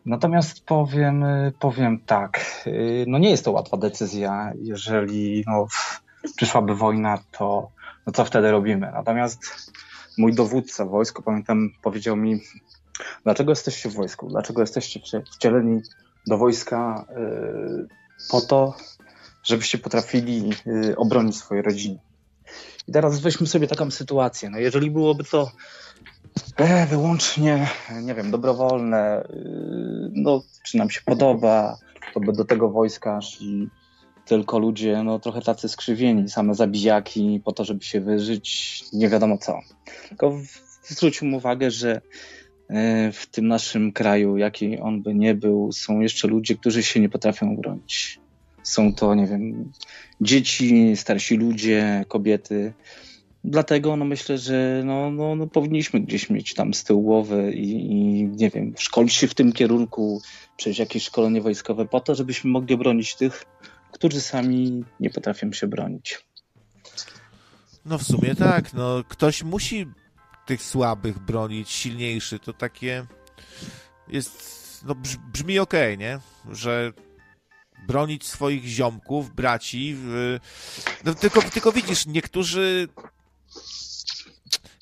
Natomiast powiem, powiem tak, no nie jest to łatwa decyzja, jeżeli no, przyszłaby wojna, to no co wtedy robimy? Natomiast mój dowódca w wojsku, pamiętam, powiedział mi, dlaczego jesteście w wojsku, dlaczego jesteście wcie- wcieleni do wojska y, po to, żebyście potrafili y, obronić swoje rodziny. I teraz weźmy sobie taką sytuację, no jeżeli byłoby to E, wyłącznie, nie wiem, dobrowolne, no, czy nam się podoba, to by do tego wojska szli tylko ludzie, no, trochę tacy skrzywieni, same zabijaki po to, żeby się wyżyć, nie wiadomo co. Tylko zwróćmy uwagę, że e, w tym naszym kraju, jaki on by nie był, są jeszcze ludzie, którzy się nie potrafią obronić. Są to, nie wiem, dzieci, starsi ludzie, kobiety, Dlatego no myślę, że no, no, no powinniśmy gdzieś mieć tam z tyłu głowy i, i nie wiem, szkolić się w tym kierunku, przejść jakieś szkolenie wojskowe po to, żebyśmy mogli bronić tych, którzy sami nie potrafią się bronić. No w sumie tak, no ktoś musi tych słabych bronić, silniejszy, to takie jest, no brz, brzmi okej, nie? Że bronić swoich ziomków, braci, no tylko, tylko widzisz, niektórzy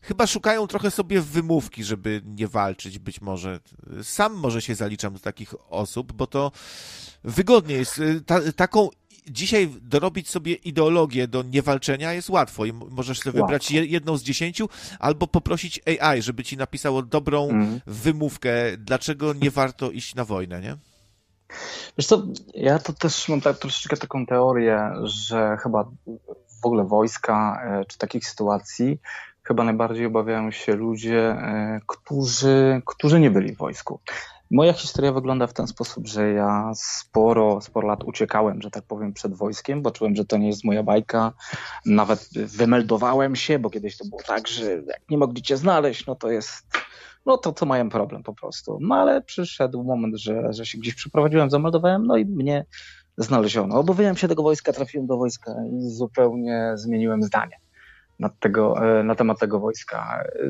chyba szukają trochę sobie wymówki, żeby nie walczyć być może. Sam może się zaliczam do takich osób, bo to wygodnie jest. Ta, taką dzisiaj dorobić sobie ideologię do niewalczenia jest łatwo i możesz sobie wybrać Łatwo. jedną z dziesięciu albo poprosić AI, żeby ci napisało dobrą Mhm. wymówkę, dlaczego nie warto iść na wojnę, nie? Wiesz co, ja to też mam tak, troszeczkę taką teorię, że chyba w ogóle wojska e, czy takich sytuacji chyba najbardziej obawiają się ludzie, e, którzy, którzy nie byli w wojsku. Moja historia wygląda w ten sposób, że ja sporo, sporo lat uciekałem, że tak powiem, przed wojskiem, bo czułem, że to nie jest moja bajka. Nawet wymeldowałem się, bo kiedyś to było tak, że jak nie mogli cię znaleźć, no to jest no to, to mają problem po prostu. No ale przyszedł moment, że, że się gdzieś przeprowadziłem, zameldowałem, no i mnie znaleziono. Obawiałem się tego wojska, trafiłem do wojska i zupełnie zmieniłem zdanie tego, e, na temat tego wojska. E,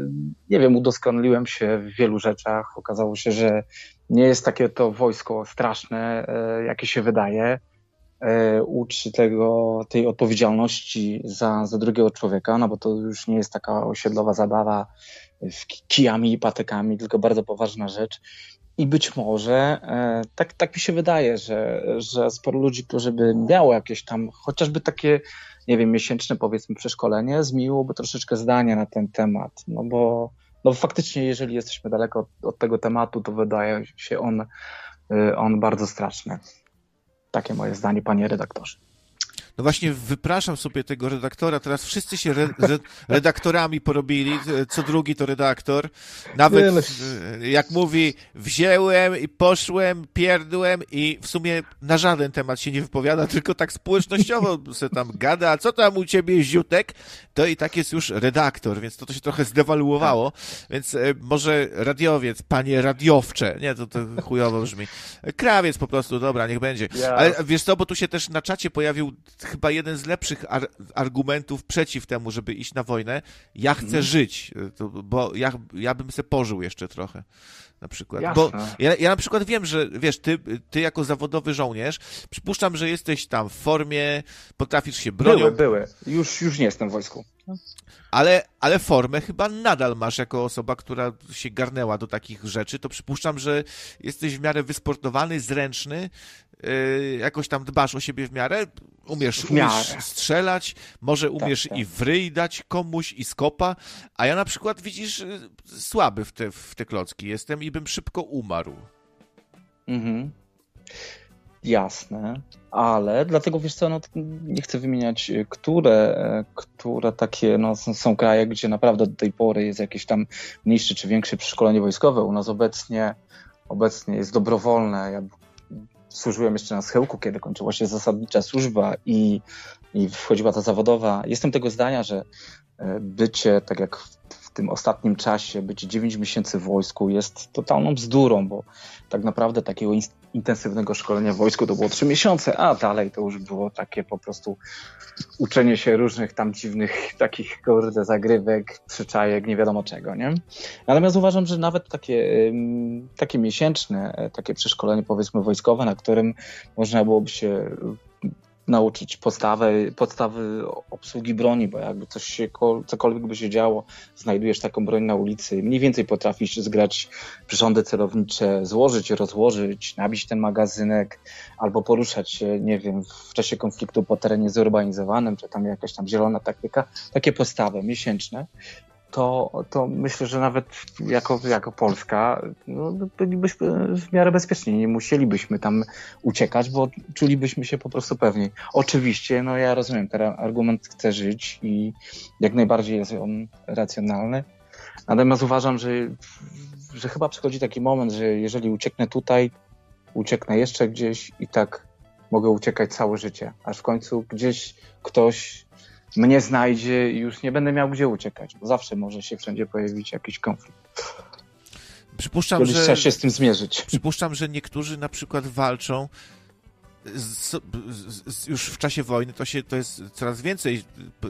Nie wiem, udoskonaliłem się w wielu rzeczach. Okazało się, że nie jest takie to wojsko straszne, e, jakie się wydaje. Uczy tego, tej odpowiedzialności za, za drugiego człowieka, no bo to już nie jest taka osiedlowa zabawa kijami i patykami, tylko bardzo poważna rzecz. I być może, tak, tak mi się wydaje, że, że sporo ludzi, którzy by miało jakieś tam, chociażby takie, nie wiem, miesięczne powiedzmy przeszkolenie, zmieniłoby troszeczkę zdania na ten temat. No bo, no faktycznie, jeżeli jesteśmy daleko od, od tego tematu, to wydaje się on, y, on bardzo straszny. Takie moje zdanie, panie redaktorze. No właśnie wypraszam sobie tego redaktora, teraz wszyscy się re, re, redaktorami porobili, co drugi to redaktor. Nawet Nie, no. e, jak mówi, wzięłem i poszłem, pierdłem i w sumie na żaden temat się nie wypowiada, tylko tak społecznościowo se tam gada, a co tam u ciebie ziutek, to i tak jest już redaktor, więc to, to się trochę zdewaluowało, więc e, może radiowiec, panie radiowcze, nie, to, to chujowo brzmi, krawiec po prostu, dobra, niech będzie. Ale wiesz co, bo tu się też na czacie pojawił chyba jeden z lepszych ar argumentów przeciw temu, żeby iść na wojnę. Ja chcę Mhm. żyć, to, bo ja, ja bym se pożył jeszcze trochę. Na przykład. Jasne. Bo ja, ja na przykład wiem, że wiesz, ty, ty jako zawodowy żołnierz, przypuszczam, że jesteś tam w formie, potrafisz się bronią, Były, były. Już, już nie jestem w wojsku. ale, ale formę chyba nadal masz jako osoba, która się garnęła do takich rzeczy, to przypuszczam, że jesteś w miarę wysportowany, zręczny, jakoś tam dbasz o siebie w miarę, umiesz, W miarę. umiesz strzelać, może umiesz tak. i w ryj dać komuś i skopa, a ja na przykład widzisz, yy, słaby w te, w te klocki jestem i bym szybko umarł. Mhm. Jasne, ale dlatego wiesz co, no, nie chcę wymieniać, y, które, które takie no, są, są kraje, gdzie naprawdę do tej pory jest jakieś tam mniejsze czy większe przeszkolenie wojskowe. U nas obecnie, obecnie jest dobrowolne. Ja służyłem jeszcze na schyłku, kiedy kończyła się zasadnicza służba i, i wchodziła ta zawodowa. Jestem tego zdania, że e, bycie, tak jak w tym ostatnim czasie, bycie 9 miesięcy w wojsku jest totalną bzdurą, bo tak naprawdę takiego intensywnego szkolenia w wojsku to było 3 miesiące, a dalej to już było takie po prostu uczenie się różnych tam dziwnych takich kurde zagrywek, przyczajek, nie wiadomo czego, nie? Natomiast uważam, że nawet takie, takie miesięczne, e, takie przeszkolenie powiedzmy wojskowe, na którym można byłoby się nauczyć podstawy, podstawy obsługi broni, bo jakby coś się, cokolwiek by się działo, znajdujesz taką broń na ulicy, mniej więcej potrafisz zgrać przyrządy celownicze, złożyć, rozłożyć, nabić ten magazynek, albo poruszać się, nie wiem, w czasie konfliktu po terenie zurbanizowanym, czy tam jakaś tam zielona taktyka, takie podstawy miesięczne, to, to myślę, że nawet jako, jako Polska no, bylibyśmy w miarę bezpieczni. Nie musielibyśmy tam uciekać, bo czulibyśmy się po prostu pewniej. Oczywiście, no ja rozumiem, ten argument chce żyć i jak najbardziej jest on racjonalny. Natomiast uważam, że, że chyba przychodzi taki moment, że jeżeli ucieknę tutaj, ucieknę jeszcze gdzieś i tak mogę uciekać całe życie, aż w końcu gdzieś ktoś mnie znajdzie i już nie będę miał gdzie uciekać, bo zawsze może się wszędzie pojawić jakiś konflikt. Przypuszczam, że trzeba się z tym zmierzyć. Przypuszczam, że niektórzy na przykład walczą z, z, już w czasie wojny to się to jest coraz więcej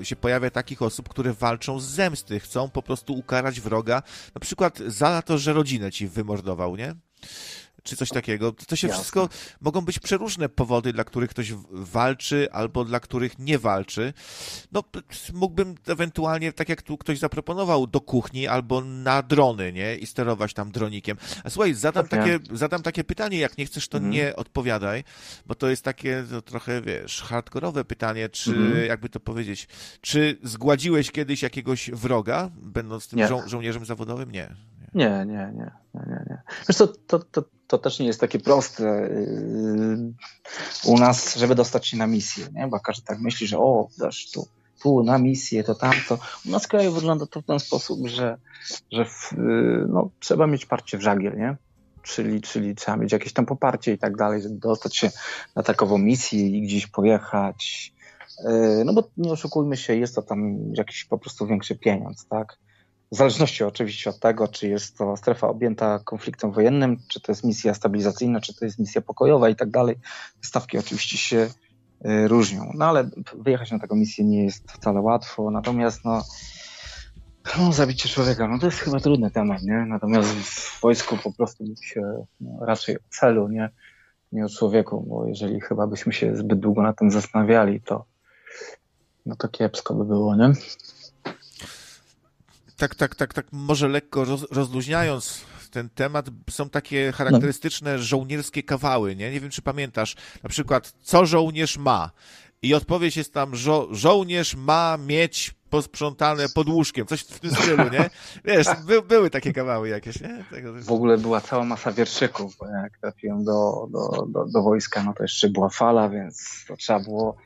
się pojawia takich osób, które walczą z zemsty, chcą po prostu ukarać wroga, na przykład za to, że rodzinę ci wymordował, nie? Czy coś takiego. To się Jasne. wszystko mogą być przeróżne powody, dla których ktoś walczy albo dla których nie walczy. No, mógłbym ewentualnie, tak jak tu ktoś zaproponował, do kuchni albo na drony, nie? I sterować tam dronikiem. A słuchaj, zadam, takie, zadam takie pytanie, jak nie chcesz, to mhm. nie odpowiadaj, bo to jest takie to trochę, wiesz, hardkorowe pytanie, czy, mhm. jakby to powiedzieć, czy zgładziłeś kiedyś jakiegoś wroga, będąc tym żo żołnierzem zawodowym? Nie. Nie, nie, nie, nie, nie. to, to, to, to też nie jest takie proste yy, u nas, żeby dostać się na misję, nie? Bo każdy tak myśli, że o, dasz tu, tu na misję, to tamto. U nas w kraju wygląda to w ten sposób, że, że w, yy, no, trzeba mieć parcie w żagiel, nie? Czyli, czyli trzeba mieć jakieś tam poparcie i tak dalej, żeby dostać się na takową misję i gdzieś pojechać. Yy, no bo nie oszukujmy się, jest to tam jakiś po prostu większy pieniądz, tak? W zależności oczywiście od tego, czy jest to strefa objęta konfliktem wojennym, czy to jest misja stabilizacyjna, czy to jest misja pokojowa i tak dalej. Stawki oczywiście się y, różnią. No ale wyjechać na taką misję nie jest wcale łatwo. Natomiast no, no zabicie człowieka, no to jest chyba trudny temat, nie? Natomiast w wojsku po prostu się no, raczej o celu, nie? nie o człowieku, bo jeżeli chyba byśmy się zbyt długo na tym zastanawiali, to no to kiepsko by było, nie? Tak, tak, tak, tak, może lekko roz, rozluźniając ten temat, są takie charakterystyczne żołnierskie kawały, nie? Nie wiem, czy pamiętasz, na przykład, co żołnierz ma? I odpowiedź jest tam, żo żołnierz ma mieć posprzątane pod łóżkiem, coś w tym stylu, nie? Wiesz, by, były takie kawały jakieś, nie? Tego... W ogóle była cała masa wierszyków, bo jak trafiłem do, do, do, do wojska, no to jeszcze była fala, więc to trzeba było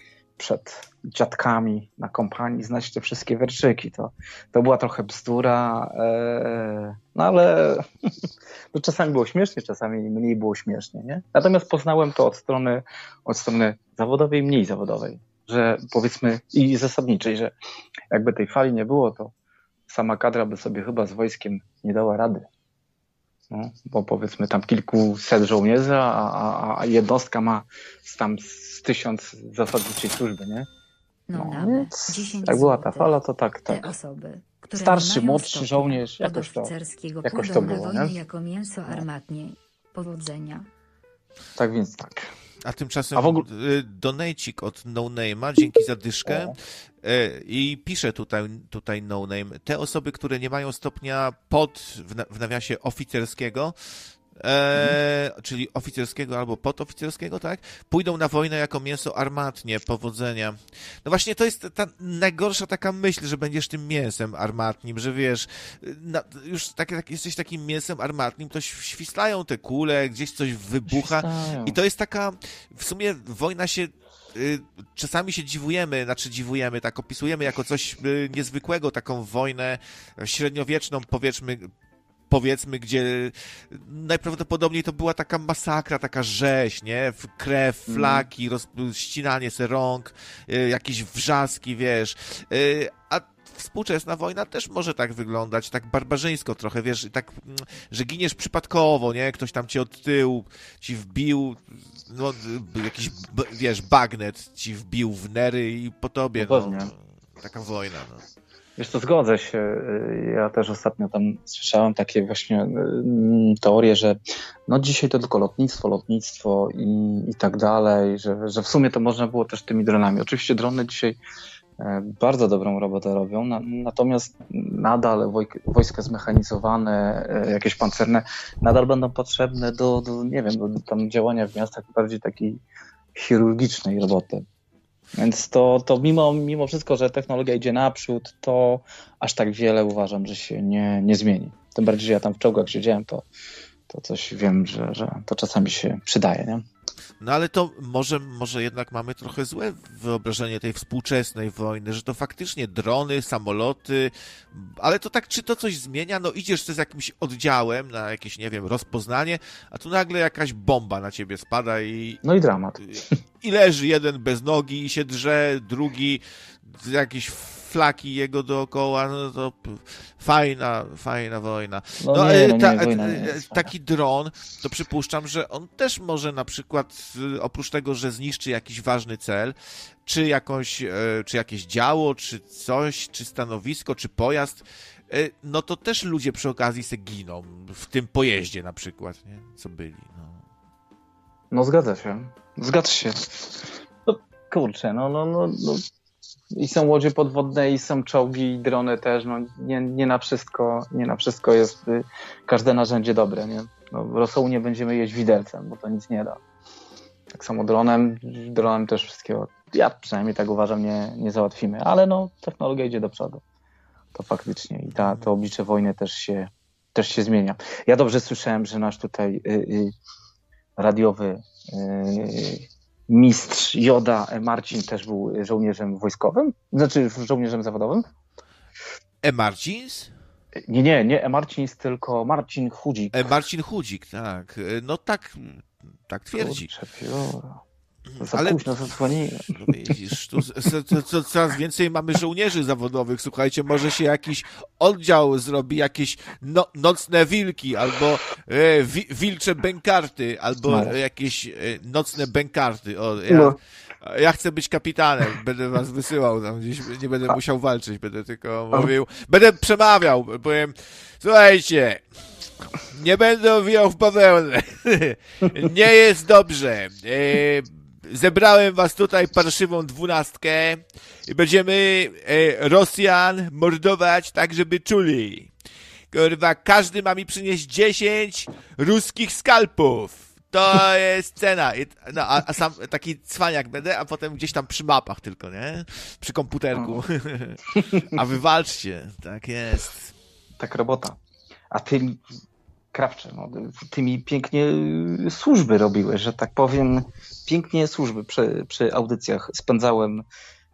przed dziadkami na kompanii znać te wszystkie wierszyki. To, to była trochę bzdura, e, no ale to czasami było śmiesznie, czasami mniej było śmiesznie. Nie? Natomiast poznałem to od strony, od strony zawodowej, mniej zawodowej, że powiedzmy i zasadniczej, że jakby tej fali nie było, to sama kadra by sobie chyba z wojskiem nie dała rady. No, bo powiedzmy tam kilkuset żołnierzy, a, a, a jednostka ma tam z tysiąc zasadniczej służby, nie? No, no więc jak była ta fala, to tak, tak. Osoby, Starszy, młodszy żołnierz, jakoś to, jakoś to było, nie? jako mięso armatnie. Powodzenia. Tak więc tak. A tymczasem A ogóle... Y, donejcik od No Name'a, dzięki za dyszkę. O. Y, I pisze tutaj, tutaj No Name. Te osoby, które nie mają stopnia pod, w nawiasie oficerskiego, e, czyli oficerskiego albo podoficerskiego, tak? Pójdą na wojnę jako mięso armatnie, powodzenia. No właśnie to jest ta najgorsza taka myśl, że będziesz tym mięsem armatnim, że wiesz, na, już tak jesteś takim mięsem armatnim, to świstają te kule, gdzieś coś wybucha Świstają. i to jest taka, w sumie wojna się y, czasami się dziwujemy, znaczy dziwujemy, tak opisujemy jako coś y, niezwykłego, taką wojnę średniowieczną, powiedzmy, powiedzmy, gdzie najprawdopodobniej to była taka masakra, taka rzeź, nie? Krew, Mhm. flaki, roz, ścinanie se rąk, y, jakieś wrzaski, wiesz. Y, a współczesna wojna też może tak wyglądać, tak barbarzyńsko trochę, wiesz, tak, mm, że giniesz przypadkowo, nie? Ktoś tam cię od tyłu ci wbił, no, jakiś, wiesz, bagnet ci wbił w nery i po tobie, No no. Taka wojna, no. Wiesz, to zgodzę się. Y, Ja też ostatnio tam słyszałem takie właśnie mm, teorie, że no dzisiaj to tylko lotnictwo, lotnictwo i, i tak dalej, że, że w sumie to można było też tymi dronami. Oczywiście drony dzisiaj e, bardzo dobrą robotę robią, na, natomiast nadal woj, wojska zmechanizowane, e, jakieś pancerne, nadal będą potrzebne do, do nie wiem, do tam działania w miastach bardziej takiej chirurgicznej roboty. Więc to, to mimo, mimo wszystko, że technologia idzie naprzód, to aż tak wiele uważam, że się nie, nie zmieni. Tym bardziej, że ja tam w czołgach siedziałem, to, to coś wiem, że, że to czasami się przydaje, nie? No ale to może, może jednak mamy trochę złe wyobrażenie tej współczesnej wojny, że to faktycznie drony, samoloty, ale to tak, czy to coś zmienia? No idziesz z jakimś oddziałem na jakieś, nie wiem, rozpoznanie, a tu nagle jakaś bomba na ciebie spada i... No i dramat. I leży jeden bez nogi i się drze, drugi jakieś flaki jego dookoła, no to fajna, fajna wojna. No nie, e, no nie, ta- wojna nie e, jest taki dron, to przypuszczam, że on też może na przykład, oprócz tego, że zniszczy jakiś ważny cel, czy jakąś, e, czy jakieś działo, czy coś, czy stanowisko, czy pojazd, e, no to też ludzie przy okazji se giną, w tym pojeździe na przykład, nie? co byli. No. No zgadza się. Zgadza się. No, kurczę, no, no, no, no. I są łodzie podwodne, i są czołgi, i drony też. No, nie, nie, na wszystko, nie na wszystko jest y, każde narzędzie dobre. Nie? No, rosołu nie będziemy jeść widelcem, bo to nic nie da. Tak samo dronem, dronem też wszystkiego, ja przynajmniej tak uważam, nie, nie załatwimy. Ale no, technologia idzie do przodu. To faktycznie. I ta, to oblicze wojny też się, też się zmienia. Ja dobrze słyszałem, że nasz tutaj y, y, radiowy y, mistrz Joda e, Marcin też był żołnierzem wojskowym? Znaczy żołnierzem zawodowym? E. Marcins? Nie, nie, nie E. Marcins, tylko Marcin Chudzik. E. Marcin Chudzik, tak. E, No tak, tak twierdzi. Kurczę. Za Ale- późno zadzwoniłem. No Widzisz, tu coraz więcej mamy żołnierzy zawodowych. Słuchajcie, może się jakiś oddział zrobi, jakieś no, nocne wilki, albo e, wi, wilcze bękarty, albo No. jakieś e, nocne bękarty. O, ja, No. ja chcę być kapitanem, będę was wysyłał tam gdzieś, nie będę musiał walczyć, będę tylko mówił, będę przemawiał, powiem, słuchajcie, nie będę owijał w bawełnę. Nie jest dobrze. E, Zebrałem was tutaj parszywą dwunastkę i będziemy e, Rosjan mordować tak, żeby czuli. Kurwa, każdy ma mi przynieść 10 ruskich skalpów. To jest cena. No, a, a sam taki cwaniak będę, a potem gdzieś tam przy mapach tylko, nie? Przy komputerku. A wywalczcie. Tak jest. Tak robota. A ty, Krawcze, no, ty mi pięknie y, służby robiłeś, że tak powiem. Pięknie służby przy, przy audycjach spędzałem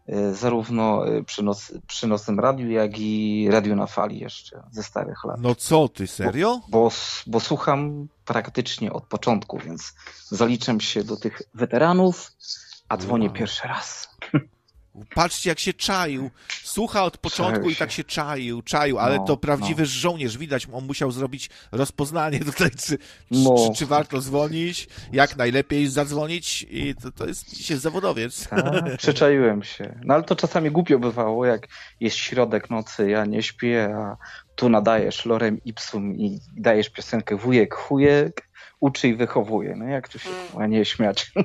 y, zarówno y, przy, noc, przy nocnym radiu, jak i radiu na fali jeszcze ze starych lat. No co ty, serio? Bo, bo, bo słucham praktycznie od początku, więc zaliczam się do tych weteranów, a dzwonię pierwszy raz. Patrzcie, jak się czaił. Słucha od początku Czaił i tak się. się czaił, czaił, ale No, to prawdziwy no. żołnierz. Widać, on musiał zrobić rozpoznanie tutaj, czy, No. czy, czy warto dzwonić, jak najlepiej zadzwonić i to, to jest dzisiaj zawodowiec. Tak, przyczaiłem się. No ale to czasami głupio bywało, jak jest środek nocy, ja nie śpię, a tu nadajesz lorem ipsum i dajesz piosenkę wujek, chujek, uczy i wychowuje. No jak tu się ma nie śmiać?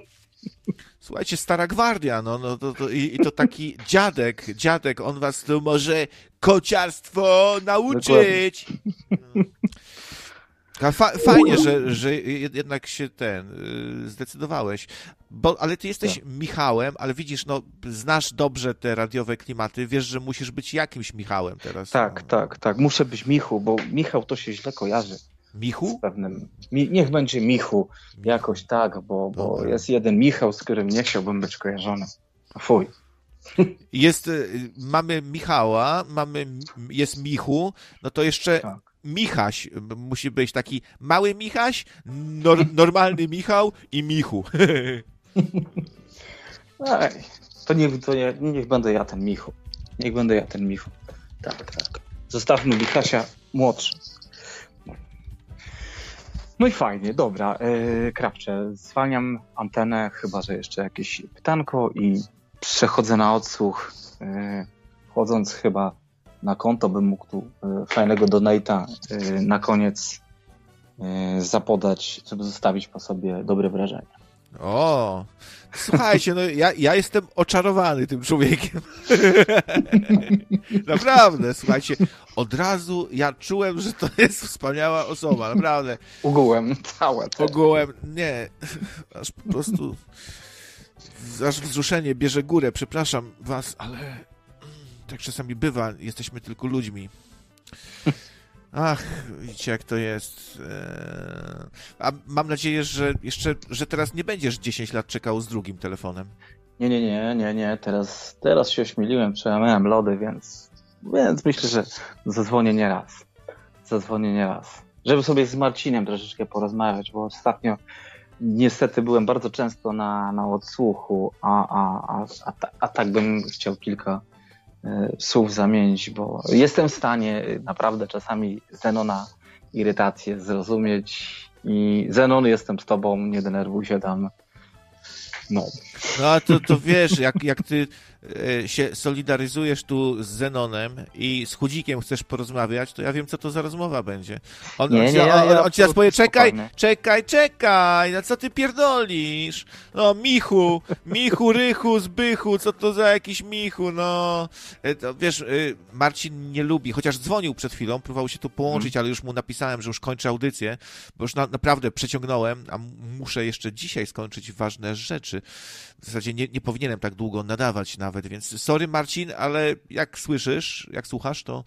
Słuchajcie, stara gwardia, no, no to, to, i, i to taki dziadek, dziadek, on was tu może kociarstwo nauczyć. Fa fajnie, że, że jed- jednak się ten y, zdecydowałeś. Bo, ale ty jesteś Tak. Michałem, ale widzisz, no, znasz dobrze te radiowe klimaty, wiesz, że musisz być jakimś Michałem teraz. Tak, tak, tak. Muszę być Michu, bo Michał to się źle kojarzy. Michu? Pewnym. Mi, niech będzie Michu jakoś tak, bo, bo jest jeden Michał, z którym nie chciałbym być kojarzony. Fuj. Jest, y, mamy Michała, mamy, jest Michu, no to jeszcze Tak. Michaś. Musi być taki mały Michaś, nor, normalny Michał i Michu. Ej, to niech, to nie, niech będę ja ten Michu. Niech będę ja ten Michu. Tak, tak. Zostawmy Michasia młodszy. No i fajnie, dobra. Yy, Krawcze, zwalniam antenę, chyba że jeszcze jakieś pytanko i przechodzę na odsłuch. Yy, wchodząc chyba na konto bym mógł tu yy, fajnego donata na koniec zapodać, żeby zostawić po sobie dobre wrażenie. O, słuchajcie, no ja, ja jestem oczarowany tym człowiekiem. naprawdę, słuchajcie, od razu ja czułem, że to jest wspaniała osoba, naprawdę. Ogółem, całe. Te. Ogółem, nie, aż po prostu, aż wzruszenie bierze górę, przepraszam was, ale tak czasami bywa, jesteśmy tylko ludźmi. Ach, widzicie jak to jest. Eee, a mam nadzieję, że jeszcze, że teraz nie będziesz 10 lat czekał z drugim telefonem. Nie, nie, nie, nie, nie. Teraz, teraz się ośmieliłem, przełamałem lody, więc, więc myślę, że zadzwonię nie raz. Zadzwonię nie raz. Żeby sobie z Marcinem troszeczkę porozmawiać, bo ostatnio niestety byłem bardzo często na, na odsłuchu, a, a, a, a, a tak bym chciał kilka słów zamienić, bo jestem w stanie naprawdę czasami Zenona irytację zrozumieć i Zenon jestem z tobą, nie denerwuj się tam. No. No to, to wiesz, jak, jak ty się solidaryzujesz tu z Zenonem i z Chudzikiem chcesz porozmawiać, to ja wiem, co to za rozmowa będzie. On, nie, on, nie, ci, ja, on, ja on ci teraz powie, czekaj, spokojny. czekaj, czekaj, na co ty pierdolisz? No, Michu, Michu, Rychu, Zbychu, co to za jakiś Michu, no. E, To, wiesz, y, Marcin nie lubi, chociaż dzwonił przed chwilą, próbował się tu połączyć, ale już mu napisałem, że już kończę audycję, bo już na, naprawdę przeciągnąłem, a muszę jeszcze dzisiaj skończyć ważne rzeczy. W zasadzie nie, nie powinienem tak długo nadawać nawet, więc sorry Marcin, ale jak słyszysz, jak słuchasz, to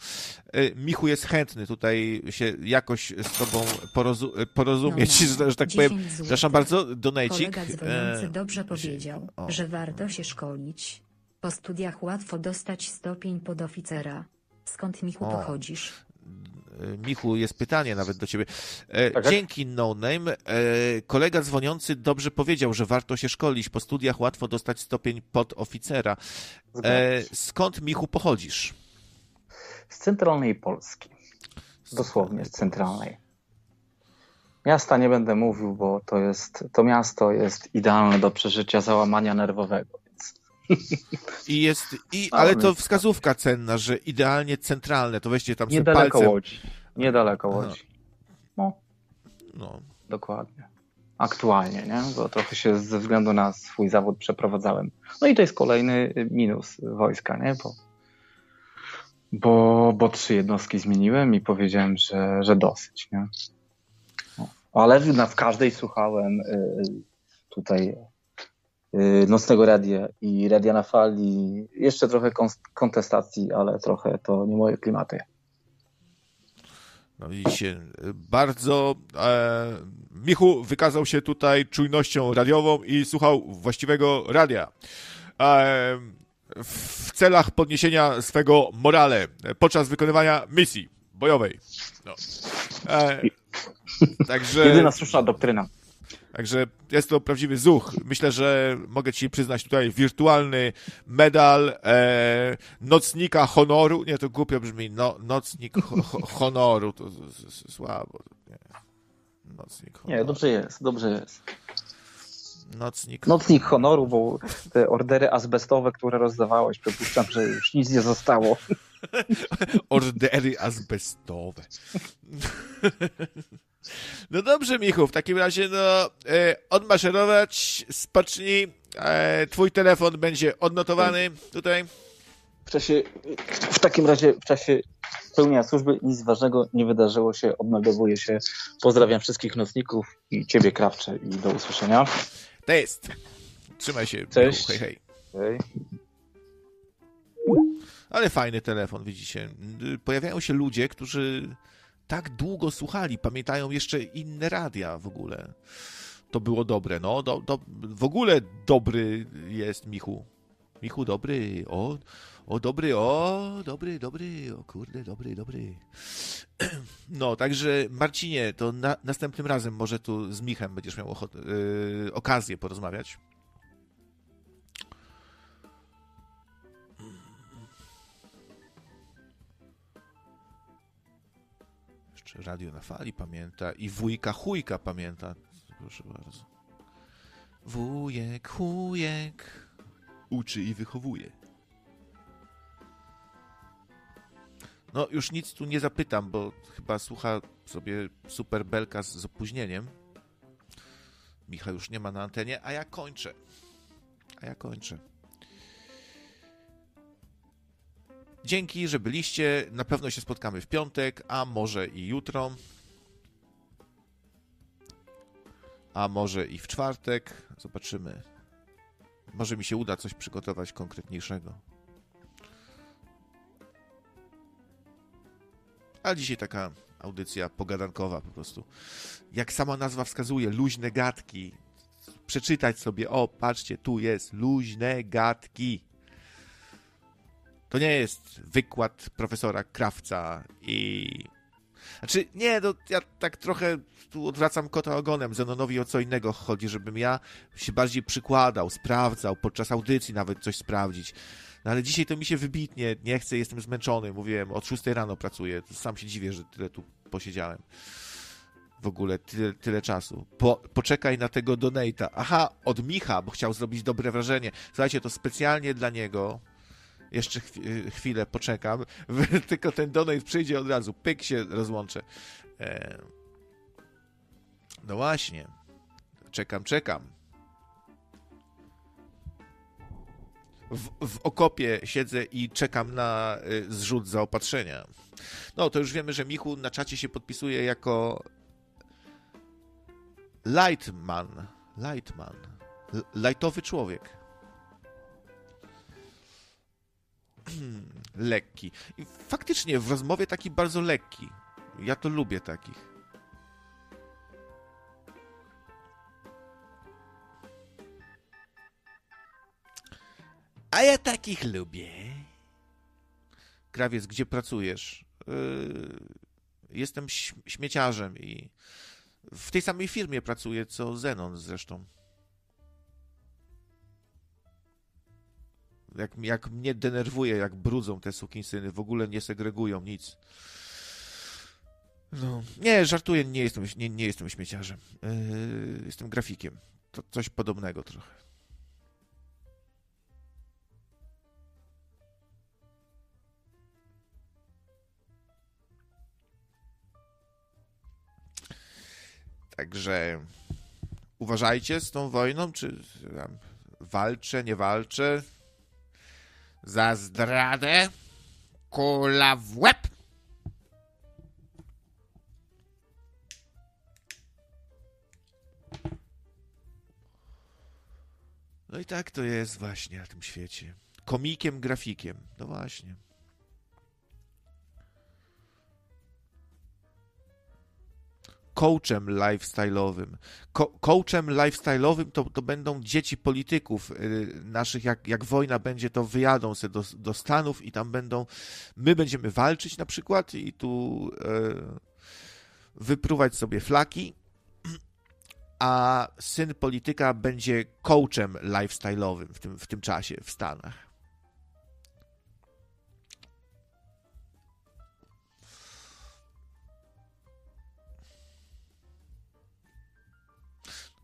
y, Michu jest chętny tutaj się jakoś z tobą porozu y, porozumieć, No, no. że, tak 10 powiem. złotych. Przepraszam bardzo, donajcik. Kolega dzwoniący E, dobrze powiedział, o. że warto się szkolić. Po studiach łatwo dostać stopień podoficera. Skąd Michu O. pochodzisz? Michu, jest pytanie nawet do ciebie. E, Tak, tak. Dzięki No Name. E, kolega dzwoniący dobrze powiedział, że warto się szkolić. Po studiach łatwo dostać stopień podoficera. E, skąd Michu pochodzisz? Z centralnej Polski. Dosłownie z centralnej. Miasta nie będę mówił, bo to jest, to miasto jest idealne do przeżycia załamania nerwowego. I jest, i, ale to więc- wskazówka cenna, że idealnie centralne. To weźcie tam Niedaleko palcem. Łodzi. Niedaleko. Łodzi. No, No. dokładnie. Aktualnie, nie? Bo trochę się ze względu na swój zawód przeprowadzałem. No i to jest kolejny minus wojska, nie? Bo, bo, bo trzy jednostki zmieniłem i powiedziałem, że, że dosyć, nie? No. Ale w, w każdej słuchałem y, tutaj y, Nocnego Radia i Radia na Fali. Jeszcze trochę kon- kontestacji, ale trochę to nie moje klimaty. No widzicie, bardzo e, Michu wykazał się tutaj czujnością radiową i słuchał właściwego radia. E, w celach podniesienia swego morale podczas wykonywania misji bojowej. No. E, także, Jedyna słuszna doktryna. Także jest to prawdziwy zuch. Myślę, że mogę ci przyznać tutaj wirtualny medal e, nocnika honoru. Nie, to głupio brzmi. No, nocnik ho, ho, honoru. To z, z, słabo. Nie. Nocnik honoru. Nie, dobrze jest, dobrze jest. Nocnik. Nocnik honoru, bo te ordery azbestowe, które rozdawałeś, przypuszczam, że już nic nie zostało. Ordery azbestowe. No dobrze, Michu, w takim razie no, e, odmaszerować, spocznij. E, twój telefon będzie odnotowany tutaj. W czasie, w takim razie, w czasie pełnienia służby nic ważnego nie wydarzyło się, odmeldowuję się. Pozdrawiam wszystkich nocników i ciebie, Krawcze, i do usłyszenia. To jest. Trzymaj się, Cześć. Michu. Hej, hej. Hej. Ale fajny telefon, widzicie. Pojawiają się ludzie, którzy tak długo słuchali, pamiętają jeszcze inne radia w ogóle. To było dobre, no. Do, do, w ogóle dobry jest Michu. Michu, dobry, o, o, dobry, o, dobry, dobry, o kurde, dobry, dobry. No, także Marcinie, to na, następnym razem może tu z Michem będziesz miał ochotę, yy, okazję porozmawiać. Radio na fali pamięta i wujka chujka pamięta. Proszę bardzo. Wujek, chujek uczy i wychowuje. No, już nic tu nie zapytam, bo chyba słucha sobie super belka z, opóźnieniem. Michał już nie ma na antenie, a ja kończę. A ja kończę. Dzięki, że byliście. Na pewno się spotkamy w piątek, a może i jutro. A może i w czwartek. Zobaczymy. Może mi się uda coś przygotować konkretniejszego. A dzisiaj taka audycja pogadankowa po prostu. Jak sama nazwa wskazuje, luźne gadki. Przeczytać sobie, o, patrzcie, tu jest luźne gadki. To nie jest wykład profesora Krawca i... Znaczy, nie, no, ja tak trochę tu odwracam kota ogonem. Zenonowi o co innego chodzi, żebym ja się bardziej przykładał, sprawdzał, podczas audycji nawet coś sprawdzić. No ale dzisiaj to mi się wybitnie nie chce, jestem zmęczony. Mówiłem, od 6 rano pracuję. Sam się dziwię, że tyle tu posiedziałem. W ogóle tyle, tyle czasu. Po, poczekaj na tego donata. Aha, od Micha, bo chciał zrobić dobre wrażenie. Słuchajcie, to specjalnie dla niego. Jeszcze chwilę poczekam. Tylko ten donate przyjdzie od razu. Pyk się rozłączę. E... No właśnie. Czekam, czekam. w, w okopie siedzę i czekam na y, zrzut zaopatrzenia. No, to już wiemy, że Michu na czacie się podpisuje jako Lightman. Lightman. Lightowy człowiek. lekki. I faktycznie w rozmowie taki bardzo lekki. Ja to lubię takich. A ja takich lubię. Krawiec, gdzie pracujesz? Yy, jestem śmieciarzem i w tej samej firmie pracuję co Zenon zresztą. Jak, jak mnie denerwuje, jak brudzą te sukinsyny, w ogóle nie segregują nic. No, nie, żartuję, nie jestem, nie, nie jestem śmieciarzem. Yy, jestem grafikiem. To coś podobnego trochę. Także uważajcie z tą wojną, czy walczę, nie walczę. Za zdradę kula w łeb. No i tak to jest właśnie na tym świecie. Komikiem, grafikiem. No właśnie. Coachem lifestyle'owym. Co coachem lifestyle'owym to, to będą dzieci polityków y, naszych, jak, jak wojna będzie, to wyjadą sobie do, do Stanów i tam będą, my będziemy walczyć na przykład i tu y, wypruwać sobie flaki, a syn polityka będzie coachem lifestyle'owym w tym, w tym czasie w Stanach.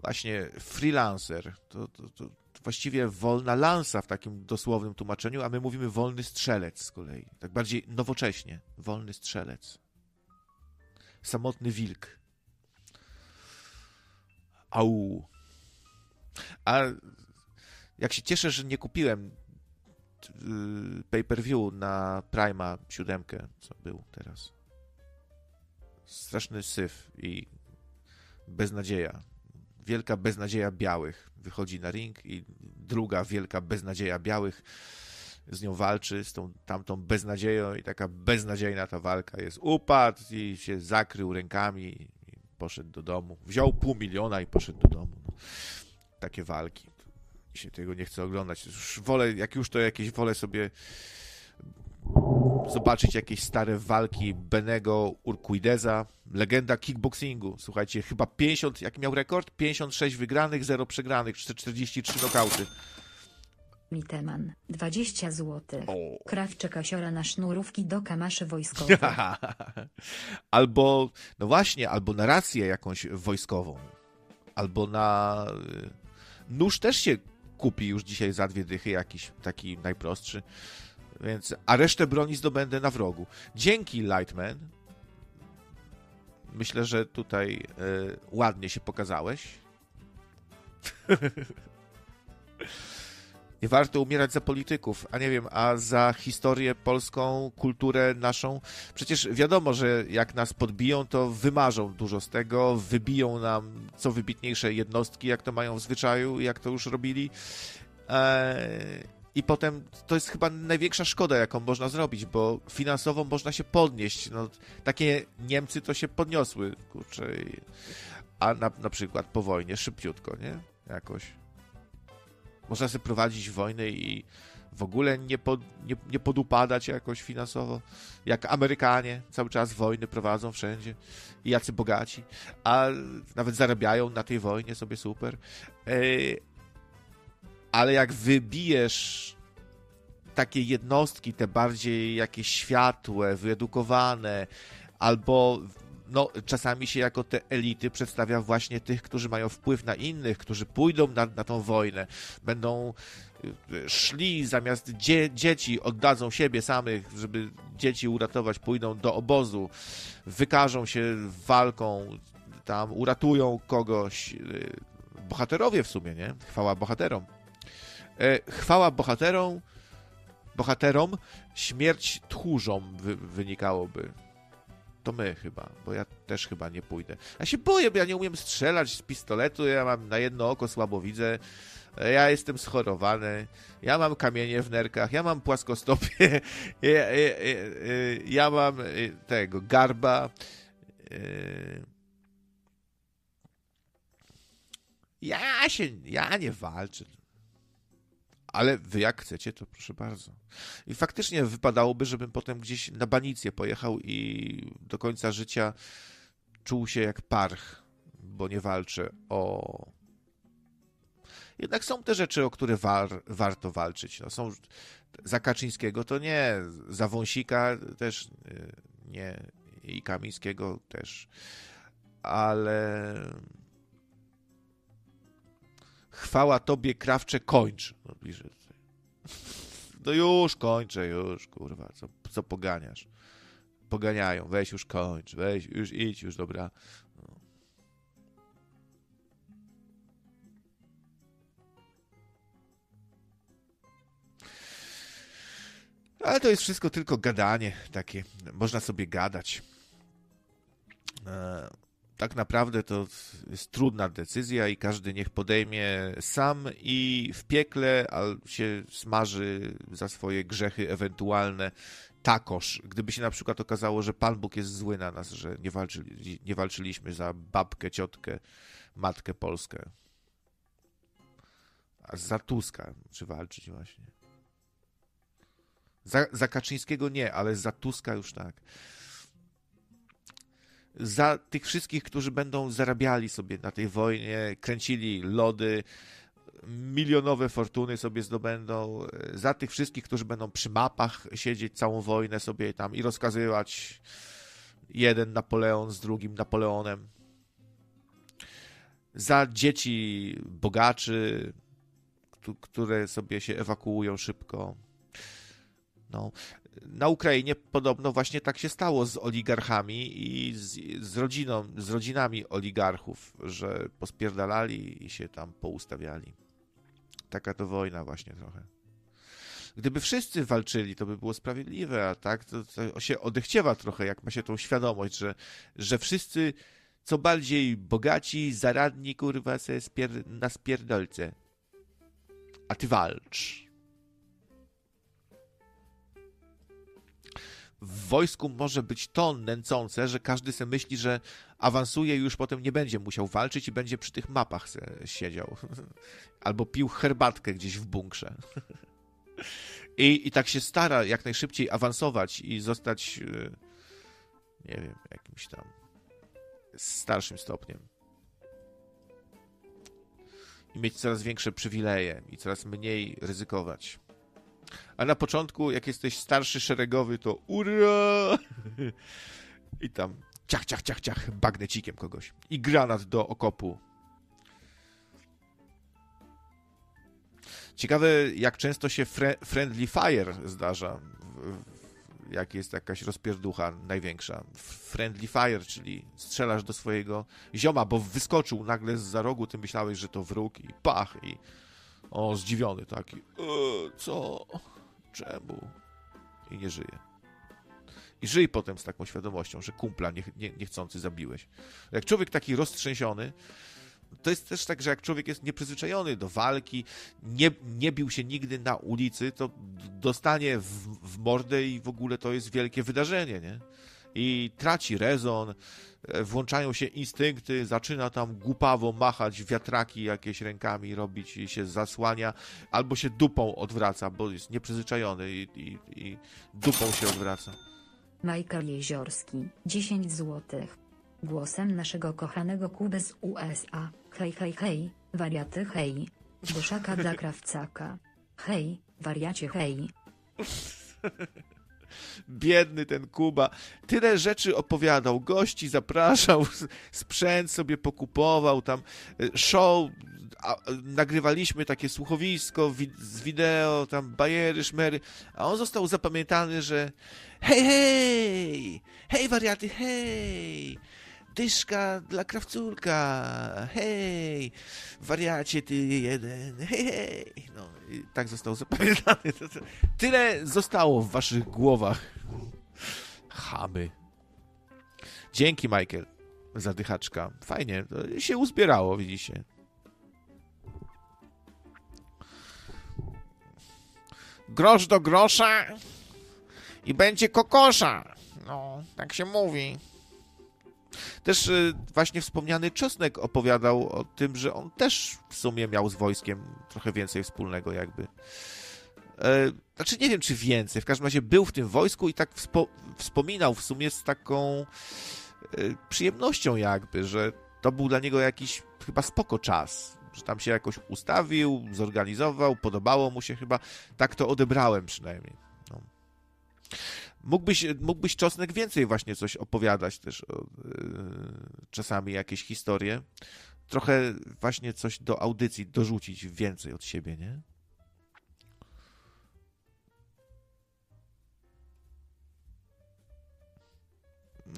Właśnie freelancer, to, to, to, właściwie wolna lansa w takim dosłownym tłumaczeniu, a my mówimy wolny strzelec z kolei. Tak bardziej nowocześnie. Wolny strzelec. Samotny wilk. Au. A jak się cieszę, że nie kupiłem y, pay-per-view na Prima siódemkę, co był teraz. Straszny syf i beznadzieja wielka beznadzieja białych wychodzi na ring i druga wielka beznadzieja białych z nią walczy, z tą tamtą beznadzieją i taka beznadziejna ta walka jest. Upadł i się zakrył rękami i poszedł do domu. Wziął pół miliona i poszedł do domu. Takie walki. się tego nie chcę oglądać. Już wolę, jak już to jakieś wolę sobie zobaczyć jakieś stare walki Benego Urquideza, legenda kickboxingu. Słuchajcie, chyba 50, jaki miał rekord? 56 wygranych, 0 przegranych, 43 nokauty. Miteman, 20 zł. Krawcze kasiora na sznurówki do kamaszy wojskowej. albo, no właśnie, albo narrację jakąś wojskową. Albo na... y, Nóż też się kupi już dzisiaj za dwie dychy, jakiś taki najprostszy. Więc, a resztę broni zdobędę na wrogu. Dzięki, Lightman. Myślę, że tutaj y, ładnie się pokazałeś. Nie warto umierać za polityków, a nie wiem, a za historię polską, kulturę naszą. Przecież wiadomo, że jak nas podbiją, to wymarzą dużo z tego, wybiją nam co wybitniejsze jednostki, jak to mają w zwyczaju, jak to już robili. Eee, I potem to jest chyba największa szkoda, jaką można zrobić, bo finansowo można się podnieść. No, takie Niemcy to się podniosły, kurczę. A na, na przykład po wojnie szybciutko, nie? Jakoś. Można sobie prowadzić wojnę i w ogóle nie, pod, nie, nie podupadać jakoś finansowo, jak Amerykanie cały czas wojny prowadzą wszędzie i jacy bogaci, a nawet zarabiają na tej wojnie sobie super. Ale jak wybijesz takie jednostki, te bardziej jakieś światłe, wyedukowane, albo no, czasami się jako te elity przedstawia właśnie tych, którzy mają wpływ na innych, którzy pójdą na, na tą wojnę, będą y, szli zamiast dzie dzieci, oddadzą siebie samych, żeby dzieci uratować, pójdą do obozu, wykażą się walką, tam uratują kogoś. Y, bohaterowie w sumie, nie? Chwała bohaterom. E, chwała bohaterom, bohaterom, śmierć tchórzom wy wynikałoby to my chyba, bo ja też chyba nie pójdę. Ja się boję, bo ja nie umiem strzelać z pistoletu, ja mam na jedno oko słabo widzę, ja jestem schorowany, ja mam kamienie w nerkach, ja mam płaskostopie, ja, ja, ja, ja mam y, tego garba. Ja się, ja nie walczę. Ale wy jak chcecie, to proszę bardzo. I faktycznie wypadałoby, żebym potem gdzieś na banicję pojechał i do końca życia czuł się jak parch, bo nie walczę o... Jednak są te rzeczy, o które war, warto walczyć. No, są za Kaczyńskiego to nie, za Wąsika też y, nie i Kamińskiego też, ale chwała tobie, krawcze, kończ. No, bliżej. no już kończę, już, kurwa, co, co poganiasz? Poganiają, weź już kończ, weź, już idź, już, dobra. No. Ale to jest wszystko tylko gadanie takie. Można sobie gadać. E, tak naprawdę to jest trudna decyzja i każdy niech podejmie sam i w piekle się smaży za swoje grzechy ewentualne takoż. Gdyby się na przykład okazało, że Pan Bóg jest zły na nas, że nie, walczyli, nie walczyliśmy za babkę, ciotkę, matkę Polskę. A za Tuska czy walczyć właśnie. Za, za Kaczyńskiego nie, ale za Tuska już tak za tych wszystkich, którzy będą zarabiali sobie na tej wojnie, kręcili lody, milionowe fortuny sobie zdobędą, za tych wszystkich, którzy będą przy mapach siedzieć całą wojnę sobie tam i rozkazywać jeden Napoleon z drugim Napoleonem, za dzieci bogaczy, które sobie się ewakuują szybko. No, na Ukrainie podobno właśnie tak się stało z oligarchami i z, z, rodziną, z rodzinami oligarchów, że pospierdalali i się tam poustawiali. Taka to wojna właśnie trochę. Gdyby wszyscy walczyli, to by było sprawiedliwe, a tak to, to się odechciewa trochę, jak ma się tą świadomość, że, że wszyscy co bardziej bogaci, zaradni, kurwa, se spier na spierdolce. A ty walcz. W wojsku może być to nęcące, że każdy sobie myśli, że awansuje i już potem nie będzie musiał walczyć i będzie przy tych mapach siedział. Albo pił herbatkę gdzieś w bunkrze. I, I tak się stara jak najszybciej awansować i zostać, y, nie wiem, jakimś tam starszym stopniem. I mieć coraz większe przywileje i coraz mniej ryzykować. A na początku, jak jesteś starszy, szeregowy, to ura! I tam ciach, ciach, ciach, ciach, bagnecikiem kogoś. I granat do okopu. Ciekawe, jak często się friendly fire zdarza, jak jest jakaś rozpierducha największa. Friendly fire, czyli strzelasz do swojego zioma, bo wyskoczył nagle z za rogu, ty myślałeś, że to wróg i pach i o, zdziwiony taki. E, co? Czemu? I nie żyje. I żyj potem z taką świadomością, że kumpla nie, nie, niechcący zabiłeś. Jak człowiek taki roztrzęsiony, to jest też tak, że jak człowiek jest nieprzyzwyczajony do walki, nie, nie bił się nigdy na ulicy, to dostanie w, w mordę i w ogóle to jest wielkie wydarzenie, nie? I traci rezon, włączają się instynkty, zaczyna tam głupawo machać wiatraki jakieś rękami, robić i się zasłania, albo się dupą odwraca, bo jest nieprzyzwyczajony i, i, i dupą się odwraca. Michael Jeziorski, 10 złotych. Głosem naszego kochanego Kuby z USA. Hej, hej, hej, wariaty, hej. Dyszaka dla krawcaka. Hej, wariacie, hej. Biedny ten Kuba. Tyle rzeczy opowiadał, gości zapraszał, sprzęt sobie pokupował, tam e, show, a, nagrywaliśmy takie słuchowisko wi z wideo, tam bajery, szmery, a on został zapamiętany, że hej, hej, hej wariaty, hej, dyszka dla krawculka, hej, wariacie ty jeden, hej, hej. No, i tak został zapamiętany. Tyle zostało w waszych głowach. Chamy. Dzięki, Michael, za dychaczka. Fajnie, to się uzbierało, widzicie. Grosz do grosza i będzie kokosza. No, tak się mówi. Też y, właśnie wspomniany Czosnek opowiadał o tym, że on też w sumie miał z wojskiem trochę więcej wspólnego jakby. E, znaczy nie wiem, czy więcej. W każdym razie był w tym wojsku i tak wspo wspominał w sumie z taką e, przyjemnością jakby, że to był dla niego jakiś chyba spoko czas, że tam się jakoś ustawił, zorganizował, podobało mu się chyba. Tak to odebrałem przynajmniej. No. Mógłbyś, mógłbyś Czosnek więcej właśnie coś opowiadać też, o, yy, czasami jakieś historie. Trochę właśnie coś do audycji dorzucić więcej od siebie, nie?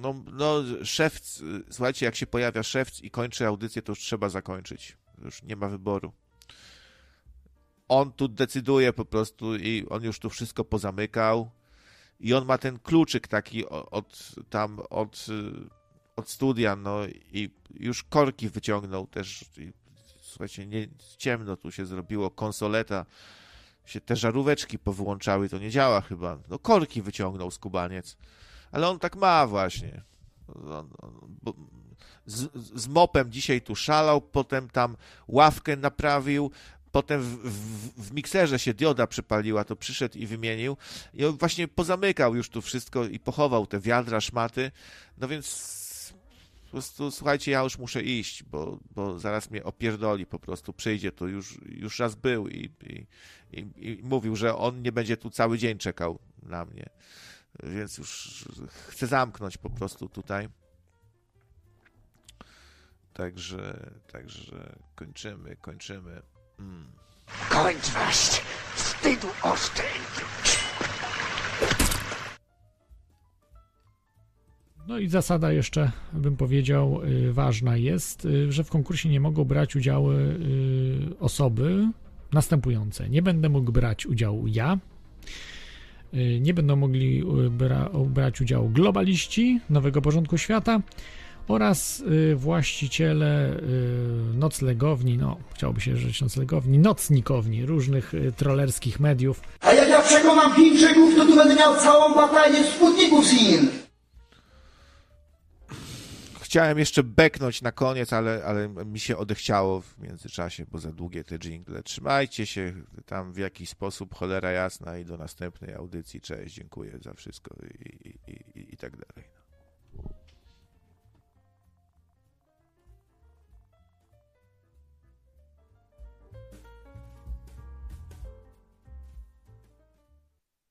No, no szewc, słuchajcie, jak się pojawia szewc i kończy audycję, to już trzeba zakończyć. Już nie ma wyboru. On tu decyduje po prostu i on już tu wszystko pozamykał i on ma ten kluczyk taki od tam, od, od studia, no i już korki wyciągnął też. I, słuchajcie, nie, ciemno tu się zrobiło, konsoleta, się te żaróweczki powyłączały, to nie działa chyba. No korki wyciągnął skubaniec. Ale on tak ma właśnie. On, on, z, z mopem dzisiaj tu szalał, potem tam ławkę naprawił, Potem w, w, w, mikserze się dioda przypaliła, to przyszedł i wymienił. I on właśnie pozamykał już tu wszystko i pochował te wiadra, szmaty. No więc po prostu, słuchajcie, ja już muszę iść, bo, bo zaraz mnie opierdoli po prostu, przyjdzie tu, już, już raz był i, i, i, i mówił, że on nie będzie tu cały dzień czekał na mnie. Więc już chcę zamknąć po prostu tutaj. Także, także kończymy, kończymy. Hmm. Kończ wreszcie! Wstydu oszczędź! No i zasada jeszcze, bym powiedział, y, ważna jest, y, że w konkursie nie mogą brać udziału y, osoby następujące. Nie będę mógł brać udziału ja, nie będą mogli bra brać udziału globaliści nowego porządku świata, oraz y, właściciele y, noclegowni, no chciałoby się rzeć noclegowni, nocnikowni różnych y, trollerskich mediów. A jak ja przekonam Chińczyków, to tu będę miał całą batalię sputników z Chin. Chciałem jeszcze beknąć na koniec, ale, ale mi się odechciało w międzyczasie, bo za długie te jingle. Trzymajcie się tam w jakiś sposób, cholera jasna i do następnej audycji. Cześć, dziękuję za wszystko i, i, i, i tak dalej.